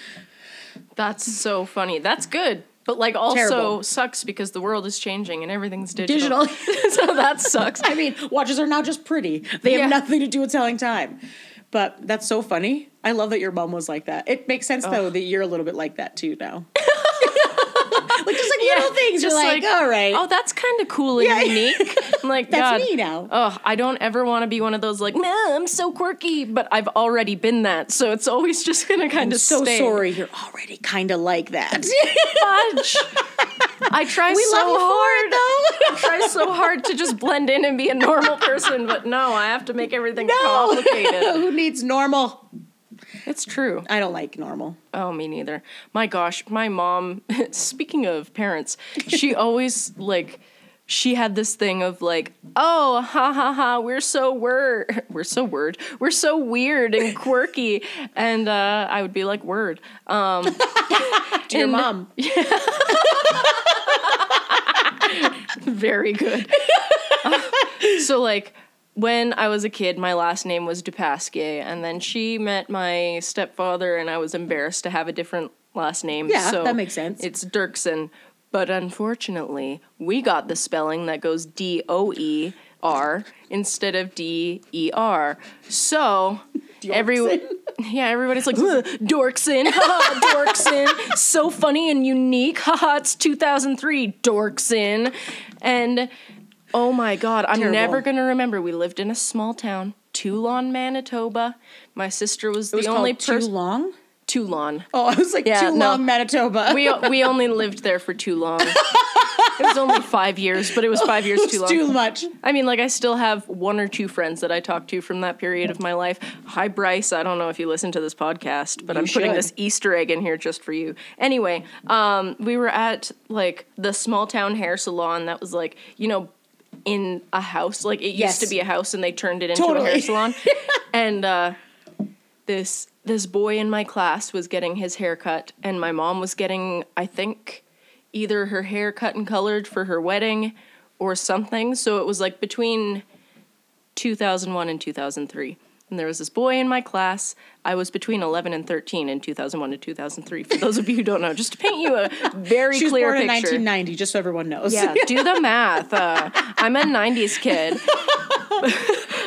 Speaker 1: That's so funny. That's good. But like also
Speaker 2: Terrible.
Speaker 1: sucks because the world is changing and everything's digital.
Speaker 2: Digital. [LAUGHS]
Speaker 1: so that sucks.
Speaker 2: I mean, watches are now just pretty. They have nothing to do with telling time. But that's so funny. I love that your mom was like that. It makes sense though that you're a little bit like that too now. [LAUGHS] [LAUGHS] like just like little things. You're
Speaker 1: Just
Speaker 2: like, all right.
Speaker 1: Oh, that's kind of cool and
Speaker 2: Yeah.
Speaker 1: unique. [LAUGHS] I'm like,
Speaker 2: That's
Speaker 1: God.
Speaker 2: me now.
Speaker 1: Oh, I don't ever want to be one of those like, man, I'm so quirky, but I've already been that, so it's always just gonna kind
Speaker 2: I'm
Speaker 1: of
Speaker 2: so
Speaker 1: stay.
Speaker 2: sorry. You're already kind of like that. [LAUGHS]
Speaker 1: Fudge. I try
Speaker 2: we
Speaker 1: so hard.
Speaker 2: it though.
Speaker 1: I try so hard to just blend in and be a normal person, but no, I have to make everything
Speaker 2: no.
Speaker 1: complicated.
Speaker 2: Who needs normal?
Speaker 1: It's true.
Speaker 2: I don't like normal.
Speaker 1: Oh, me neither. My gosh, my mom, [LAUGHS] speaking of parents, she [LAUGHS] always like she had this thing of like, "Oh, ha ha ha, we're so word. [LAUGHS] We're so word. We're so weird and quirky." And uh I would be like, "Word." Um
Speaker 2: To your mom.
Speaker 1: very good. so like when I was a kid, my last name was Dupasquier, and then she met my stepfather, and I was embarrassed to have a different last name.
Speaker 2: Yeah,
Speaker 1: so
Speaker 2: that makes sense.
Speaker 1: It's Dirksen, but unfortunately, we got the spelling that goes D O E R instead of D E R. So everyone, yeah, everybody's like "Ugh, Dorkson, [LAUGHS] haha, Dorkson, so funny and unique, haha, it's 2003, Dorkson, and oh my god, I'm
Speaker 2: Terrible.
Speaker 1: never gonna remember. We lived in a small town, Teulon, Manitoba. My sister was
Speaker 2: It was
Speaker 1: the only
Speaker 2: too
Speaker 1: person.
Speaker 2: long.
Speaker 1: Teulon.
Speaker 2: Oh, I was like
Speaker 1: Yeah,
Speaker 2: too
Speaker 1: no.
Speaker 2: long, Manitoba.
Speaker 1: We we [LAUGHS] only lived there for too long. It was only five years, but it was five years [LAUGHS] too long.
Speaker 2: too much.
Speaker 1: I mean, like I still have one or two friends that I talk to from that period of my life. Hi, Bryce. I don't know if you listen to this podcast, but
Speaker 2: You
Speaker 1: I'm putting this Easter egg in here just for you. Anyway, um, we were at like the small town hair salon that was like you know in a house. Like it
Speaker 2: Yes.
Speaker 1: used to be a house, and they turned it into a hair salon. [LAUGHS] and uh, this this boy in my class was getting his hair cut, and my mom was getting, I think, either her hair cut and colored for her wedding or something. So it was like between 2001 and 2003. And there was this boy in my class. I was between 11 and 13 in 2001 to 2003. For those of you who don't know, just to paint you a [LAUGHS] very
Speaker 2: She was
Speaker 1: clear
Speaker 2: born in
Speaker 1: picture.
Speaker 2: 1990, just so everyone knows.
Speaker 1: Yeah, do the [LAUGHS] math. Uh, I'm a 90s kid.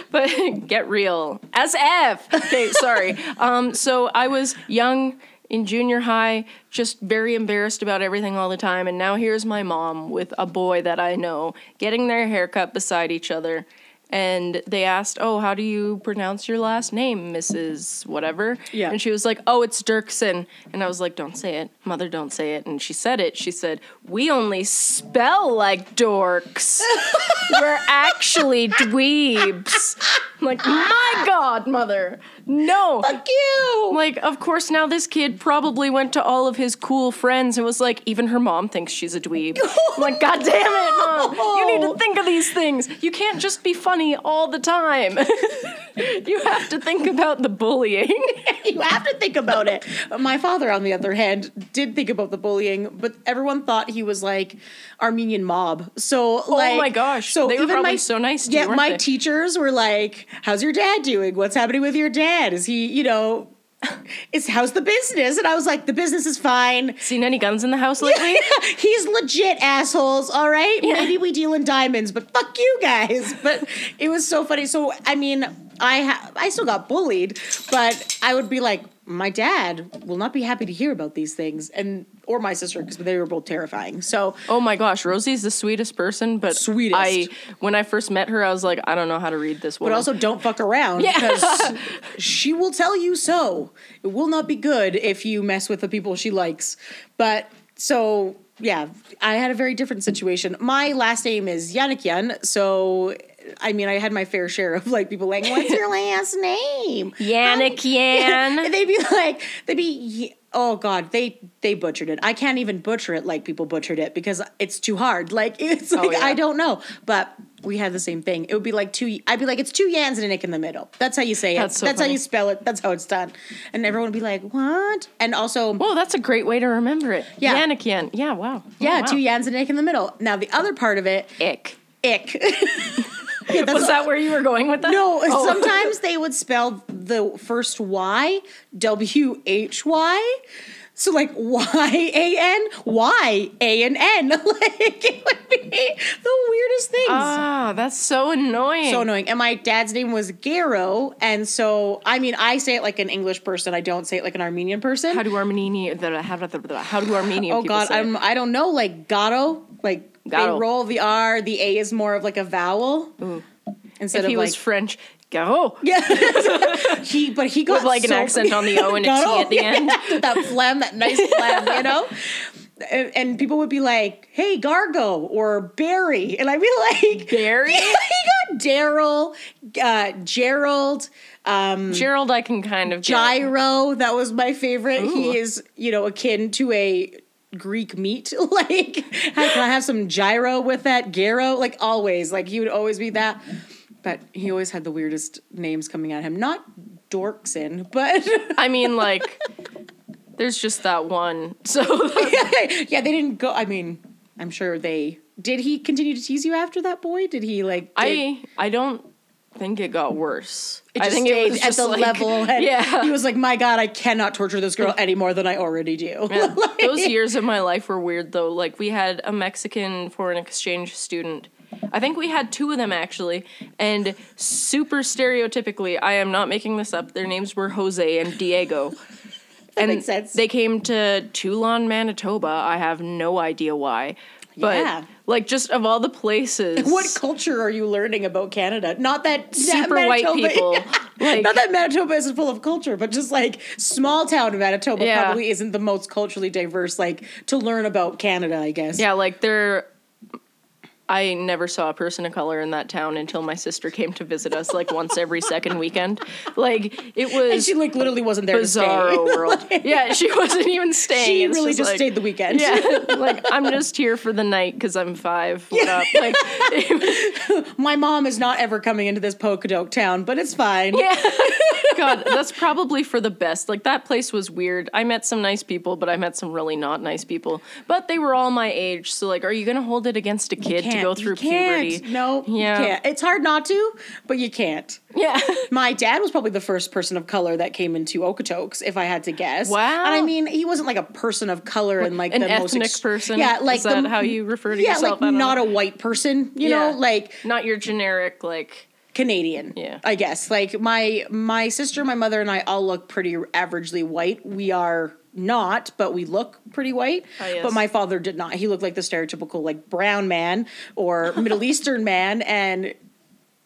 Speaker 1: [LAUGHS] but get real. As F. Okay, sorry. Um, so I was young in junior high, just very embarrassed about everything all the time. And now here's my mom with a boy that I know getting their haircut beside each other. And they asked, Oh, how do you pronounce your last name, Mrs. Whatever?
Speaker 2: Yeah.
Speaker 1: And she was like, Oh, it's Doerksen. And I was like, Don't say it. Mother, don't say it. And she said it. She said, We only spell like dorks. [LAUGHS] We're actually dweebs. I'm like, My God, mother. No.
Speaker 2: Fuck you.
Speaker 1: Like, of course, now this kid probably went to all of his cool friends and was like, even her mom thinks she's a dweeb. I'm [LAUGHS] like, God damn it, mom. You need to think of these things. You can't just be funny all the time. [LAUGHS] you have to think about the bullying. [LAUGHS]
Speaker 2: you have to think about it. My father, on the other hand, did think about the bullying, but everyone thought he was like Armenian mob. So, like,
Speaker 1: Oh my gosh. So They were
Speaker 2: even
Speaker 1: probably
Speaker 2: my,
Speaker 1: so nice to you,
Speaker 2: Yeah, my
Speaker 1: they?
Speaker 2: teachers were like, "How's your dad doing? What's happening with your dad? Is he, you know, [LAUGHS] is how's the business?" And I was like, "The business is fine."
Speaker 1: Seen any guns in the house lately? [LAUGHS]
Speaker 2: He's legit assholes, all right? Maybe we deal in diamonds, but fuck you guys. [LAUGHS] But it was so funny. So I mean, I ha- I still got bullied, but I would be like, my dad will not be happy to hear about these things, and or my sister because they were both terrifying. So
Speaker 1: Oh my gosh, Rosie's the sweetest person, but
Speaker 2: Sweetest.
Speaker 1: I when I first met her, I was like, I don't know how to read this
Speaker 2: one.
Speaker 1: but
Speaker 2: also don't fuck around
Speaker 1: Yeah.
Speaker 2: because [LAUGHS] she will tell you so. It will not be good if you mess with the people she likes. But so yeah, I had a very different situation. My last name is Yannikian, so I mean I had my fair share of like people like, "What's your last name?"
Speaker 1: Yannick Yan. [LAUGHS]
Speaker 2: They'd be like, they'd be, oh god, they they butchered it. I can't even butcher it like people butchered it because it's too hard. Like [LAUGHS] it's oh, like
Speaker 1: Oh, yeah.
Speaker 2: I don't know, but we had the same thing. It would be like two. I'd be like, it's two yans and a nick in the middle. That's how you say it.
Speaker 1: That's so
Speaker 2: That's how you spell it. That's how it's done. And everyone would be like, what? And also,
Speaker 1: Whoa, that's a great way to remember it.
Speaker 2: Yeah.
Speaker 1: Yannick Yan. Yeah, wow. Oh,
Speaker 2: yeah,
Speaker 1: wow.
Speaker 2: two yans and a nick in the middle. Now the other part of it,
Speaker 1: Ick.
Speaker 2: ick. [LAUGHS] Yeah, that's [LAUGHS]
Speaker 1: Was that where you were going with that?
Speaker 2: No,
Speaker 1: Oh. [LAUGHS]
Speaker 2: sometimes they would spell the first Y W H Y. So like Y A N Y A N N. [LAUGHS] Like it would be the weirdest things.
Speaker 1: Ah, that's so annoying.
Speaker 2: so annoying. And my dad's name was Garo, and so I mean I say it like an English person. I don't say it like an Armenian person.
Speaker 1: How do Armenian how, how do Armenian
Speaker 2: oh God? I'm I don't know. Like Gato, like they roll the R. The A is more of like a vowel instead
Speaker 1: if
Speaker 2: of
Speaker 1: he
Speaker 2: like
Speaker 1: was French, go.
Speaker 2: Yeah, [LAUGHS] he but he got
Speaker 1: With like an accent on the O and a T
Speaker 2: Got
Speaker 1: at the
Speaker 2: yeah,
Speaker 1: end. [LAUGHS]
Speaker 2: that phlegm, that nice phlegm, you know. And, and people would be like, "Hey, Gargo" or Barry, and I'd be like,
Speaker 1: Barry? [LAUGHS]
Speaker 2: he got Daryl, uh, Gerald, um,
Speaker 1: Gerald, I can kind of get.
Speaker 2: Gyro. That was my favorite.
Speaker 1: Ooh.
Speaker 2: He is, you know, akin to a Greek meat. [LAUGHS] like, how can I have some gyro with that? Gyro, like always. Like he would always be that. But he always had the weirdest names coming at him. Not Dorkson, but
Speaker 1: I mean, [LAUGHS] like, there's just that one. So [LAUGHS]
Speaker 2: yeah, they didn't go. I mean, I'm sure they did. He continue to tease you after that boy? Did he like? Did,
Speaker 1: I I don't think it got worse.
Speaker 2: it
Speaker 1: I
Speaker 2: just
Speaker 1: think it was
Speaker 2: at
Speaker 1: just
Speaker 2: the
Speaker 1: like,
Speaker 2: level. [LAUGHS]
Speaker 1: Yeah.
Speaker 2: he was like, "My God, I cannot torture this girl any more than I already do."
Speaker 1: Yeah. [LAUGHS]
Speaker 2: Like-
Speaker 1: Those years of my life were weird though. Like we had a Mexican foreign exchange student. I think we had two of them actually, and super stereotypically, I am not making this up. Their names were Jose and Diego. [LAUGHS] and
Speaker 2: makes sense.
Speaker 1: They came to Teulon, Manitoba. I have no idea why. But
Speaker 2: Yeah.
Speaker 1: like just of all the places [LAUGHS]
Speaker 2: What culture are you learning about Canada? Not that
Speaker 1: super
Speaker 2: that
Speaker 1: white
Speaker 2: Manitoba-
Speaker 1: people. [LAUGHS] [LAUGHS] Like
Speaker 2: Not that Manitoba isn't full of culture, but just like small town Manitoba
Speaker 1: Yeah.
Speaker 2: probably isn't the most culturally diverse. Like to learn about Canada, I guess.
Speaker 1: Yeah, like they're. I never saw a person of color in that town until my sister came to visit us like once every second weekend. Like it
Speaker 2: and
Speaker 1: was
Speaker 2: she like literally wasn't there to stay. [LAUGHS]
Speaker 1: world. Yeah, she wasn't even staying.
Speaker 2: she
Speaker 1: It's
Speaker 2: really just
Speaker 1: like-
Speaker 2: stayed the weekend.
Speaker 1: Yeah, [LAUGHS] like I'm just here for the night because I'm five. What up? Like, [LAUGHS]
Speaker 2: My mom is not ever coming into this Pocodoke town, but it's fine.
Speaker 1: yeah. God, that's probably for the best. Like that place was weird. I met some nice people, but I met some really not nice people. But they were all my age, so like, are you gonna hold it against a kid go through
Speaker 2: you can't.
Speaker 1: puberty.
Speaker 2: No,
Speaker 1: Yeah.
Speaker 2: you can't. It's hard not to, but you can't.
Speaker 1: Yeah. [LAUGHS]
Speaker 2: My dad was probably the first person of color that came into Okotoks, if I had to guess.
Speaker 1: Wow.
Speaker 2: And I mean, he wasn't like a person of color and like
Speaker 1: An
Speaker 2: the most
Speaker 1: ethnic
Speaker 2: ex-
Speaker 1: person?
Speaker 2: Yeah, like
Speaker 1: Is that
Speaker 2: the,
Speaker 1: how you refer to
Speaker 2: yeah,
Speaker 1: yourself?
Speaker 2: Like not
Speaker 1: know.
Speaker 2: a white person. You
Speaker 1: Yeah.
Speaker 2: know, like
Speaker 1: Not your generic like
Speaker 2: Canadian.
Speaker 1: Yeah.
Speaker 2: I guess. Like my my sister, my mother, and I all look pretty averagely white. We are not, but we look pretty white.
Speaker 1: Ah, yes.
Speaker 2: But my father did not. He looked like the stereotypical like brown man or [LAUGHS] Middle Eastern man, and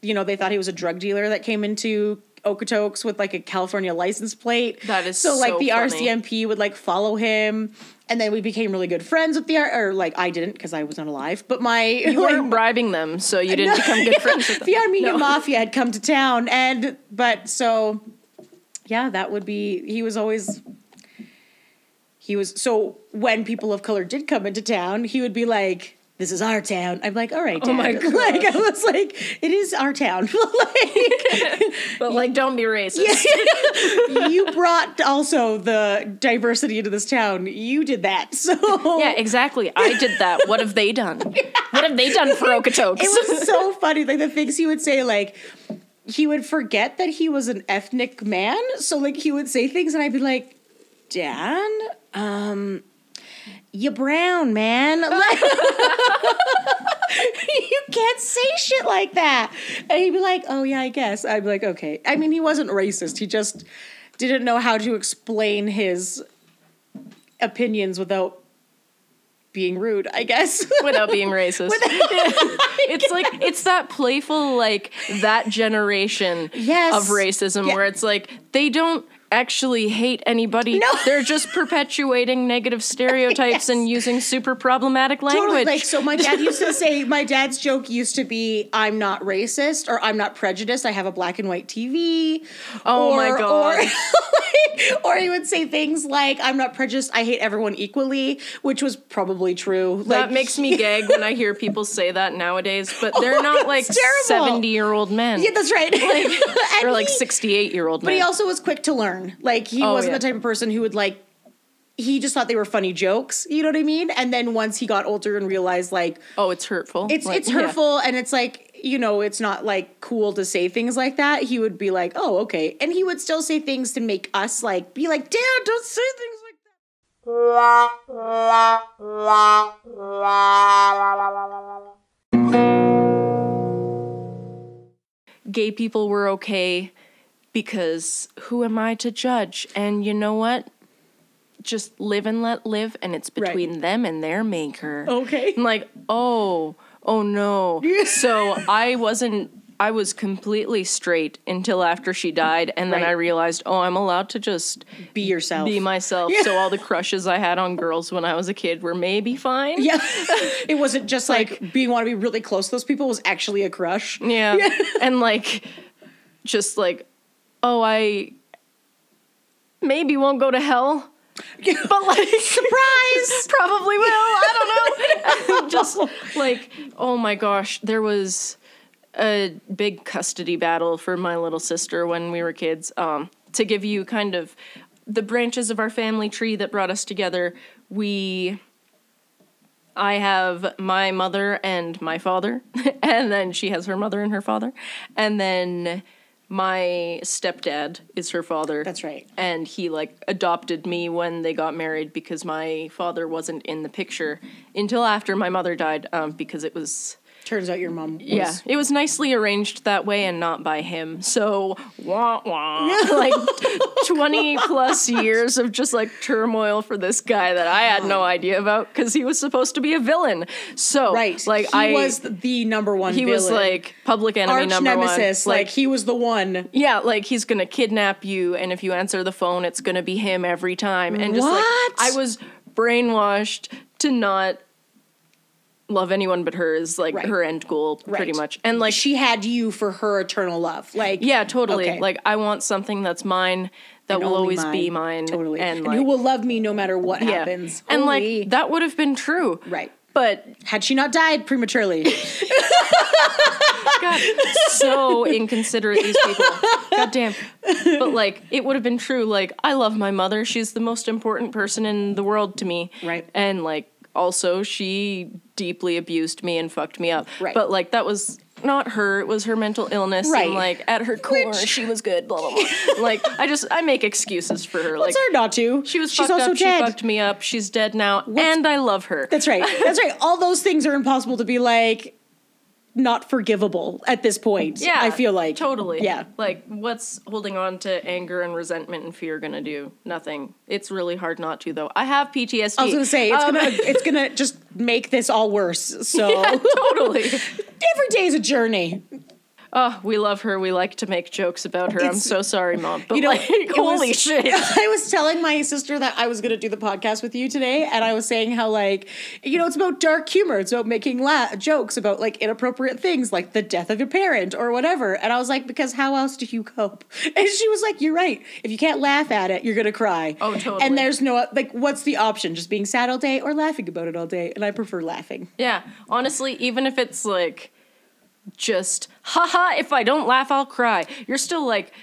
Speaker 2: you know they thought he was a drug dealer that came into Okotoks with like a California license plate.
Speaker 1: That is
Speaker 2: so
Speaker 1: so like
Speaker 2: the
Speaker 1: funny.
Speaker 2: RCMP would like follow him. And then we became really good friends with the R or like I didn't because I was not alive. But my
Speaker 1: you [LAUGHS] weren't bribing them, so you didn't become good [LAUGHS] friends with them.
Speaker 2: the Armenian
Speaker 1: No.
Speaker 2: mafia had come to town, and but so yeah, that would be. He was always. He was so when people of color did come into town, he would be like, "This is our town." I'm like, "All right, Dad."
Speaker 1: Oh my [LAUGHS]
Speaker 2: Like I was like, "It is our town." [LAUGHS] like, [LAUGHS]
Speaker 1: But like, don't be racist.
Speaker 2: you brought also the diversity into this town. You did that, so
Speaker 1: Yeah, exactly. I did that. What have they done? What have they done for Okotoks?
Speaker 2: it was so funny. Like the things he would say, like he would forget that he was an ethnic man. So like he would say things, and I'd be like, "Dan, um, you brown man." [LAUGHS] Like [LAUGHS] you can't say shit like that. And he'd be like, "Oh yeah, I guess." I'd be like, "Okay." I mean, he wasn't racist. He just didn't know how to explain his opinions without being rude. I guess. [LAUGHS]
Speaker 1: Without being racist. it's like it's that playful like that generation
Speaker 2: Yes.
Speaker 1: of racism
Speaker 2: Yeah.
Speaker 1: where it's like they don't actually hate anybody.
Speaker 2: No.
Speaker 1: They're just [LAUGHS] perpetuating negative stereotypes
Speaker 2: Yes.
Speaker 1: and using super problematic language.
Speaker 2: Totally. Like, so my dad used to [LAUGHS] say, my dad's joke used to be, I'm not racist or I'm not prejudiced. I have a black and white TV.
Speaker 1: Oh my God. [LAUGHS]
Speaker 2: Or, or he would say things like, I'm not prejudiced. I hate everyone equally, which was probably true.
Speaker 1: that
Speaker 2: like,
Speaker 1: makes me gag when I hear people say that nowadays, but oh, they're
Speaker 2: Oh,
Speaker 1: not like 70 year old men.
Speaker 2: Yeah, that's right.
Speaker 1: Like, or
Speaker 2: And
Speaker 1: like 68 year old men.
Speaker 2: But he also was quick to learn. Like he
Speaker 1: Oh,
Speaker 2: wasn't
Speaker 1: yeah.
Speaker 2: the type of person who would like he just thought they were funny jokes, you know what I mean? And then once he got older and realized like
Speaker 1: oh, it's hurtful.
Speaker 2: it's
Speaker 1: Like,
Speaker 2: it's
Speaker 1: yeah.
Speaker 2: hurtful and it's like you know it's not like cool to say things like that he would be like oh okay and he would still say things to make us like be like dad don't say things like that
Speaker 1: gay people were okay because who am I to judge? And you know what? Just live and let live, and it's
Speaker 2: Right.
Speaker 1: between them and their maker.
Speaker 2: okay
Speaker 1: I'm like, oh, oh no. [LAUGHS] so I wasn't. I was completely straight until after she died, and then
Speaker 2: Right.
Speaker 1: I realized, oh, I'm allowed to just
Speaker 2: be yourself
Speaker 1: be myself. So all the crushes I had on girls when I was a kid were maybe fine.
Speaker 2: yeah [LAUGHS] it wasn't just like, being want to be really close to those people was actually a crush
Speaker 1: Yeah. [LAUGHS] and like just like, oh, I maybe won't go to hell. [LAUGHS] But like [LAUGHS]
Speaker 2: surprise [LAUGHS]
Speaker 1: probably will. I don't know. just like, oh my gosh, there was a big custody battle for my little sister when we were kids. Um, to give you kind of the branches of our family tree that brought us together, we I have my mother and my father, and then she has her mother and her father, and then my stepdad is her father.
Speaker 2: That's right.
Speaker 1: And he like adopted me when they got married because my father wasn't in the picture until after my mother died um, because it was
Speaker 2: turns out your mom was
Speaker 1: yeah it was nicely arranged that way and not by him. So wah wah. [LAUGHS] Like 20 plus years of just like turmoil for this guy that i had no idea about because he was supposed to be a villain. So
Speaker 2: right.
Speaker 1: like
Speaker 2: he
Speaker 1: i
Speaker 2: was the number one
Speaker 1: he was like public enemy
Speaker 2: arch
Speaker 1: number
Speaker 2: nemesis.
Speaker 1: One
Speaker 2: like, he was the one.
Speaker 1: yeah, like he's gonna kidnap you, and if you answer the phone, it's gonna be him every time. And just
Speaker 2: What?
Speaker 1: like I was brainwashed to not love anyone but her is like
Speaker 2: Right.
Speaker 1: her end goal, pretty
Speaker 2: Right.
Speaker 1: much. And like,
Speaker 2: she had you for her eternal love like
Speaker 1: yeah, totally.
Speaker 2: Okay.
Speaker 1: Like I want something that's mine that
Speaker 2: And
Speaker 1: will always be mine,
Speaker 2: Totally.
Speaker 1: and,
Speaker 2: And,
Speaker 1: like,
Speaker 2: who will love me no matter what
Speaker 1: yeah.
Speaker 2: happens.
Speaker 1: And
Speaker 2: Holy-
Speaker 1: like that would have been true,
Speaker 2: Right.
Speaker 1: But
Speaker 2: Had she not died prematurely. [LAUGHS] [LAUGHS]
Speaker 1: God, so inconsiderate these people. God damn. But like it would have been true. Like I love my mother. She's the most important person in the world to me.
Speaker 2: Right.
Speaker 1: And like also she deeply abused me and fucked me up.
Speaker 2: Right.
Speaker 1: But like that was not her, it was her mental illness.
Speaker 2: Right.
Speaker 1: And like at her core,
Speaker 2: Which-
Speaker 1: she was good, blah, blah, blah. [LAUGHS] like I just, I make excuses for her.
Speaker 2: What's
Speaker 1: like
Speaker 2: her not to?
Speaker 1: she was
Speaker 2: She's also
Speaker 1: up,
Speaker 2: dead.
Speaker 1: she fucked me up, she's dead now, and I love her.
Speaker 2: That's right. That's right. [LAUGHS] All those things are impossible to be like not forgivable at this point.
Speaker 1: Yeah,
Speaker 2: I feel like
Speaker 1: totally.
Speaker 2: Yeah.
Speaker 1: like what's holding on to anger and resentment and fear gonna do? Nothing. It's really hard not to, though. I have PTSD.
Speaker 2: I was gonna say it's
Speaker 1: Um,
Speaker 2: gonna [LAUGHS] it's gonna just make this all worse. So
Speaker 1: totally. [LAUGHS]
Speaker 2: every day is a journey.
Speaker 1: Oh, we love her. We like to make jokes about her. I'm so sorry, mom. But
Speaker 2: You know,
Speaker 1: like,
Speaker 2: it was-
Speaker 1: holy shit. [LAUGHS]
Speaker 2: I was telling my sister that I was going to do the podcast with you today, and I was saying how, like, you know, it's about dark humor. It's about making la- jokes about, like, inappropriate things, like the death of your parent or whatever. And I was like, because how else do you cope? [LAUGHS] And she was like, you're right. If you can't laugh at it, you're going to cry.
Speaker 1: Oh, totally.
Speaker 2: And there's no, like, what's the option? Just being sad all day or laughing about it all day? And I prefer laughing.
Speaker 1: Yeah, honestly, even if it's like just haha, if I don't laugh, I'll cry. You're still like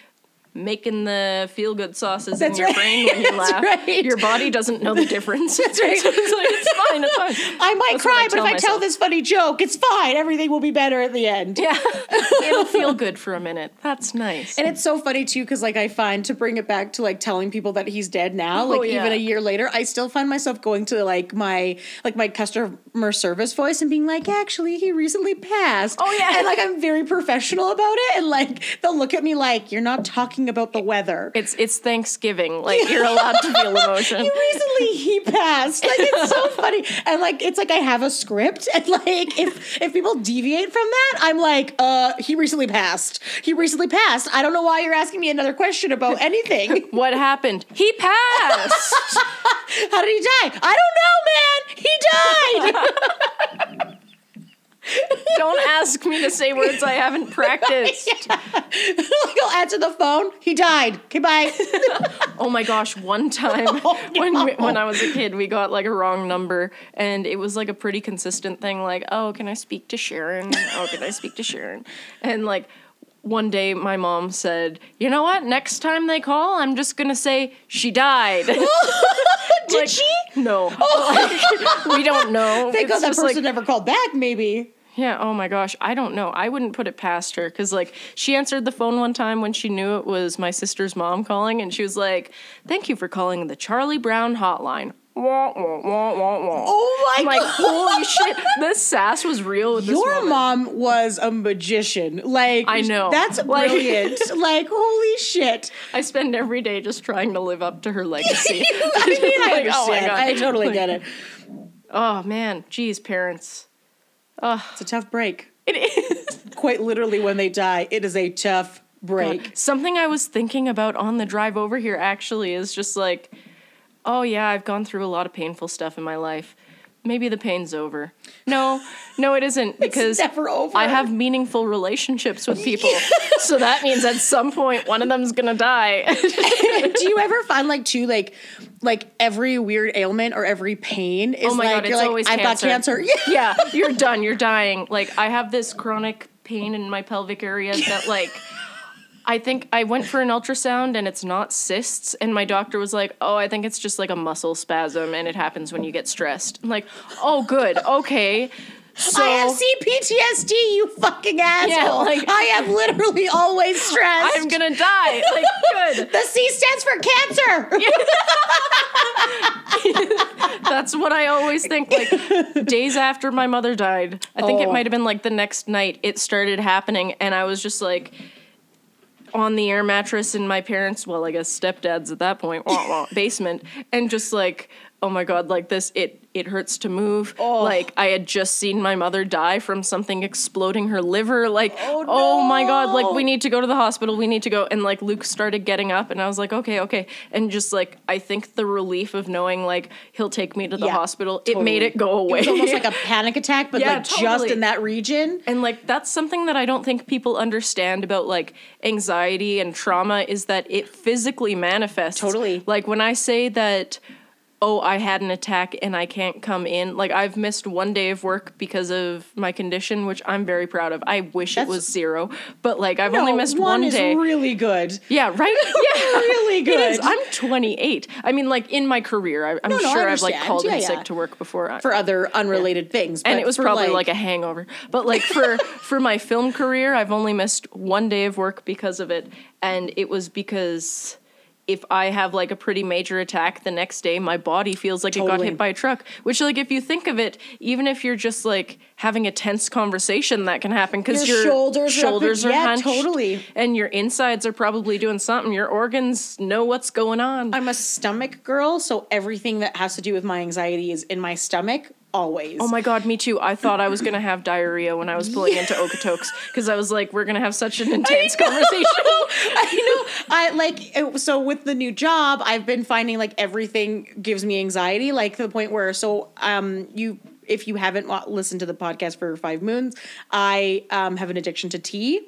Speaker 1: making the feel good sauces
Speaker 2: That's
Speaker 1: in your
Speaker 2: right.
Speaker 1: brain when you [LAUGHS] laugh.
Speaker 2: right.
Speaker 1: Your body doesn't know the difference. [LAUGHS]
Speaker 2: That's right.
Speaker 1: So [LAUGHS] it's like it's fine, it's fine.
Speaker 2: I might
Speaker 1: That's
Speaker 2: cry,
Speaker 1: I
Speaker 2: but if I tell this funny joke, it's fine. Everything will be better at the end.
Speaker 1: Yeah. It'll feel good for a minute. That's nice.
Speaker 2: And it's so funny too, because like I find to bring it back to like telling people that he's dead now, oh, like
Speaker 1: Oh, yeah.
Speaker 2: even a year later, I still find myself going to like my like my customer service voice and being like, actually, he recently passed.
Speaker 1: Oh, yeah.
Speaker 2: and like I'm very professional about it, and like they'll look at me like you're not talking about the weather.
Speaker 1: It's it's Thanksgiving. Like you're allowed to feel [LAUGHS] emotion.
Speaker 2: You recently he passed. Like it's so [LAUGHS] funny. And like it's like I have a script and like if if people deviate from that, I'm like, uh, he recently passed. He recently passed. I don't know why you're asking me another question about anything. [LAUGHS]
Speaker 1: What happened? He passed.
Speaker 2: How did he die? I don't know, man. He died. [LAUGHS]
Speaker 1: Don't ask me to say words I haven't [LAUGHS] practiced.
Speaker 2: like [LAUGHS] I'll answer the phone. He died. Okay, bye.
Speaker 1: Oh my gosh, one time
Speaker 2: Oh,
Speaker 1: when we, when I was a kid, we got like a wrong number and it was like a pretty consistent thing like, "Oh, can I speak to Sharon? Oh, can I speak to Sharon?" And like one day my mom said, "You know what? Next time they call, I'm just going to say she died." [LAUGHS]
Speaker 2: Did [LAUGHS]
Speaker 1: Like,
Speaker 2: she?
Speaker 1: No. Oh. [LAUGHS] Like, we don't know.
Speaker 2: Thank God that person
Speaker 1: like,
Speaker 2: never called back. Maybe.
Speaker 1: yeah, oh my gosh, I don't know. I wouldn't put it past her because, like, she answered the phone one time when she knew it was my sister's mom calling, and she was like, Thank you for calling the Charlie Brown hotline. Wah, wah, wah, wah, wah.
Speaker 2: Oh my
Speaker 1: I'm like,
Speaker 2: God.
Speaker 1: holy shit, this sass was real with
Speaker 2: Your
Speaker 1: woman.
Speaker 2: mom was a magician. Like
Speaker 1: I know.
Speaker 2: That's
Speaker 1: Like-
Speaker 2: brilliant. [LAUGHS] like holy shit.
Speaker 1: I spend every day just trying to live up to her [LAUGHS] legacy. [LAUGHS]
Speaker 2: I mean, I
Speaker 1: oh my. God.
Speaker 2: I totally
Speaker 1: Like,
Speaker 2: get it.
Speaker 1: Oh man, geez, parents. Oh.
Speaker 2: It's a tough break.
Speaker 1: It is.
Speaker 2: Quite literally, when they die, it is a tough break.
Speaker 1: Something I was thinking about on the drive over here actually is just like, oh yeah, I've gone through a lot of painful stuff in my life. Maybe the pain's over. No, no, it isn't [LAUGHS] because
Speaker 2: never over.
Speaker 1: I have meaningful relationships with people. [LAUGHS] so that means at some point one of them's gonna die. [LAUGHS]
Speaker 2: Do you ever find like too like like every weird ailment or every pain is
Speaker 1: Oh my
Speaker 2: like
Speaker 1: God,
Speaker 2: you're
Speaker 1: it's
Speaker 2: like
Speaker 1: always
Speaker 2: I've
Speaker 1: cancer.
Speaker 2: got cancer. Yeah.
Speaker 1: yeah, you're done. You're dying. Like I have this chronic pain in my pelvic area that like I think I went for an ultrasound and it's not cysts and my doctor was like, "Oh, I think it's just like a muscle spasm and it happens when you get stressed." I'm like, "Oh, good. Okay." So
Speaker 2: I have CPTSD, you fucking asshole.
Speaker 1: like-
Speaker 2: I am literally always stressed.
Speaker 1: I'm going to die. Like, good. [LAUGHS]
Speaker 2: the C stands for cancer. [LAUGHS]
Speaker 1: That's what I always think. Like days after my mother died, I think it
Speaker 2: Oh.
Speaker 1: might have been like the next night it started happening, and I was just like on the air mattress in my parents' well, I guess stepdad's at that point wah, wah, [LAUGHS] basement, and just like oh my god, like this it it hurts to move.
Speaker 2: Oh.
Speaker 1: Like I had just seen my mother die from something exploding her liver. Like
Speaker 2: Oh,
Speaker 1: oh my god, like we need to go to the hospital. We need to go. And like Luke started getting up, and I was like okay, okay, and just like I think the relief of knowing like he'll take me to the
Speaker 2: Yeah,
Speaker 1: hospital, it made it go away.
Speaker 2: It was almost like a [LAUGHS] panic attack, but
Speaker 1: Yeah,
Speaker 2: like just in that region.
Speaker 1: And like that's something that I don't think people understand about like anxiety and trauma is that it physically manifests.
Speaker 2: Totally.
Speaker 1: Like when I say that oh, I had an attack and I can't come in. Like I've missed one day of work because of my condition, which I'm very proud of. I wish it was zero, but like I've only missed one,
Speaker 2: is
Speaker 1: day.
Speaker 2: really good.
Speaker 1: yeah, right. [LAUGHS] Yeah,
Speaker 2: Really
Speaker 1: It is.
Speaker 2: good.
Speaker 1: I'm 28. I mean, like in my career, I, I'm
Speaker 2: No, no,
Speaker 1: sure I've like called
Speaker 2: Yeah,
Speaker 1: in
Speaker 2: yeah.
Speaker 1: sick to work before. I-
Speaker 2: For other unrelated things.
Speaker 1: and it was probably like, a hangover. But like for [LAUGHS] for my film career, I've only missed one day of work because of it, and it was because if I have like a pretty major attack the next day, my body feels like it got hit by a truck. Which, like, if you think of it, even if you're just like having a tense conversation, that can happen because
Speaker 2: Your
Speaker 1: your,
Speaker 2: shoulders are up
Speaker 1: are
Speaker 2: yeah,
Speaker 1: hunched,
Speaker 2: totally.
Speaker 1: and your insides are probably doing something. Your organs know what's going on.
Speaker 2: I'm a stomach girl, so everything that has to do with my anxiety is in my stomach always.
Speaker 1: Oh my god, me too. I thought I was gonna have diarrhea when I was pulling into [LAUGHS] Okotoks because I was like, we're gonna have such an intense [LAUGHS] conversation.
Speaker 2: I know. I like it- so with the new job, I've been finding like everything gives me anxiety, like to the point where so um you if you haven't listened to the podcast for five moons, I um have an addiction to tea.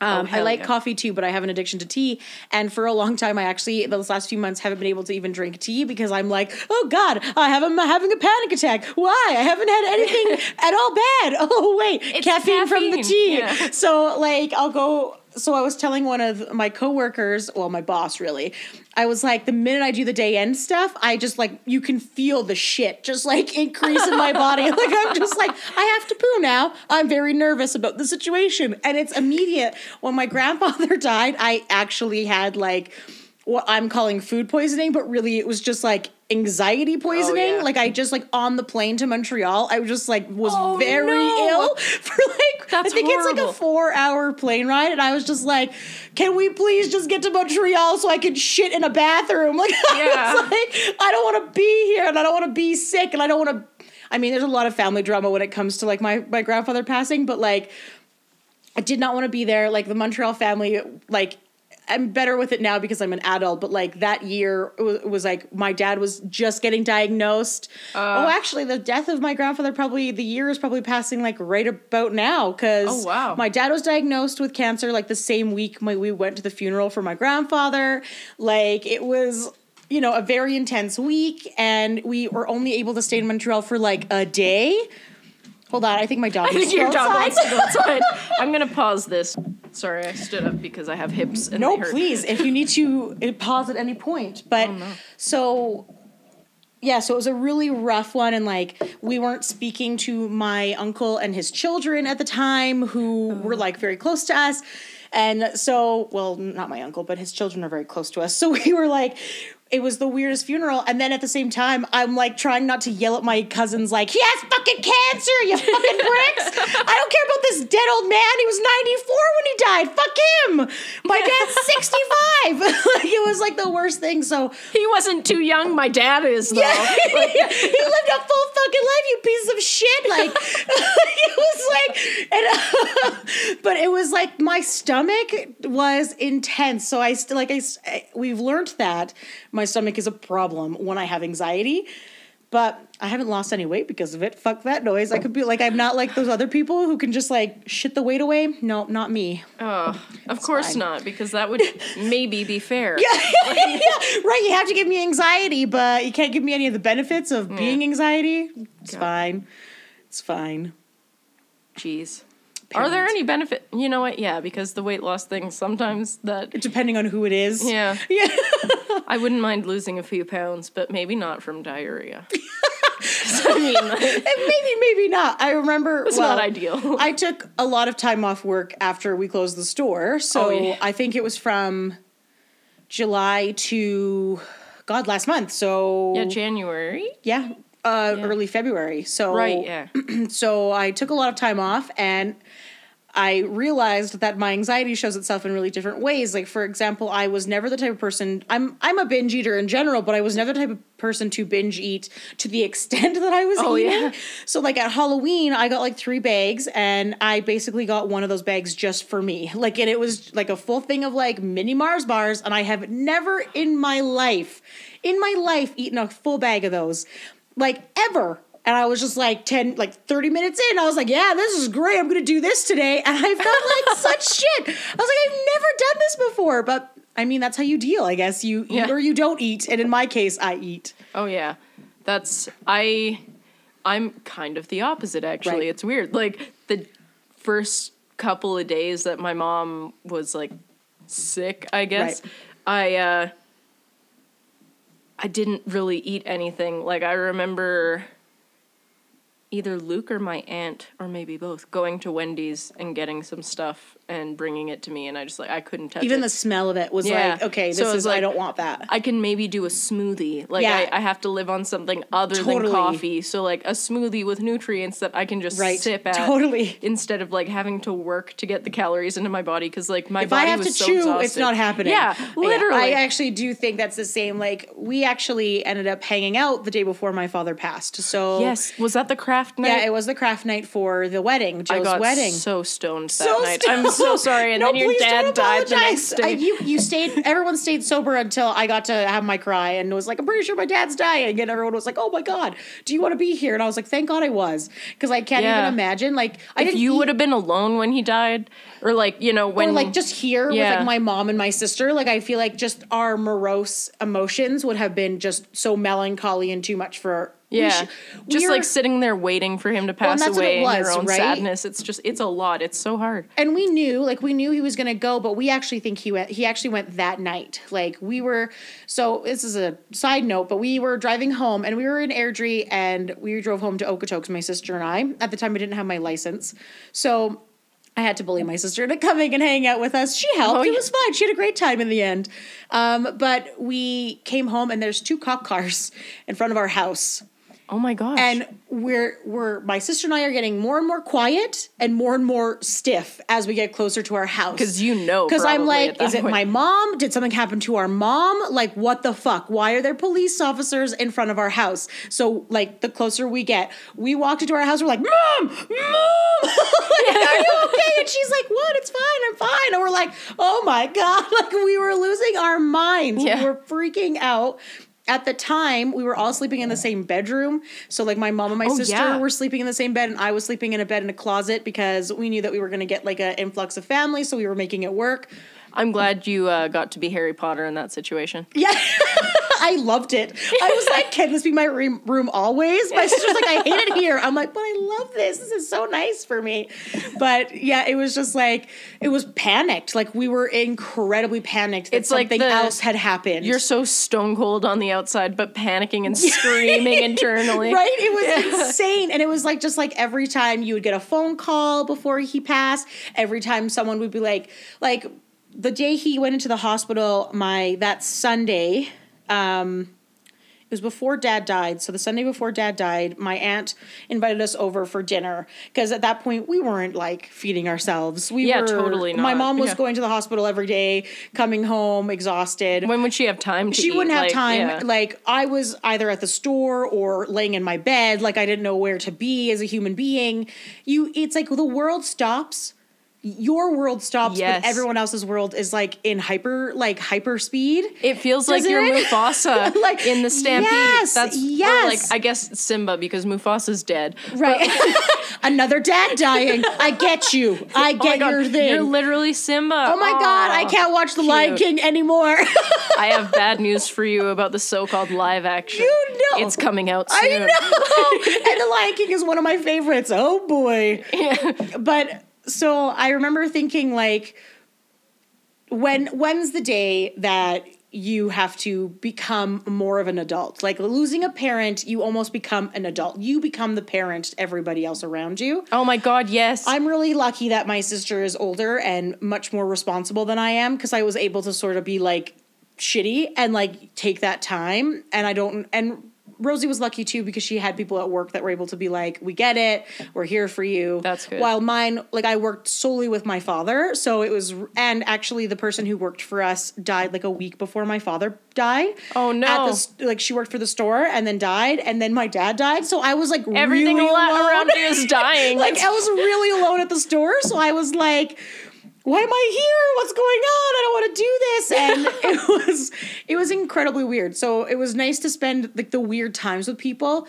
Speaker 2: Um, I
Speaker 1: Oh, hell
Speaker 2: like
Speaker 1: yeah.
Speaker 2: coffee too, but I have an addiction to tea. And for a long time, I actually, those last few months, haven't been able to even drink tea because I'm like, oh God, I have, I'm having a panic attack. Why? I haven't had anything [LAUGHS] at all bad. [LAUGHS] Oh, wait,
Speaker 1: It's
Speaker 2: caffeine, from the tea.
Speaker 1: yeah.
Speaker 2: So, like, I'll go. So, I was telling one of my coworkers, well, my boss really, I was like, the minute I do the day end stuff, I just like, you can feel the shit just like increase in my body. [LAUGHS] Like, I'm just like, I have to poo now. I'm very nervous about the situation. And it's immediate. When my grandfather [LAUGHS] died, I actually had like, what I'm calling food poisoning, but really it was just like anxiety oh, poisoning.
Speaker 1: yeah.
Speaker 2: Like I just like on the plane to Montreal, I was just like was
Speaker 1: Oh,
Speaker 2: very
Speaker 1: no.
Speaker 2: ill [LAUGHS] for like
Speaker 1: That's
Speaker 2: I think it's like a four hour plane ride, and I was just like, "Can we please just get to Montreal so I can shit in a bathroom?" [LAUGHS] Like I
Speaker 1: Yeah.
Speaker 2: was like, I don't want to be here, and I don't want to be sick, and I don't want to. I mean, there's a lot of family drama when it comes to like my my grandfather passing, but like I did not want to be there. Like the Montreal family, like I'm better with it now because I'm an adult. But like that year, it was, it was like my dad was just getting diagnosed. Uh. oh, actually, the death of my grandfather probably the year is probably passing like right about now because
Speaker 1: Oh, wow.
Speaker 2: my dad was diagnosed with cancer like the same week my, we went to the funeral for my grandfather. Like it was. You know, a very intense week, and we were only able to stay in Montreal for like a day. Hold on, I think my dog.
Speaker 1: I think your dog wants to go [LAUGHS] outside. I'm gonna pause this. Sorry, I stood up because I have hips and
Speaker 2: No, please. If you need to uh, pause at any point. But so yeah, so it was a really rough one and like we weren't speaking to my uncle and his children at the time who were like very close to us. And so, well, not my uncle, but his children are very close to us. So [LAUGHS] we were like it was the weirdest funeral. And then at the same time, I'm like trying not to yell at my cousins, like, he has fucking cancer, you fucking bricks. I don't care about this dead old man. He was 94 when he died. Fuck him. My dad's [LAUGHS] 65. [LAUGHS] like, it was like the worst thing. So,
Speaker 1: He wasn't too young. My dad is though.
Speaker 2: yeah, [LAUGHS] he lived a full fucking life, you piece of shit. Like, it was like, and, but it was like my stomach was intense. So I still like I, we've learned that my stomach is a problem when I have anxiety. But I haven't lost any weight because of it. Fuck that noise. I could be like I'm not like those other people who can just like shit the weight away. No, not me.
Speaker 1: Oh, of course
Speaker 2: fine.
Speaker 1: not, because that would [LAUGHS] maybe be fair.
Speaker 2: yeah, [LAUGHS] yeah, right. You have to give me anxiety, but you can't give me any of the benefits of mm. being anxiety. It's fine. It's fine.
Speaker 1: Jeez. Are there any benefit? You know what? Yeah, because the weight loss thing sometimes that
Speaker 2: Depending on who it is.
Speaker 1: yeah, [LAUGHS]
Speaker 2: Yeah.
Speaker 1: I wouldn't mind losing a few pounds, but maybe not from diarrhea. [LAUGHS] I mean, [LAUGHS] it's
Speaker 2: maybe, maybe not. I remember. well,
Speaker 1: not ideal.
Speaker 2: I took a lot of time off work after we closed the store, so
Speaker 1: Oh, yeah.
Speaker 2: I think it was from July to God last month. So
Speaker 1: yeah, January.
Speaker 2: yeah, uh, early February. So
Speaker 1: Right. Yeah. [CLEARS THROAT]
Speaker 2: so I took a lot of time off and I realized that my anxiety shows itself in really different ways. Like for example, I was never the type of person I'm I'm a binge eater in general, but I was never the type of person to binge eat to the [LAUGHS] extent that I was
Speaker 1: Oh,
Speaker 2: eating.
Speaker 1: yeah.
Speaker 2: So like at Halloween, I got like 3 bags and I basically got one of those bags just for me. [LAUGHS] Like and it was like a full thing of like mini Mars bars and I have never in my life in my life eaten a full bag of those. Like ever. And I was just like 10, like 30 minutes in. I was like, yeah, this is great. I'm going to do this today. And I felt like [LAUGHS] such shit. I was like, I've never done this before. But I mean, that's how you deal, I guess. You eat
Speaker 1: Yeah.
Speaker 2: or you don't eat, and in my case, I eat.
Speaker 1: Oh yeah. That's I I'm kind of the opposite actually.
Speaker 2: Right.
Speaker 1: It's weird. Like the first couple of days that my mom was like sick, I guess.
Speaker 2: Right.
Speaker 1: I uh I didn't really eat anything. Like I remember either Luke or my aunt or maybe both going to Wendy's and getting some stuff and bringing it to me and I just like I couldn't touch it.
Speaker 2: Even
Speaker 1: it.
Speaker 2: the smell of it was
Speaker 1: Yeah.
Speaker 2: like, okay, this
Speaker 1: So
Speaker 2: is I don't want that.
Speaker 1: I can maybe do a smoothie. Like
Speaker 2: Yeah.
Speaker 1: I, I have to live on something other
Speaker 2: Totally.
Speaker 1: than coffee. So like a smoothie with nutrients that I can just
Speaker 2: Right.
Speaker 1: sip at.
Speaker 2: Totally.
Speaker 1: Instead of like having to work to get the calories into my body because like my
Speaker 2: if
Speaker 1: body
Speaker 2: I have to
Speaker 1: so
Speaker 2: chew,
Speaker 1: exhausted.
Speaker 2: it's not happening.
Speaker 1: Yeah, literally.
Speaker 2: I actually do think that's the same. Like we actually ended up hanging out the day before my father passed. So
Speaker 1: yes. Was that the craft night?
Speaker 2: yeah, it was the craft night for the wedding,
Speaker 1: I got
Speaker 2: wedding.
Speaker 1: so stoned that
Speaker 2: So
Speaker 1: night.
Speaker 2: still-
Speaker 1: I'm so [LAUGHS] sorry. And
Speaker 2: No,
Speaker 1: then your dad died the next day.
Speaker 2: I- you you stayed. Everyone stayed sober until I got to have my cry and was like, "I'm pretty sure my dad's dying." And everyone was like, "Oh my god, do you want to be here?" And I was like, "Thank God I was," because I can't
Speaker 1: Yeah.
Speaker 2: even imagine. Like, I
Speaker 1: if you would have been alone when he died, or like you know when
Speaker 2: or like just here with like my mom and my sister like i feel like just our morose emotions would have been just so melancholy and too much for
Speaker 1: yeah,
Speaker 2: sh-
Speaker 1: just like sitting there waiting for him to pass
Speaker 2: what
Speaker 1: away
Speaker 2: it
Speaker 1: in your own
Speaker 2: right?
Speaker 1: sadness. It's just it's a lot. It's so hard.
Speaker 2: and we knew like we knew he was going to go but we actually think he went he actually went that night like we were so this is a side note but we were driving home and we were in airdrie and we drove home to okotoks my sister and i at the time i didn't have my license so I had to bully my sister into coming and hanging out with us. She helped.
Speaker 1: Oh,
Speaker 2: it was fine. She had a great time in the end. Um, but we came home and there's two cop cars in front of our house.
Speaker 1: Oh my gosh.
Speaker 2: And we're we're my sister and I are getting more and more quiet and more and more stiff as we get closer to our house.
Speaker 1: Cuz you know
Speaker 2: Because I'm like, is it my mom? Did something happen to our mom? Like, what the fuck? Why are there police officers in front of our house? So, like, the closer we get, we walked into our house. We're like, mom, mom, [LAUGHS] like, are you okay? And she's like, what? It's fine. I'm fine. And we're like, oh my god, [LAUGHS] like we were losing our minds.
Speaker 1: Yeah.
Speaker 2: We were freaking out. At the time, we were all sleeping in the same bedroom. So, like, my mom and my
Speaker 1: Oh,
Speaker 2: sister
Speaker 1: yeah.
Speaker 2: were sleeping in the same bed, and I was sleeping in a bed in a closet because we knew that we were going to get like an influx of family. So, we were making it work.
Speaker 1: I'm glad you uh, got to be Harry Potter in that situation.
Speaker 2: Yeah. [LAUGHS] I loved it. I was like, can this be my room, room always? My sister's like, I hate it here. I'm like, but I love this. This is so nice for me. But yeah, it was just like, it was panicked. Like we were incredibly panicked that
Speaker 1: It's like
Speaker 2: something
Speaker 1: the-
Speaker 2: else had happened.
Speaker 1: You're so stone cold on the outside, but panicking and screaming [LAUGHS] internally.
Speaker 2: Right? It was insane. And it was like just like every time you would get a phone call before he passed, every time someone would be like, like the day he went into the hospital, my that Sunday, um, it was before dad died. So the Sunday before dad died, my aunt invited us over for dinner because at that point we weren't like feeding ourselves. We
Speaker 1: Yeah,
Speaker 2: were
Speaker 1: totally
Speaker 2: My mom was
Speaker 1: Yeah.
Speaker 2: going to the hospital every day, coming home exhausted
Speaker 1: When would she have time to
Speaker 2: she
Speaker 1: eat?
Speaker 2: wouldn't have
Speaker 1: Like,
Speaker 2: time.
Speaker 1: yeah.
Speaker 2: Like I was either at the store or laying in my bed. Like I didn't know where to be as a human being. You, it's like the world stops. Your world stops,
Speaker 1: Yes.
Speaker 2: but everyone else's world is like in hyper, like hyper speed.
Speaker 1: It feels like you're
Speaker 2: it?
Speaker 1: Mufasa [LAUGHS]
Speaker 2: Like,
Speaker 1: in the Stampede.
Speaker 2: yes,
Speaker 1: That's
Speaker 2: yes.
Speaker 1: like I guess Simba because Mufasa's dead.
Speaker 2: Right. [LAUGHS] [LAUGHS] Another dad dying. I get you. Oh I
Speaker 1: Oh my
Speaker 2: get
Speaker 1: God,
Speaker 2: your thing.
Speaker 1: You're literally Simba.
Speaker 2: oh my god, I can't watch The Lion. King anymore.
Speaker 1: I have bad news for you about the so-called live action.
Speaker 2: You know.
Speaker 1: it's coming out soon.
Speaker 2: I know. and The Lion King is one of my favorites. Oh boy. But so I remember thinking like when when's the day that you have to become more of an adult? Like losing a parent, you almost become an adult. You become the parent to everybody else around you.
Speaker 1: Oh my god, yes.
Speaker 2: I'm really lucky that my sister is older and much more responsible than I am because I was able to sort of be like shitty and like take that time. And I don't, and Rosie was lucky too because she had people at work that were able to be like, we get it, we're here for you.
Speaker 1: That's good.
Speaker 2: While mine, like I worked solely with my father. So it was, and actually the person who worked for us died like a week before my father died.
Speaker 1: Oh, no.
Speaker 2: At the, like she worked for the store and then died. And then my dad died. So I was like,
Speaker 1: Everything
Speaker 2: really alone.
Speaker 1: around you is [LAUGHS] dying.
Speaker 2: like I was really alone at the store, so I was like, why am I here? What's going on? I don't want to do this. [LAUGHS] And it was it was incredibly weird. So it was nice to spend like the weird times with people.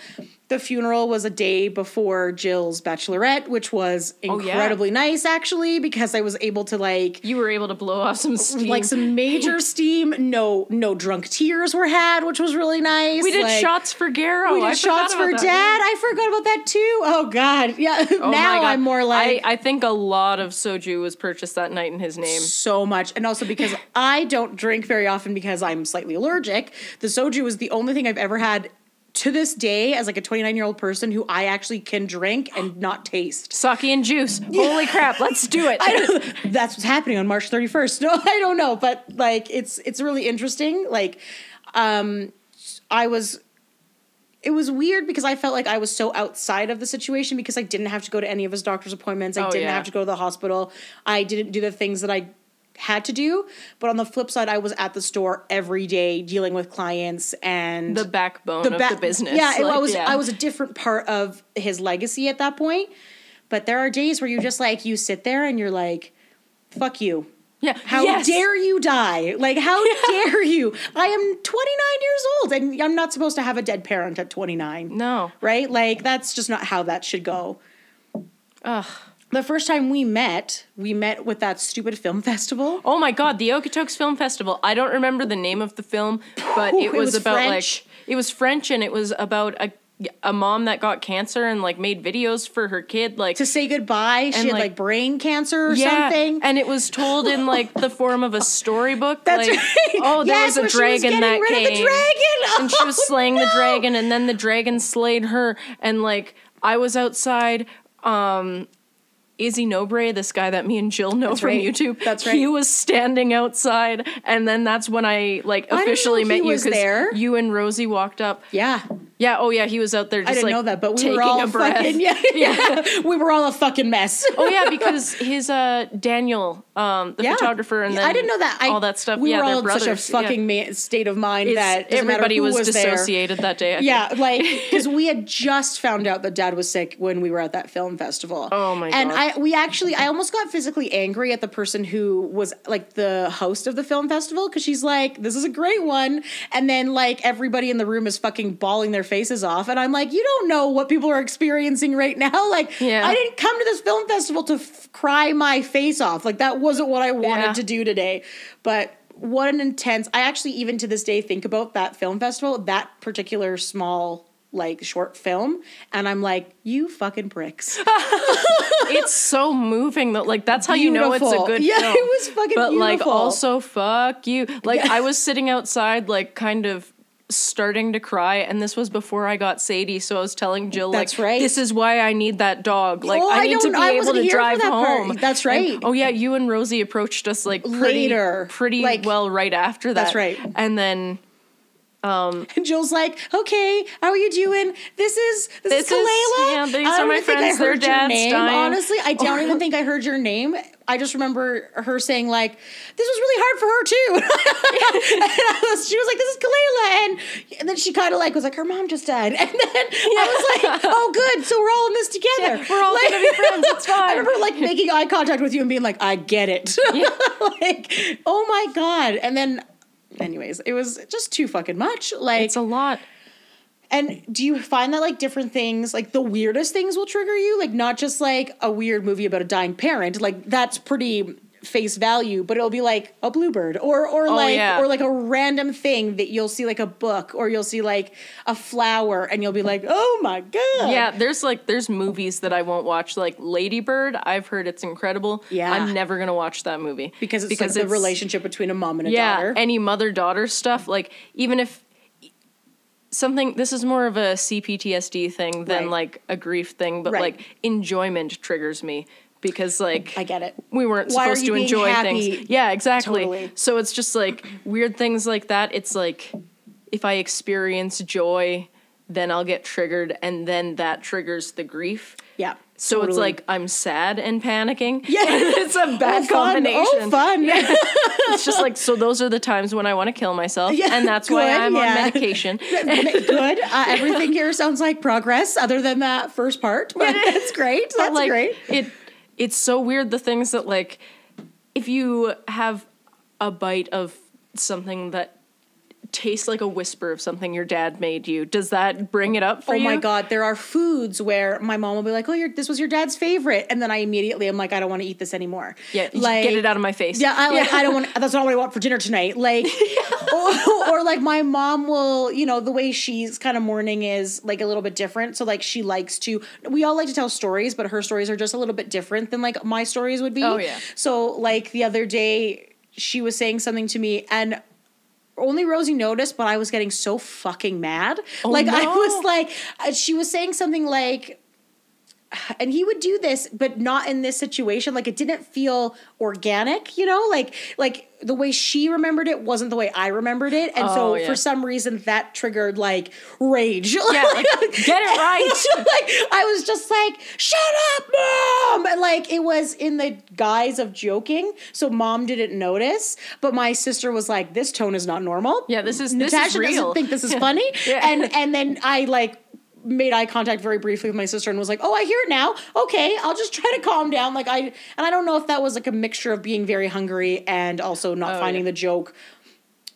Speaker 2: The funeral was a day before Jill's bachelorette, which was
Speaker 1: Oh, yeah.
Speaker 2: incredibly nice actually because I was able to like
Speaker 1: You were able to blow off some steam.
Speaker 2: like some major [LAUGHS] steam. No no drunk tears were had, which was really nice.
Speaker 1: we did
Speaker 2: Like,
Speaker 1: shots for Garo.
Speaker 2: We did
Speaker 1: I
Speaker 2: shots for
Speaker 1: that.
Speaker 2: dad. I forgot about that too. Oh god. Yeah. [LAUGHS]
Speaker 1: Oh
Speaker 2: now
Speaker 1: God.
Speaker 2: I'm more like
Speaker 1: I, I think a lot of soju was purchased that night in his name.
Speaker 2: so much. And also because [LAUGHS] I don't drink very often because I'm slightly allergic. The soju was the only thing I've ever had to this day as like a 29 year old person who I actually can drink and not taste.
Speaker 1: Sake and juice. Holy crap, let's do it.
Speaker 2: That's what's happening on March 31st. [LAUGHS] No, I don't know, but like it's it's really interesting. Like um I was it was weird because I felt like I was so outside of the situation because I didn't have to go to any of his doctor's appointments. I
Speaker 1: Oh,
Speaker 2: didn't
Speaker 1: yeah.
Speaker 2: have to go to the hospital. I didn't do the things that I had to do. But on the flip side, I was at the store every day dealing with clients and
Speaker 1: the backbone of
Speaker 2: ba-
Speaker 1: the business.
Speaker 2: Yeah, it, I was
Speaker 1: yeah.
Speaker 2: I was a different part of his legacy at that point. But there are days where you just like you sit there and you're like, "Fuck you."
Speaker 1: Yeah.
Speaker 2: How
Speaker 1: yes.
Speaker 2: dare you die? Like, how [LAUGHS] dare you? I am 29 years old and I'm not supposed to have a dead parent at 29.
Speaker 1: No.
Speaker 2: Right? Like, that's just not how that should go.
Speaker 1: Ugh.
Speaker 2: The first time we met, we met with that stupid film [LAUGHS] festival.
Speaker 1: Oh my god, the Okotoks Film Festival. I don't remember the name of the film, but it
Speaker 2: It
Speaker 1: was,
Speaker 2: was
Speaker 1: about
Speaker 2: French.
Speaker 1: like it was French and it was about a a mom that got cancer and like made videos for her kid like
Speaker 2: To say goodbye, she had
Speaker 1: like-
Speaker 2: like, brain cancer or
Speaker 1: yeah,
Speaker 2: something.
Speaker 1: and it was told in [LAUGHS] like the form of a storybook.
Speaker 2: That's
Speaker 1: like,
Speaker 2: right.
Speaker 1: Oh, there
Speaker 2: Yes,
Speaker 1: was a
Speaker 2: she was
Speaker 1: dragon that came,
Speaker 2: dragon. [LAUGHS]
Speaker 1: and she was
Speaker 2: Oh,
Speaker 1: slaying the dragon, and then the dragon slayed her, and like I was outside. Um, Izzy Nobre, this guy that me and Jill know
Speaker 2: That's
Speaker 1: from
Speaker 2: right.
Speaker 1: YouTube,
Speaker 2: That's right.
Speaker 1: He was standing outside, and then that's when I like officially
Speaker 2: know
Speaker 1: met you
Speaker 2: because
Speaker 1: you and Rosie walked up.
Speaker 2: yeah.
Speaker 1: Yeah, oh yeah, he was out there. Just
Speaker 2: I didn't
Speaker 1: like,
Speaker 2: know that, but we
Speaker 1: taking
Speaker 2: were all
Speaker 1: a breath.
Speaker 2: fucking yeah, [LAUGHS] yeah. [LAUGHS] we were all a fucking mess.
Speaker 1: Oh yeah, because his uh Daniel, um, the
Speaker 2: Yeah.
Speaker 1: photographer, and
Speaker 2: Yeah,
Speaker 1: then
Speaker 2: I didn't know that. I,
Speaker 1: all that stuff.
Speaker 2: We
Speaker 1: yeah,
Speaker 2: were all in
Speaker 1: brothers.
Speaker 2: such a fucking ma- state of mind
Speaker 1: yeah.
Speaker 2: that
Speaker 1: It's-
Speaker 2: matter
Speaker 1: everybody was,
Speaker 2: was
Speaker 1: dissociated that day. I think.
Speaker 2: Yeah, like because [LAUGHS] we had just found out that Dad was sick when we were at that film festival.
Speaker 1: Oh my
Speaker 2: And
Speaker 1: God.
Speaker 2: I we actually I almost got physically angry at the person who was like the host of the film festival because she's like, "This is a great one," and then like everybody in the room is fucking bawling their faces off, and I'm like, "You don't know what people are experiencing right now. [LAUGHS] Like,
Speaker 1: Yeah.
Speaker 2: I didn't come to this film festival to f- cry my face off. Like that wasn't what I wanted
Speaker 1: Yeah.
Speaker 2: to do today." But what an intense! I actually even to this day think about that film festival, that particular small like short film, and I'm like, "You fucking pricks." [LAUGHS]
Speaker 1: it's so moving that like that's how you know it's a
Speaker 2: Beautiful.
Speaker 1: good [LAUGHS]
Speaker 2: Yeah,
Speaker 1: film.
Speaker 2: it was fucking
Speaker 1: But like also fuck you. Like I was sitting outside like kind of starting to cry and this was before I got Sadie so I was telling Jill
Speaker 2: That's
Speaker 1: like
Speaker 2: right.
Speaker 1: this is why I need that dog like
Speaker 2: Oh,
Speaker 1: I
Speaker 2: I
Speaker 1: need to be
Speaker 2: I
Speaker 1: able to drive
Speaker 2: that part.
Speaker 1: home
Speaker 2: That's
Speaker 1: And-
Speaker 2: right.
Speaker 1: oh yeah you and Rosie approached us like pretty
Speaker 2: Later.
Speaker 1: pretty
Speaker 2: Like-
Speaker 1: well right after that
Speaker 2: That's right.
Speaker 1: and then Um, [LAUGHS]
Speaker 2: and Jill's like, "Okay, how are you doing? This is this,
Speaker 1: This
Speaker 2: is
Speaker 1: is-
Speaker 2: Kalela.
Speaker 1: yeah, these
Speaker 2: I
Speaker 1: are
Speaker 2: don't
Speaker 1: my
Speaker 2: even think I
Speaker 1: friends, their
Speaker 2: heard your
Speaker 1: dad's
Speaker 2: name.
Speaker 1: dying.
Speaker 2: Honestly, I don't even [LAUGHS] think I heard your name. I just remember her saying like, "This was really hard for her too." [LAUGHS] and I was, she was like, "This is Kalela," and, and then she kind of like was like, "Her mom just died," and then I was like, "Oh, good, so we're all in this together.
Speaker 1: Yeah, we're all
Speaker 2: Like-
Speaker 1: gonna be friends, it's fine."
Speaker 2: I remember like making eye contact with you and being like, "I get it." like, oh my god, and then. Anyways, it was just too fucking much. Like
Speaker 1: it's a lot
Speaker 2: and do you find that like different things, like the weirdest things will trigger you? Like not just like a weird movie about a dying parent, like that's pretty face value, but it'll be like a bluebird or or oh, like
Speaker 1: Oh, yeah.
Speaker 2: or like a random thing that you'll see like a book or you'll see like a flower and you'll be like, "Oh my god."
Speaker 1: Yeah, there's like there's movies that I won't watch. Like Ladybird, I've heard it's incredible.
Speaker 2: Yeah.
Speaker 1: I'm never gonna watch that movie
Speaker 2: Because it's like the relationship between a mom and a
Speaker 1: Yeah,
Speaker 2: daughter.
Speaker 1: any mother daughter stuff. Like even if something, this is more of a CPTSD thing than
Speaker 2: Right.
Speaker 1: like a grief thing, but
Speaker 2: Right.
Speaker 1: like enjoyment triggers me because like
Speaker 2: I get it.
Speaker 1: we weren't
Speaker 2: Why
Speaker 1: supposed to enjoy
Speaker 2: happy?
Speaker 1: things. Yeah, exactly.
Speaker 2: Totally.
Speaker 1: So it's just like weird things like that. It's like if I experience joy, then I'll get triggered, and then that triggers the grief.
Speaker 2: Yeah.
Speaker 1: So it's like I'm sad and panicking. [LAUGHS]
Speaker 2: Yeah. [LAUGHS]
Speaker 1: it's a bad
Speaker 2: oh, fun.
Speaker 1: combination.
Speaker 2: Oh, fun.
Speaker 1: It's just like so. Those are the times when I want to kill myself,
Speaker 2: Yeah,
Speaker 1: and that's why I'm
Speaker 2: yeah.
Speaker 1: on medication. [LAUGHS]
Speaker 2: Good. Uh, everything here sounds like progress, other than that first part. But that's great. That's
Speaker 1: like
Speaker 2: great.
Speaker 1: it. It's so weird the things that like if you have a bite of something that tastes like a whisper of something your dad made you, does that bring it up for
Speaker 2: Oh
Speaker 1: you?
Speaker 2: Oh my god, there are foods where my mom will be like, "Oh, your this was your dad's favorite," and then I immediately am like, "I don't want to eat this anymore."
Speaker 1: Yeah,
Speaker 2: like
Speaker 1: get it out of my face.
Speaker 2: Yeah, I like. I don't want. That's not what I want for dinner tonight. Like, [LAUGHS] or, or like my mom will, you know, the way she's kind of mourning is like a little bit different. So like she likes to. We all like to tell stories, but her stories are just a little bit different than like my stories would be.
Speaker 1: Oh, yeah.
Speaker 2: So like the other day, she was saying something to me and. Only Rosie noticed, but I was getting so fucking mad. like I was like, uh, she was saying something like, [SIGHS] and he would do this but not in this situation like it didn't feel organic you know like like the way she remembered it wasn't the way i remembered it and
Speaker 1: Oh,
Speaker 2: so
Speaker 1: yeah.
Speaker 2: for some reason that triggered like rage
Speaker 1: Yeah, like, [LAUGHS] get it right. [LAUGHS]
Speaker 2: like i was just like shut up mom and like it was in the guise of joking so mom didn't notice but my sister was like this tone is not normal
Speaker 1: Yeah, this is- this is
Speaker 2: natasha
Speaker 1: real."
Speaker 2: doesn't think this is [LAUGHS] funny
Speaker 1: Yeah.
Speaker 2: and and then i like made eye contact very briefly with my sister and was like, "Oh, I hear it now. Okay, I'll just try to calm down." Like I and I don't know if that was like a mixture of being very hungry and also not
Speaker 1: Oh,
Speaker 2: finding
Speaker 1: yeah.
Speaker 2: the joke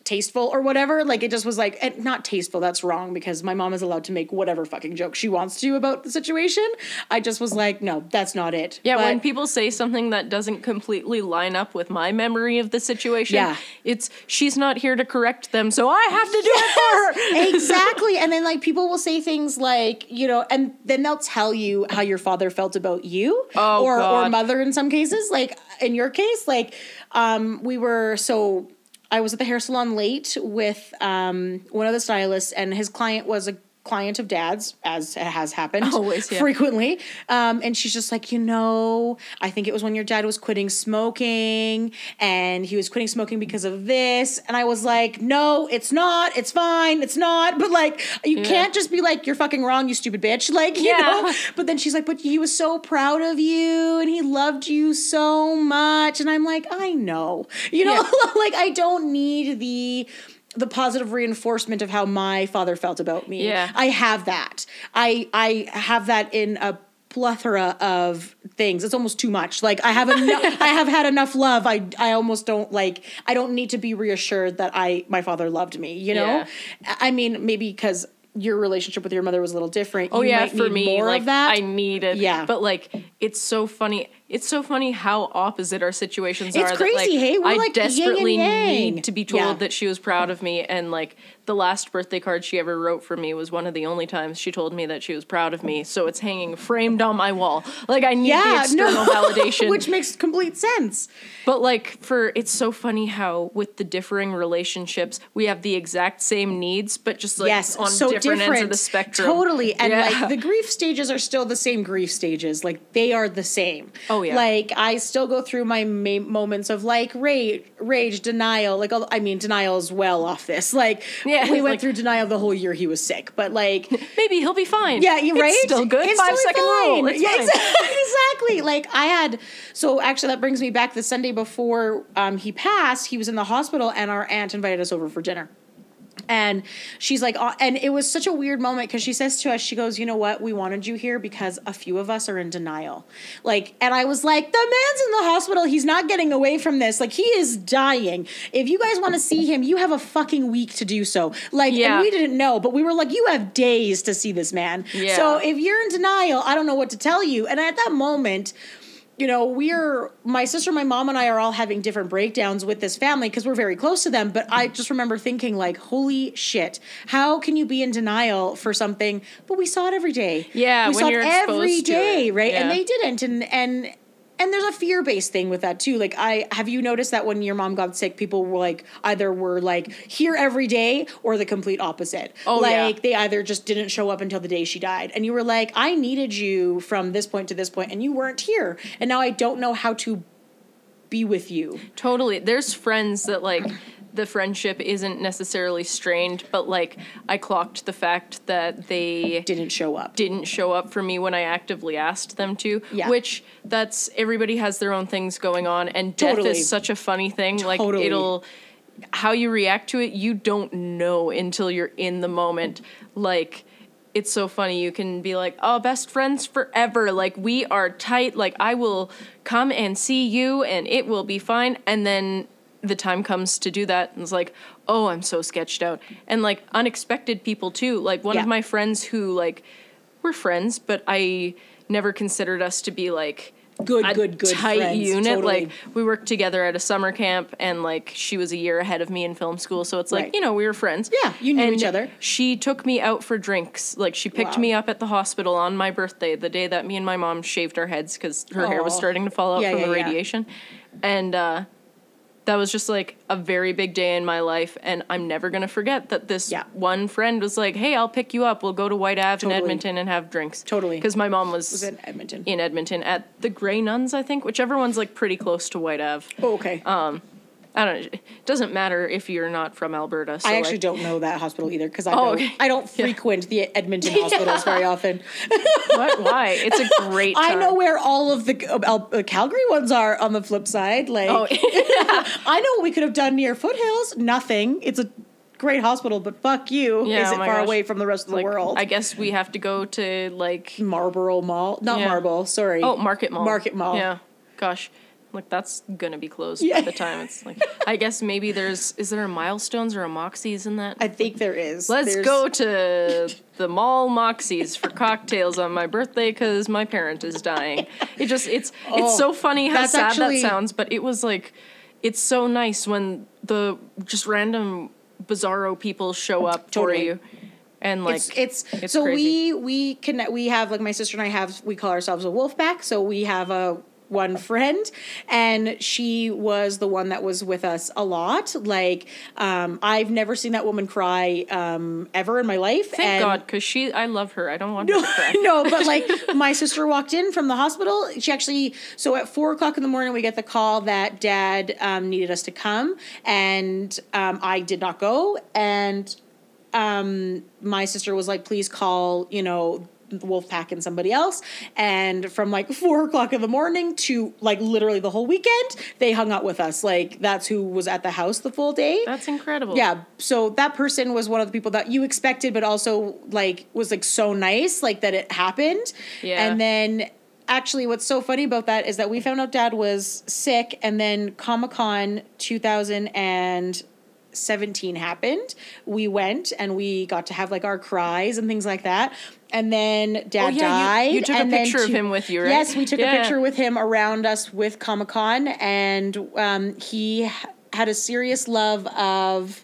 Speaker 2: tasteful or whatever. Like it just was like and not tasteful. That's wrong because my mom is allowed to make whatever fucking joke she wants to about the situation. I just was like, "No, that's not it."
Speaker 1: Yeah,
Speaker 2: But-
Speaker 1: when people say something that doesn't completely line up with my memory of the situation,
Speaker 2: Yeah.
Speaker 1: it's she's not here to correct them, so I have to do it for her. [LAUGHS]
Speaker 2: exactly. And then like people will say things like, you know, and then they'll tell you how your father felt about you
Speaker 1: Oh,
Speaker 2: or or mother in some cases. Like in your case, like um we were so I was at the hair salon late with um one of the stylists and his client was a client of dad's as it has happened
Speaker 1: Always, yeah.
Speaker 2: frequently. Um and she's just like you know i think it was when your dad was quitting smoking and he was quitting smoking because of this. And i was like no it's not. It's fine. It's not. But like you can't just be like you're fucking wrong you stupid bitch. [LAUGHS] Like you
Speaker 1: Yeah.
Speaker 2: know? But then she's like but he was so proud of you and he loved you so much. And i'm like i know. You know? [LAUGHS] Like i don't need the the positive reinforcement of how my father felt about me
Speaker 1: Yeah.
Speaker 2: I have that. I I have that in a plethora of things. It's almost too much. Like I have enough [LAUGHS] I have had enough love. I I almost don't like I don't need to be reassured that I my father loved me, you know?
Speaker 1: Yeah.
Speaker 2: I mean maybe because your relationship with your mother was a little different.
Speaker 1: Oh
Speaker 2: you
Speaker 1: yeah, for me,
Speaker 2: more
Speaker 1: like
Speaker 2: of that.
Speaker 1: I need it.
Speaker 2: Yeah.
Speaker 1: but like it's so funny. It's so funny how opposite our situations
Speaker 2: It's
Speaker 1: are.
Speaker 2: crazy,
Speaker 1: that, like,
Speaker 2: hey? We're
Speaker 1: I
Speaker 2: like
Speaker 1: desperately need to be told
Speaker 2: Yeah.
Speaker 1: that she was proud of me, and like the last birthday card she ever wrote for me was one of the only times she told me that she was proud of me. So it's hanging framed on my wall. Like I need the external
Speaker 2: no. [LAUGHS]
Speaker 1: validation.
Speaker 2: Which makes complete sense.
Speaker 1: But like for it's so funny how with the differing relationships we have the exact same needs, but just like
Speaker 2: yes,
Speaker 1: on
Speaker 2: so
Speaker 1: different,
Speaker 2: different
Speaker 1: ends of the spectrum.
Speaker 2: Totally, and
Speaker 1: Yeah.
Speaker 2: like the grief stages are still the same grief stages. Like they are the same.
Speaker 1: Oh, yeah.
Speaker 2: Like I still go through my ma- moments of like rage, rage, denial. Like I mean, denial is well off this. Like
Speaker 1: Yeah,
Speaker 2: we went
Speaker 1: like-
Speaker 2: through denial the whole year he was sick, but like. [LAUGHS]
Speaker 1: maybe he'll be fine.
Speaker 2: Yeah, you're
Speaker 1: It's. Still good.
Speaker 2: It's
Speaker 1: Five second rule.
Speaker 2: fine.
Speaker 1: It's
Speaker 2: yeah, [LAUGHS] exactly. Like I had. So actually, that brings me back the Sunday before um, he passed. He was in the hospital, and our aunt invited us over for dinner. And she's like, uh, and it was such a weird moment because she says to us, she goes, you know what? We wanted you here because a few of us are in denial. Like, and I was like, the man's in the hospital. He's not getting away from this. Like, he is dying. If you guys want to see him, you have a fucking week to do so. Like,
Speaker 1: Yeah.
Speaker 2: and we didn't know, but we were like, you have days to see this man.
Speaker 1: Yeah.
Speaker 2: So if you're in denial, I don't know what to tell you. And at that moment, you know, we're my sister, my mom, and I are all having different breakdowns with this family because we're very close to them. But I just remember thinking, like, holy shit, how can you be in denial for something? But we saw it every day.
Speaker 1: Yeah,
Speaker 2: we saw it every day,
Speaker 1: it.
Speaker 2: right? And they didn't, and and. And there's a fear based thing with that too. Like, I have you noticed that when your mom got sick, people were like either were like here every day or the complete opposite.
Speaker 1: Oh, yeah.
Speaker 2: like they either just didn't show up until the day she died, and you were like, I needed you from this point to this point, and you weren't here, and now I don't know how to be with you.
Speaker 1: Totally. There's friends that like the friendship isn't necessarily strained, but like I clocked the fact that they
Speaker 2: Didn't show up.
Speaker 1: didn't show up for me when I actively asked them to.
Speaker 2: Yeah.
Speaker 1: Which that's everybody has their own things going on, and death
Speaker 2: Totally.
Speaker 1: is such a funny thing. Like it'll how you react to it, you don't know until you're in the moment. Like it's so funny. You can be like, oh, best friends forever. Like, we are tight. Like, I will come and see you and it will be fine. And then the time comes to do that and it's like, oh, I'm so sketched out. And like unexpected people too. Like, one
Speaker 2: Yeah.
Speaker 1: of my friends who, like, we're friends, but I never considered us to be like,
Speaker 2: Good,
Speaker 1: a
Speaker 2: good, good
Speaker 1: tight
Speaker 2: friends,
Speaker 1: unit.
Speaker 2: totally.
Speaker 1: Like we worked together at a summer camp, and like she was a year ahead of me in film school, so it's like
Speaker 2: Right.
Speaker 1: you know we were friends.
Speaker 2: Yeah, you knew
Speaker 1: And
Speaker 2: each other.
Speaker 1: She took me out for drinks. Like she picked
Speaker 2: Wow.
Speaker 1: me up at the hospital on my birthday, the day that me and my mom shaved our heads because her hair was starting to fall out
Speaker 2: Yeah,
Speaker 1: from the
Speaker 2: yeah, yeah.
Speaker 1: radiation, and uh, that was just like a very big day in my life, and I'm never gonna forget that this
Speaker 2: Yeah.
Speaker 1: one friend was like, "Hey, I'll pick you up. We'll go to Whyte Ave in Edmonton and have drinks."
Speaker 2: Totally.
Speaker 1: because my mom was,
Speaker 2: was in Edmonton.
Speaker 1: in Edmonton at the Grey Nuns, I think, whichever one's like pretty close to Whyte Ave.
Speaker 2: oh, okay.
Speaker 1: Um, I don't. It doesn't matter if you're not from Alberta. So
Speaker 2: I actually
Speaker 1: like,
Speaker 2: don't know that hospital either because I
Speaker 1: Oh,
Speaker 2: don't.
Speaker 1: okay.
Speaker 2: I don't
Speaker 1: Yeah.
Speaker 2: frequent the Edmonton [LAUGHS] hospitals very often.
Speaker 1: What? Why? It's a great. [LAUGHS]
Speaker 2: I know where all of the uh, uh, Calgary ones are. On the flip side, like
Speaker 1: Oh, [LAUGHS]
Speaker 2: I know what we could have done near Foothills. Nothing. It's a great hospital, but fuck you.
Speaker 1: Yeah,
Speaker 2: Is
Speaker 1: oh
Speaker 2: it
Speaker 1: my
Speaker 2: far
Speaker 1: gosh.
Speaker 2: away from the rest of the world?
Speaker 1: I guess we have to go to like
Speaker 2: Marlborough Mall, not
Speaker 1: Yeah.
Speaker 2: Marble. Sorry.
Speaker 1: oh Market Mall.
Speaker 2: Market Mall.
Speaker 1: Yeah. Gosh, like that's gonna be closed
Speaker 2: Yeah.
Speaker 1: by the time it's like. I guess maybe there's is there a Milestones or a Moxie's in that?
Speaker 2: I think there is.
Speaker 1: Let's
Speaker 2: There's-
Speaker 1: go to the mall Moxie's for cocktails on my birthday because my parent is dying. It just it's
Speaker 2: Oh,
Speaker 1: it's so oh, funny how sad
Speaker 2: actually-
Speaker 1: that sounds, but it was like it's so nice when the just random bizarro people show up
Speaker 2: Totally.
Speaker 1: for you. And like
Speaker 2: it's it's,
Speaker 1: it's
Speaker 2: so
Speaker 1: crazy.
Speaker 2: we we connect we have like my sister and I have we call ourselves a wolf pack so we have a one friend and she was the one that was with us a lot like um I've never seen that woman cry um ever in my life
Speaker 1: Thank
Speaker 2: and
Speaker 1: God, because she I love her. I don't want her to cry. [LAUGHS]
Speaker 2: no, but like my sister walked in from the hospital. She actually, so at four o'clock in the morning, we get the call that dad um, needed us to come, and um, I did not go. And um, my sister was like, please call, you know, Wolfpack and somebody else. And from like [LAUGHS] four o'clock in the morning to like literally the whole weekend, they hung out with us. Like that's who was at the house the full day.
Speaker 1: That's incredible.
Speaker 2: Yeah. So that person was one of the people that you expected, but also like was like so nice, like that it happened.
Speaker 1: Yeah.
Speaker 2: And then actually, what's so funny about that is that we found out dad was sick, and then Comic Con 2017 happened. We went and we got to have like our cries and things like that. And then dad
Speaker 1: Oh, yeah, you-
Speaker 2: died.
Speaker 1: you took a picture of him with you, right?
Speaker 2: Yes, we took
Speaker 1: Yeah.
Speaker 2: a picture with him around us with Comic Con, and um, he had a serious love of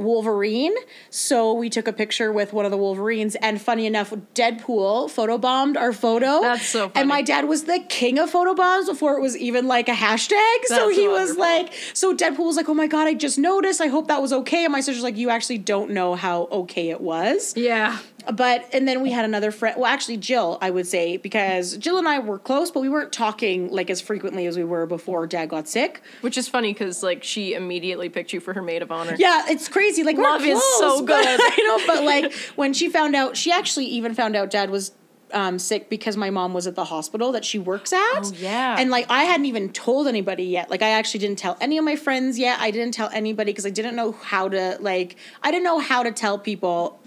Speaker 2: Wolverine. So we took a picture with one of the Wolverines, and funny enough, Deadpool photobombed our photo.
Speaker 1: That's so funny.
Speaker 2: And my dad was the king of photobombs before it was even like a hashtag. so
Speaker 1: That's
Speaker 2: he was like, so Deadpool was like, "Oh my god, I just noticed. I hope that was okay." And my sister's like, "You actually don't know how okay it was."
Speaker 1: Yeah.
Speaker 2: But and then we had another friend. Well, actually, Jill, I would say, because Jill and I were close, but we weren't talking like as frequently as we were before Dad got sick.
Speaker 1: Which is funny because like she immediately picked you for her maid of honor.
Speaker 2: Yeah, it's crazy. Like
Speaker 1: Love
Speaker 2: we're
Speaker 1: is
Speaker 2: close,
Speaker 1: so good. [LAUGHS]
Speaker 2: I know, but like when she found out, she actually even found out Dad was um, sick because my mom was at the hospital that she works at.
Speaker 1: Oh, yeah.
Speaker 2: and like I hadn't even told anybody yet. Like I actually didn't tell any of my friends yet. I didn't tell anybody because I didn't know how to like. I didn't know how to tell people.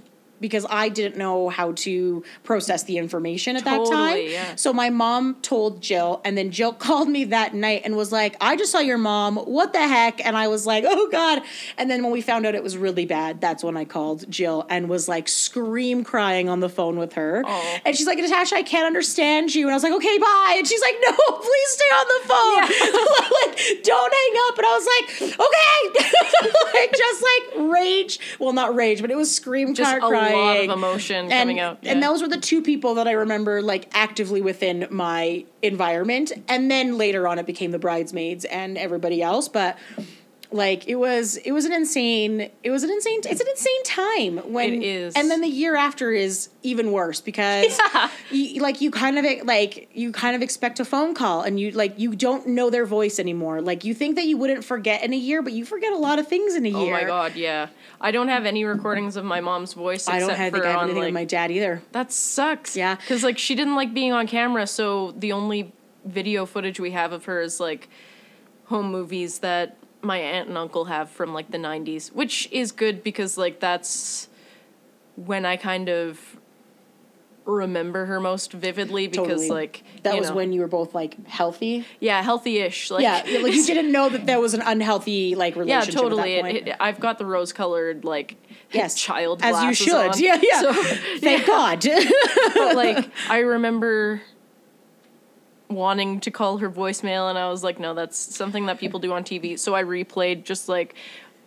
Speaker 2: Because I didn't know how to process the information at that time.
Speaker 1: Yeah.
Speaker 2: So my mom told Jill, and then Jill [LAUGHS] called me that night and was like, I just saw your mom. What the heck? And I was like, oh God. And then when we found out it was really bad, that's when I called Jill and was like scream crying on the phone with her. And she's like, Natasha, I can't understand you. And I was like, okay, bye. And she's like, no, [LAUGHS] please stay on the phone. [LAUGHS] like, don't hang up. And I was like, okay. like, just like rage. Well, not rage, but it was scream
Speaker 1: Just
Speaker 2: cry-
Speaker 1: a lot of emotion
Speaker 2: and,
Speaker 1: coming out.
Speaker 2: And
Speaker 1: yeah.
Speaker 2: those were the two people that I remember like actively within my environment. And then later on it became the bridesmaids and everybody else. But like it was it was an insane it was an insane it's an insane time when
Speaker 1: It is.
Speaker 2: and then the year after is even worse because [LAUGHS]
Speaker 1: Yeah.
Speaker 2: you, like you kind of like you kind of expect a phone call and you like you don't know their voice anymore like you think that you wouldn't forget in a year but you forget a lot of things in a year.
Speaker 1: Oh my god, yeah. I don't have any recordings of my mom's voice.
Speaker 2: I don't have,
Speaker 1: for
Speaker 2: I have
Speaker 1: on,
Speaker 2: anything
Speaker 1: like,
Speaker 2: with my dad either
Speaker 1: That sucks.
Speaker 2: Yeah.
Speaker 1: Because, like, she didn't like being on camera, so the only video footage we have of her is, like, home movies that my aunt and uncle have from, like, the 90s, which is good because, like, that's when I kind of remember her most vividly because
Speaker 2: Totally.
Speaker 1: like
Speaker 2: that was
Speaker 1: know,
Speaker 2: when you were both like healthy.
Speaker 1: yeah healthy-ish like
Speaker 2: Yeah, like you [LAUGHS] didn't know that there was an unhealthy like
Speaker 1: yeah
Speaker 2: relationship.
Speaker 1: totally
Speaker 2: At that
Speaker 1: it, it, I've got the rose-colored like [LAUGHS]
Speaker 2: yes,
Speaker 1: child
Speaker 2: as you should.
Speaker 1: on. [LAUGHS]
Speaker 2: Yeah, yeah.
Speaker 1: So,
Speaker 2: Thank God.
Speaker 1: but like I remember wanting to call her voicemail and I was like no that's something that people do on TV so I replayed just like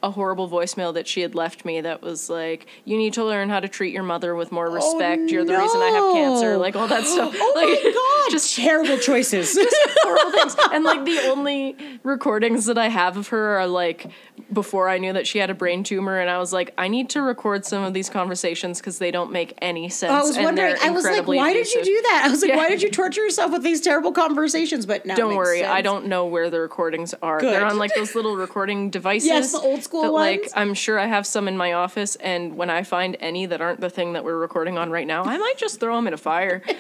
Speaker 1: a horrible voicemail that she had left me that was like you need to learn how to treat your mother with more oh, respect. You're the reason I have cancer like all that stuff. [GASPS]
Speaker 2: Oh
Speaker 1: like
Speaker 2: my God!
Speaker 1: just
Speaker 2: terrible choices. [LAUGHS]
Speaker 1: Just horrible things. And like the only recordings that I have of her are like before I knew that she had a brain tumor and I was like I need to record some of these conversations because they don't make any sense
Speaker 2: I was
Speaker 1: and
Speaker 2: wondering. I was like, why did you do that? I was like,
Speaker 1: Yeah.
Speaker 2: why did you torture yourself with these terrible conversations? But now
Speaker 1: Don't worry, I don't know where the recordings are.
Speaker 2: Good.
Speaker 1: They're on like those little recording [LAUGHS] devices.
Speaker 2: Yes, the old school
Speaker 1: that, Like. I'm sure I have some in my office, and when I find any that aren't the thing that we're recording on right now, I might just throw them in a fire. [LAUGHS]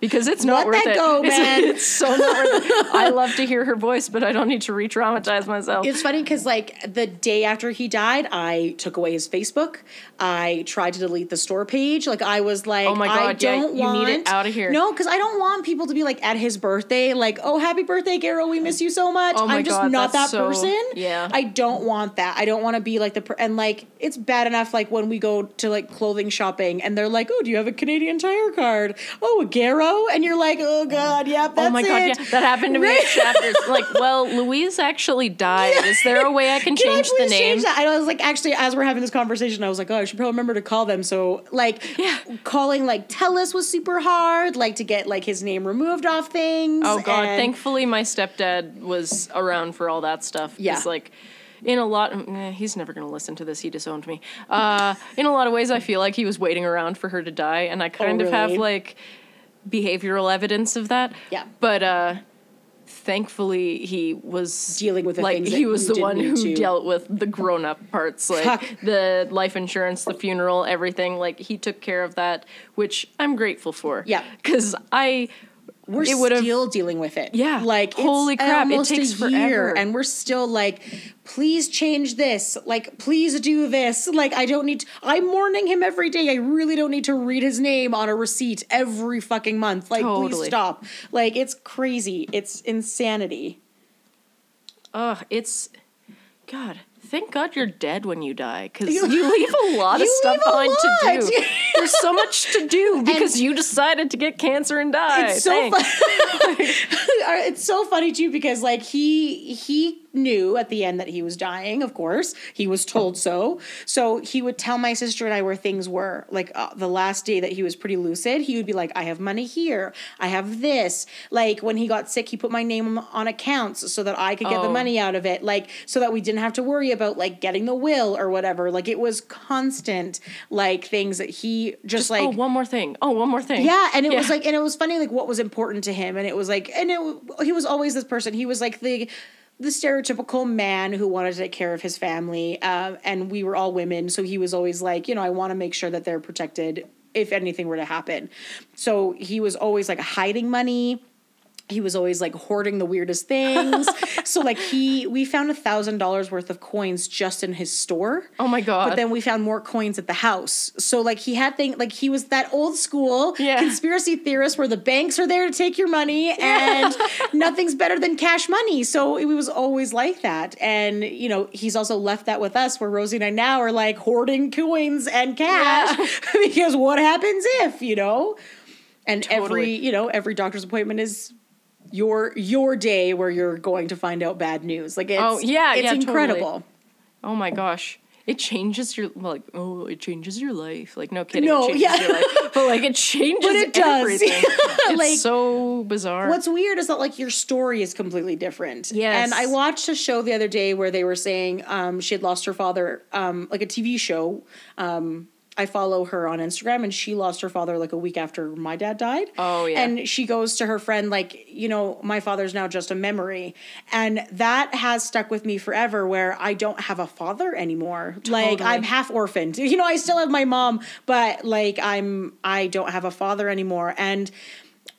Speaker 1: Because it's not
Speaker 2: Let
Speaker 1: worth
Speaker 2: that
Speaker 1: it.
Speaker 2: go, [LAUGHS]
Speaker 1: It's-
Speaker 2: man.
Speaker 1: It's, so not worth it. I love to hear her voice, but I don't need to re-traumatize myself.
Speaker 2: It's funny because like the day after he died, I took away his Facebook. I tried to delete the store page. Like I was like,
Speaker 1: Oh my
Speaker 2: I
Speaker 1: God, yeah,
Speaker 2: don't
Speaker 1: you
Speaker 2: want
Speaker 1: need it outta here.
Speaker 2: No, because I don't want people to be like at his birthday, like, oh, happy birthday, Garo, we miss you so much.
Speaker 1: Oh
Speaker 2: I'm just
Speaker 1: God,
Speaker 2: not that
Speaker 1: so-
Speaker 2: person.
Speaker 1: yeah.
Speaker 2: I don't want that. I don't want to be like the per- and like it's bad enough like when we go to like clothing shopping and they're like, oh, do you have a Canadian Tire card? Oh, a Garo, and you're like, oh god, yep, that's
Speaker 1: Oh my god,
Speaker 2: it.
Speaker 1: yeah, that happened to me Chapters. Like, well, Louise actually died. Is there a way I can
Speaker 2: I
Speaker 1: change the name?
Speaker 2: change? I was like, actually, as we're having this conversation, I was like, oh, I should probably remember to call them. So, like,
Speaker 1: Yeah.
Speaker 2: calling like Telus was super hard, like to get like his name removed off things.
Speaker 1: Oh god,
Speaker 2: and-
Speaker 1: thankfully my stepdad was around for all that stuff.
Speaker 2: Yeah.
Speaker 1: It's like in a lot eh, he's never going to listen to this. He disowned me. Uh in a lot of ways I feel like he was waiting around for her to die and I kind of have
Speaker 2: Oh,
Speaker 1: like behavioral evidence of that.
Speaker 2: Yeah.
Speaker 1: But uh thankfully he was
Speaker 2: Dealing with the
Speaker 1: like he was the one who
Speaker 2: to.
Speaker 1: dealt with the grown up parts like
Speaker 2: Fuck.
Speaker 1: the life insurance the funeral everything like he took care of that which i'm grateful for
Speaker 2: Yeah.
Speaker 1: because i
Speaker 2: we're still dealing with it.
Speaker 1: Yeah.
Speaker 2: like
Speaker 1: Holy
Speaker 2: it's
Speaker 1: crap, it takes forever.
Speaker 2: and we're still like, please change this. Like, please do this. Like, I don't need. To, I'm mourning him every day. I really don't need to read his name on a receipt every fucking month. Like, please stop. Like, it's crazy. It's insanity.
Speaker 1: Ugh, it's God. Thank God you're dead when you die, because you, leave a [LAUGHS] lot of stuff behind to
Speaker 2: lot.
Speaker 1: do. [LAUGHS] There's so much to do because you decided to get cancer and die.
Speaker 2: it's so fun. [LAUGHS] it's so funny too because like he he knew at the end that he was dying of course. He was told so. So he would tell my sister and i where things were. Like uh, the last day that he was pretty lucid he would be like i have money here. I have this. Like when he got sick he put my name on accounts so that i could get the
Speaker 1: Oh.
Speaker 2: money out of it. Like so that we didn't have to worry about like getting the will or whatever. Like it was constant like things that he just, like
Speaker 1: oh, one more thing. Oh, one more thing.
Speaker 2: yeah, and it was like, and it was funny, like what was important to him, and it was like, and it he was always this person. He was like the the stereotypical man who wanted to take care of his family, uh, and we were all women, so he was always like, you know, I want to make sure that they're protected if anything were to happen. So he was always like hiding money. He was always like hoarding the weirdest things. [LAUGHS] so like he, we found a thousand dollars worth of coins just in his store.
Speaker 1: Oh my God.
Speaker 2: But then we found more coins at the house. So like he had thing like he was that old school
Speaker 1: Yeah.
Speaker 2: conspiracy theorist where the banks are there to take your money and nothing's better than cash money. So it was always like that. And you know, he's also left that with us where Rosie and I now are like hoarding coins and cash [LAUGHS] because what happens if, you know? And every, you know, every doctor's appointment is your your day where you're going to find out bad news. Like it's
Speaker 1: Oh, yeah,
Speaker 2: it's
Speaker 1: yeah, totally.
Speaker 2: incredible.
Speaker 1: Oh my gosh. It changes your like oh it changes your life like no kidding
Speaker 2: No,
Speaker 1: it changes
Speaker 2: yeah.
Speaker 1: your life [LAUGHS] but like it changes
Speaker 2: But it does.
Speaker 1: everything. [LAUGHS] it's
Speaker 2: Like-
Speaker 1: so bizarre.
Speaker 2: What's weird is that like your story is completely different.
Speaker 1: Yes.
Speaker 2: And I watched a show the other day where they were saying um, she had lost her father, um, like a TV show. Um, I follow her on Instagram, and she lost her father like a week after my dad died.
Speaker 1: Oh, yeah.
Speaker 2: And she goes to her friend like, you know, my father's now just a memory, and that has stuck with me forever. Where I don't have a father anymore. Like I'm half orphaned. [LAUGHS] You know, I still have my mom, but like I'm I don't have a father anymore, and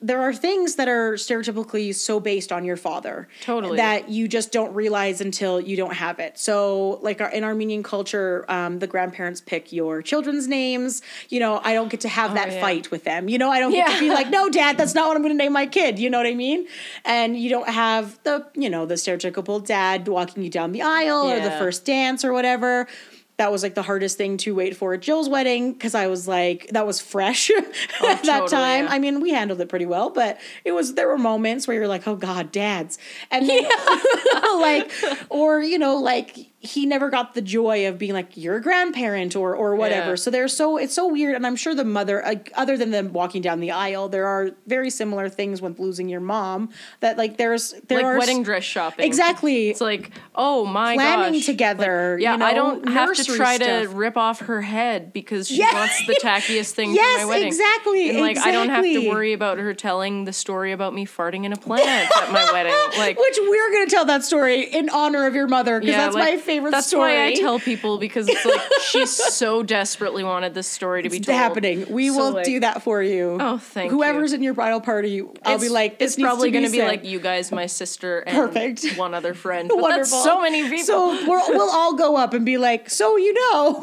Speaker 2: there are things that are stereotypically so based on your father
Speaker 1: Totally.
Speaker 2: that you just don't realize until you don't have it. So like our, in armenian culture um, the grandparents pick your children's names. You know i don't get to have that
Speaker 1: yeah.
Speaker 2: fight with them. You know i don't get
Speaker 1: Yeah.
Speaker 2: to be like no dad that's not what i'm going to name my kid. You know what i mean? And you don't have the you know the stereotypical dad walking you down the aisle or the first dance or whatever that was like the hardest thing to wait for at Jill's wedding because I was like that was fresh [LAUGHS] oh, at that
Speaker 1: totally,
Speaker 2: time.
Speaker 1: yeah.
Speaker 2: I mean, we handled it pretty well, but it was there were moments where you're like, oh god, dads, and then, [LAUGHS] [LAUGHS] like, or you know, like he never got the joy of being like you're a grandparent or or whatever.
Speaker 1: Yeah.
Speaker 2: So they're so it's so weird, and I'm sure the mother, like, other than them walking down the aisle, there are very similar things with losing your mom. That like there's there
Speaker 1: like
Speaker 2: are
Speaker 1: wedding dress shopping.
Speaker 2: exactly.
Speaker 1: It's like, oh my
Speaker 2: Planning
Speaker 1: gosh.
Speaker 2: together,
Speaker 1: Like, yeah,
Speaker 2: you know,
Speaker 1: I don't have to try to rip off her head because she
Speaker 2: Yeah.
Speaker 1: wants the [LAUGHS] tackiest thing
Speaker 2: Yes,
Speaker 1: for my wedding.
Speaker 2: exactly,
Speaker 1: And like I don't have to worry about her telling the story about me farting in a plant at my [LAUGHS] wedding. Like
Speaker 2: Which we're gonna tell that story in honor of your mother because that's
Speaker 1: like,
Speaker 2: my favorite
Speaker 1: that's
Speaker 2: story.
Speaker 1: why I tell people because it's like [LAUGHS] she so desperately wanted this story to be
Speaker 2: it's
Speaker 1: told.
Speaker 2: happening. We
Speaker 1: So,
Speaker 2: will
Speaker 1: like,
Speaker 2: do that for you.
Speaker 1: Oh, thank you.
Speaker 2: Whoever's
Speaker 1: you.
Speaker 2: in your bridal party, I'll be like,
Speaker 1: it's probably
Speaker 2: to be
Speaker 1: gonna be like you guys, my sister, and
Speaker 2: Perfect.
Speaker 1: one other friend. [LAUGHS] But
Speaker 2: Wonderful.
Speaker 1: that's so many people.
Speaker 2: So we're, we'll all go up and be like, so you know.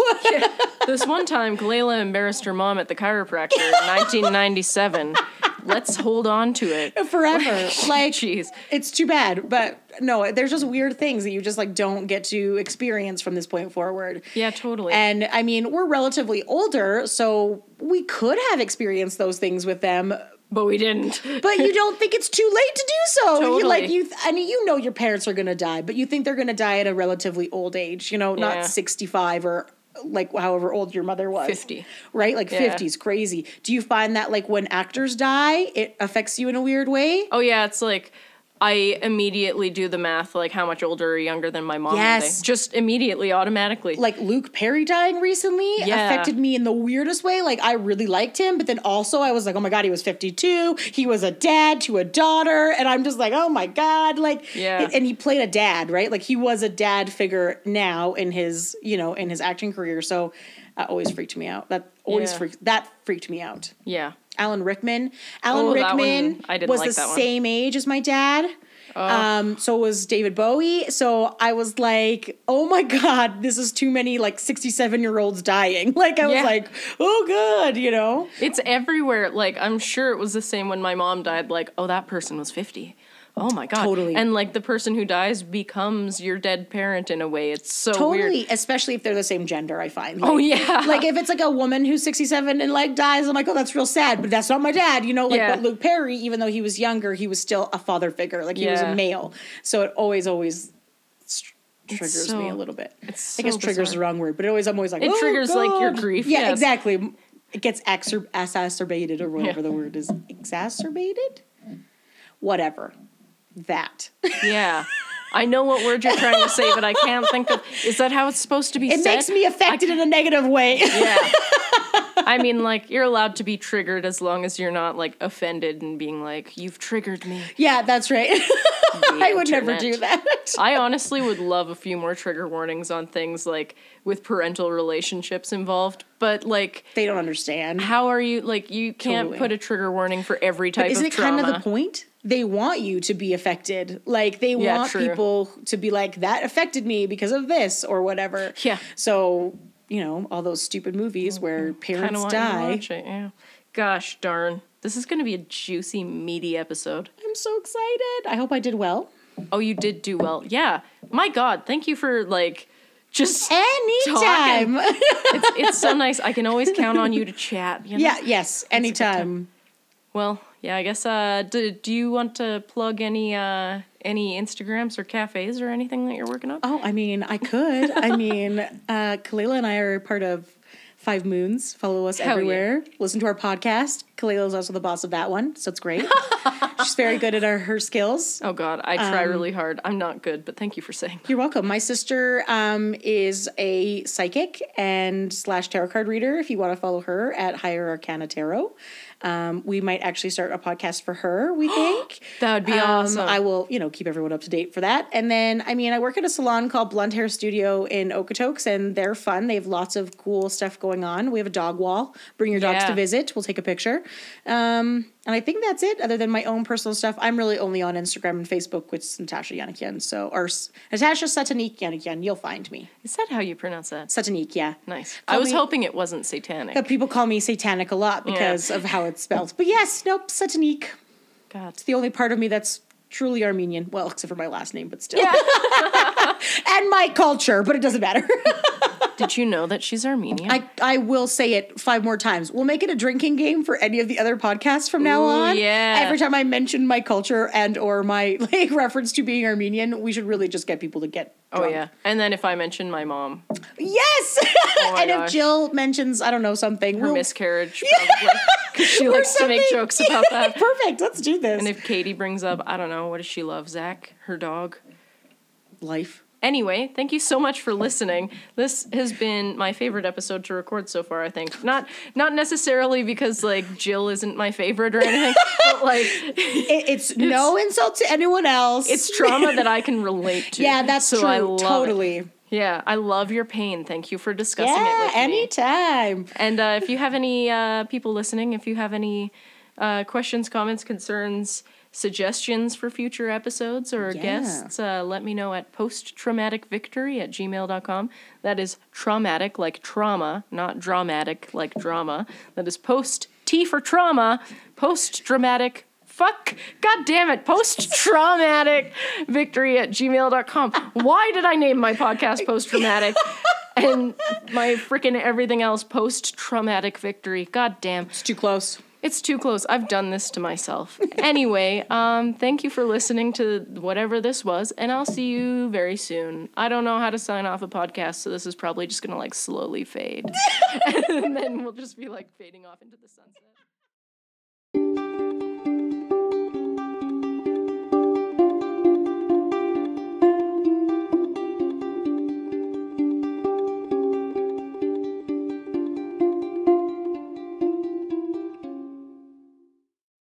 Speaker 2: [LAUGHS]
Speaker 1: this one time, Kalila embarrassed her mom at the chiropractor in 1997. Let's hold on to it. [LAUGHS]
Speaker 2: Forever. [LAUGHS] Like,
Speaker 1: Jeez.
Speaker 2: it's too bad. But no, there's just weird things that you just like don't get to experience from this point forward.
Speaker 1: Yeah, totally.
Speaker 2: And I mean, we're relatively older, so we could have experienced those things with them,
Speaker 1: but we didn't.
Speaker 2: but you don't think it's too late to do so.
Speaker 1: Totally.
Speaker 2: You like you I mean you know your parents are going to die, but you think they're going to die at a relatively old age, you know,
Speaker 1: Yeah.
Speaker 2: not 65 or like however old your mother was.
Speaker 1: 50.
Speaker 2: Right? Like
Speaker 1: Yeah.
Speaker 2: 50 is crazy. Do you find that like when actors die, it affects you in a weird way?
Speaker 1: Oh yeah, it's like I immediately do the math, like how much older or younger than my mom.
Speaker 2: Yes.
Speaker 1: Just immediately, automatically.
Speaker 2: like Luke Perry dying recently
Speaker 1: Yeah.
Speaker 2: affected me in the weirdest way. Like I really liked him, but then also I was like, oh my god, he was 52. He was a dad to a daughter, and I'm just like, oh my god, like
Speaker 1: Yeah.
Speaker 2: and he played a dad, right? Like he was a dad figure now in his, you know, in his acting career. So that always freaked me out. That always
Speaker 1: Yeah.
Speaker 2: freaked that freaked me out.
Speaker 1: yeah.
Speaker 2: Alan Rickman. Alan
Speaker 1: Oh,
Speaker 2: Rickman
Speaker 1: one- I didn't
Speaker 2: was
Speaker 1: like
Speaker 2: the same age as my dad. Um, so was David Bowie. So I was like, oh my God, this is too many like 67 year olds dying. [LAUGHS] Like, I was like, oh, good, you know?
Speaker 1: It's everywhere. Like I'm sure it was the same when my mom died. Like, oh, that person was fifty. Oh my god.
Speaker 2: Totally.
Speaker 1: And like the person who dies becomes your dead parent in a way. It's so
Speaker 2: Totally,
Speaker 1: weird.
Speaker 2: especially if they're the same gender, I find.
Speaker 1: Oh
Speaker 2: Like-
Speaker 1: yeah. [LAUGHS]
Speaker 2: Like if it's like a woman who's 67 and like dies, I'm like, oh, that's real sad, but that's not my dad, you know. Like,
Speaker 1: Yeah.
Speaker 2: but Luke Perry, even though he was younger, he was still a father figure. Like he was a male, so it always, always str- triggers
Speaker 1: so-
Speaker 2: me a little bit.
Speaker 1: it's
Speaker 2: I guess
Speaker 1: so
Speaker 2: triggers is the wrong word, but it always, I'm always like,
Speaker 1: It
Speaker 2: oh,
Speaker 1: triggers, like, your grief,
Speaker 2: Yeah,
Speaker 1: yes.
Speaker 2: exactly. It gets exacerbated or whatever
Speaker 1: Yeah.
Speaker 2: the word is. Exacerbated. Whatever. That.
Speaker 1: yeah. [LAUGHS] I know what word you're trying to say, but I can't think of. Is that how it's supposed to be
Speaker 2: It
Speaker 1: said?
Speaker 2: makes me affected in a negative way. [LAUGHS]
Speaker 1: Yeah. [LAUGHS] I mean, like, you're allowed to be triggered as long as you're not, like, offended and being like, you've triggered me.
Speaker 2: yeah, that's right. I would never do that.
Speaker 1: I honestly would love a few more trigger warnings on things like with parental relationships involved, but like,
Speaker 2: They don't understand.
Speaker 1: how are you, like, you can't
Speaker 2: Totally.
Speaker 1: put a trigger warning for every type
Speaker 2: Isn't
Speaker 1: of
Speaker 2: it
Speaker 1: trauma.
Speaker 2: kind of the point? They want you to be affected. Like they
Speaker 1: Yeah,
Speaker 2: want
Speaker 1: true.
Speaker 2: people to be like that affected me because of this or whatever.
Speaker 1: Yeah.
Speaker 2: So you know all those stupid movies where parents
Speaker 1: of want you to
Speaker 2: die.
Speaker 1: watch it, yeah. Gosh darn. This is going to be a juicy, meaty episode.
Speaker 2: I'm so excited. I hope I did well.
Speaker 1: Oh, you did do well. Yeah. My God, thank you for, like, just.
Speaker 2: Anytime.
Speaker 1: it's, it's so nice. I can always count on you to chat. You [LAUGHS] know?
Speaker 2: yeah. Yes. Anytime.
Speaker 1: Well, yeah, I guess. Uh, do, do you want to plug any uh, any Instagrams or cafes or anything that you're working on?
Speaker 2: Oh, I mean, I could. I [LAUGHS] mean, uh, Kalila and I are part of Five Moons. Follow us
Speaker 1: Hell yeah.
Speaker 2: everywhere. Listen to our podcast. Kalila is also the boss of that one, so it's great. [LAUGHS] She's very good at her, her skills.
Speaker 1: Oh God, I try
Speaker 2: Um,
Speaker 1: really hard. I'm not good, but thank you for saying.
Speaker 2: You're welcome. My sister um, is a psychic and slash tarot card reader. If you want to follow her at Higher Arcana Tarot, um, we might actually start a podcast for her. We [GASPS] think
Speaker 1: That would be
Speaker 2: Um,
Speaker 1: awesome.
Speaker 2: I will, you know, keep everyone up to date for that. And then, I mean, I work at a salon called Blonde Hair Studio in Okotoks, and they're fun. They have lots of cool stuff going on. We have a dog wall. Bring your dogs
Speaker 1: Yeah.
Speaker 2: to visit. We'll take a picture. Um, And I think that's it, other than my own personal stuff. I'm really only on Instagram and Facebook with Natasha Yanikian. So, or S- Natasha Satanik Yanikian. You'll find me.
Speaker 1: Is that how you pronounce that?
Speaker 2: Satanik, yeah.
Speaker 1: Nice.
Speaker 2: Call
Speaker 1: I was
Speaker 2: me-
Speaker 1: hoping it wasn't satanic.
Speaker 2: But people call me satanic a lot because of how it's spelled. But yes, nope, Satanik.
Speaker 1: God.
Speaker 2: It's the only part of me that's truly Armenian. Well, except for my last name, but still. [LAUGHS] and my culture, but it doesn't matter. [LAUGHS]
Speaker 1: Did you know that she's Armenian?
Speaker 2: I, I will say it five more times. We'll make it a drinking game for any of the other podcasts from now
Speaker 1: Ooh,
Speaker 2: on.
Speaker 1: yeah.
Speaker 2: Every time I mention my culture and or my [LAUGHS] like reference to being Armenian, we should really just get people to get.
Speaker 1: oh yeah. And then if I mention my mom,
Speaker 2: Yes. [LAUGHS]
Speaker 1: Oh my
Speaker 2: and if. Jill mentions, I don't know something,
Speaker 1: her
Speaker 2: we'll-
Speaker 1: miscarriage, [LAUGHS] probably, because she likes to make jokes about that.
Speaker 2: Perfect. Let's do this.
Speaker 1: And if Katie brings up, I don't know, what does she love? Zach, her dog.
Speaker 2: life.
Speaker 1: Anyway, thank you so much for listening. This has been my favorite episode to record so far, I think. Not not necessarily because like Jill isn't my favorite or anything, [LAUGHS] but like
Speaker 2: It, it's, no insult to anyone else.
Speaker 1: it's trauma that I can relate [LAUGHS] to.
Speaker 2: yeah, that's
Speaker 1: so
Speaker 2: true.
Speaker 1: I love it.
Speaker 2: totally.
Speaker 1: Yeah, I love your pain. Thank you for discussing it
Speaker 2: Yeah,
Speaker 1: with me.
Speaker 2: anytime.
Speaker 1: And uh, if you have any uh, people listening, if you have any uh, questions, comments, concerns, suggestions for future episodes or
Speaker 2: Yeah.
Speaker 1: guests, uh, let me know at posttraumaticvictory at gmail.com. That is traumatic like trauma, not dramatic like drama. That is post T for trauma, post dramatic. Fuck, god damn it, post traumatic victory at gmail.com. Why did I name my podcast post traumatic? [LAUGHS] and my freaking everything else post traumatic victory. God damn.
Speaker 2: It's too close.
Speaker 1: It's too close. I've done this to myself. [LAUGHS] anyway, um, thank you for listening to whatever this was, and I'll see you very soon. I don't know how to sign off a podcast, so this is probably just gonna like slowly fade. [LAUGHS] and then we'll just be like fading off into the sunset.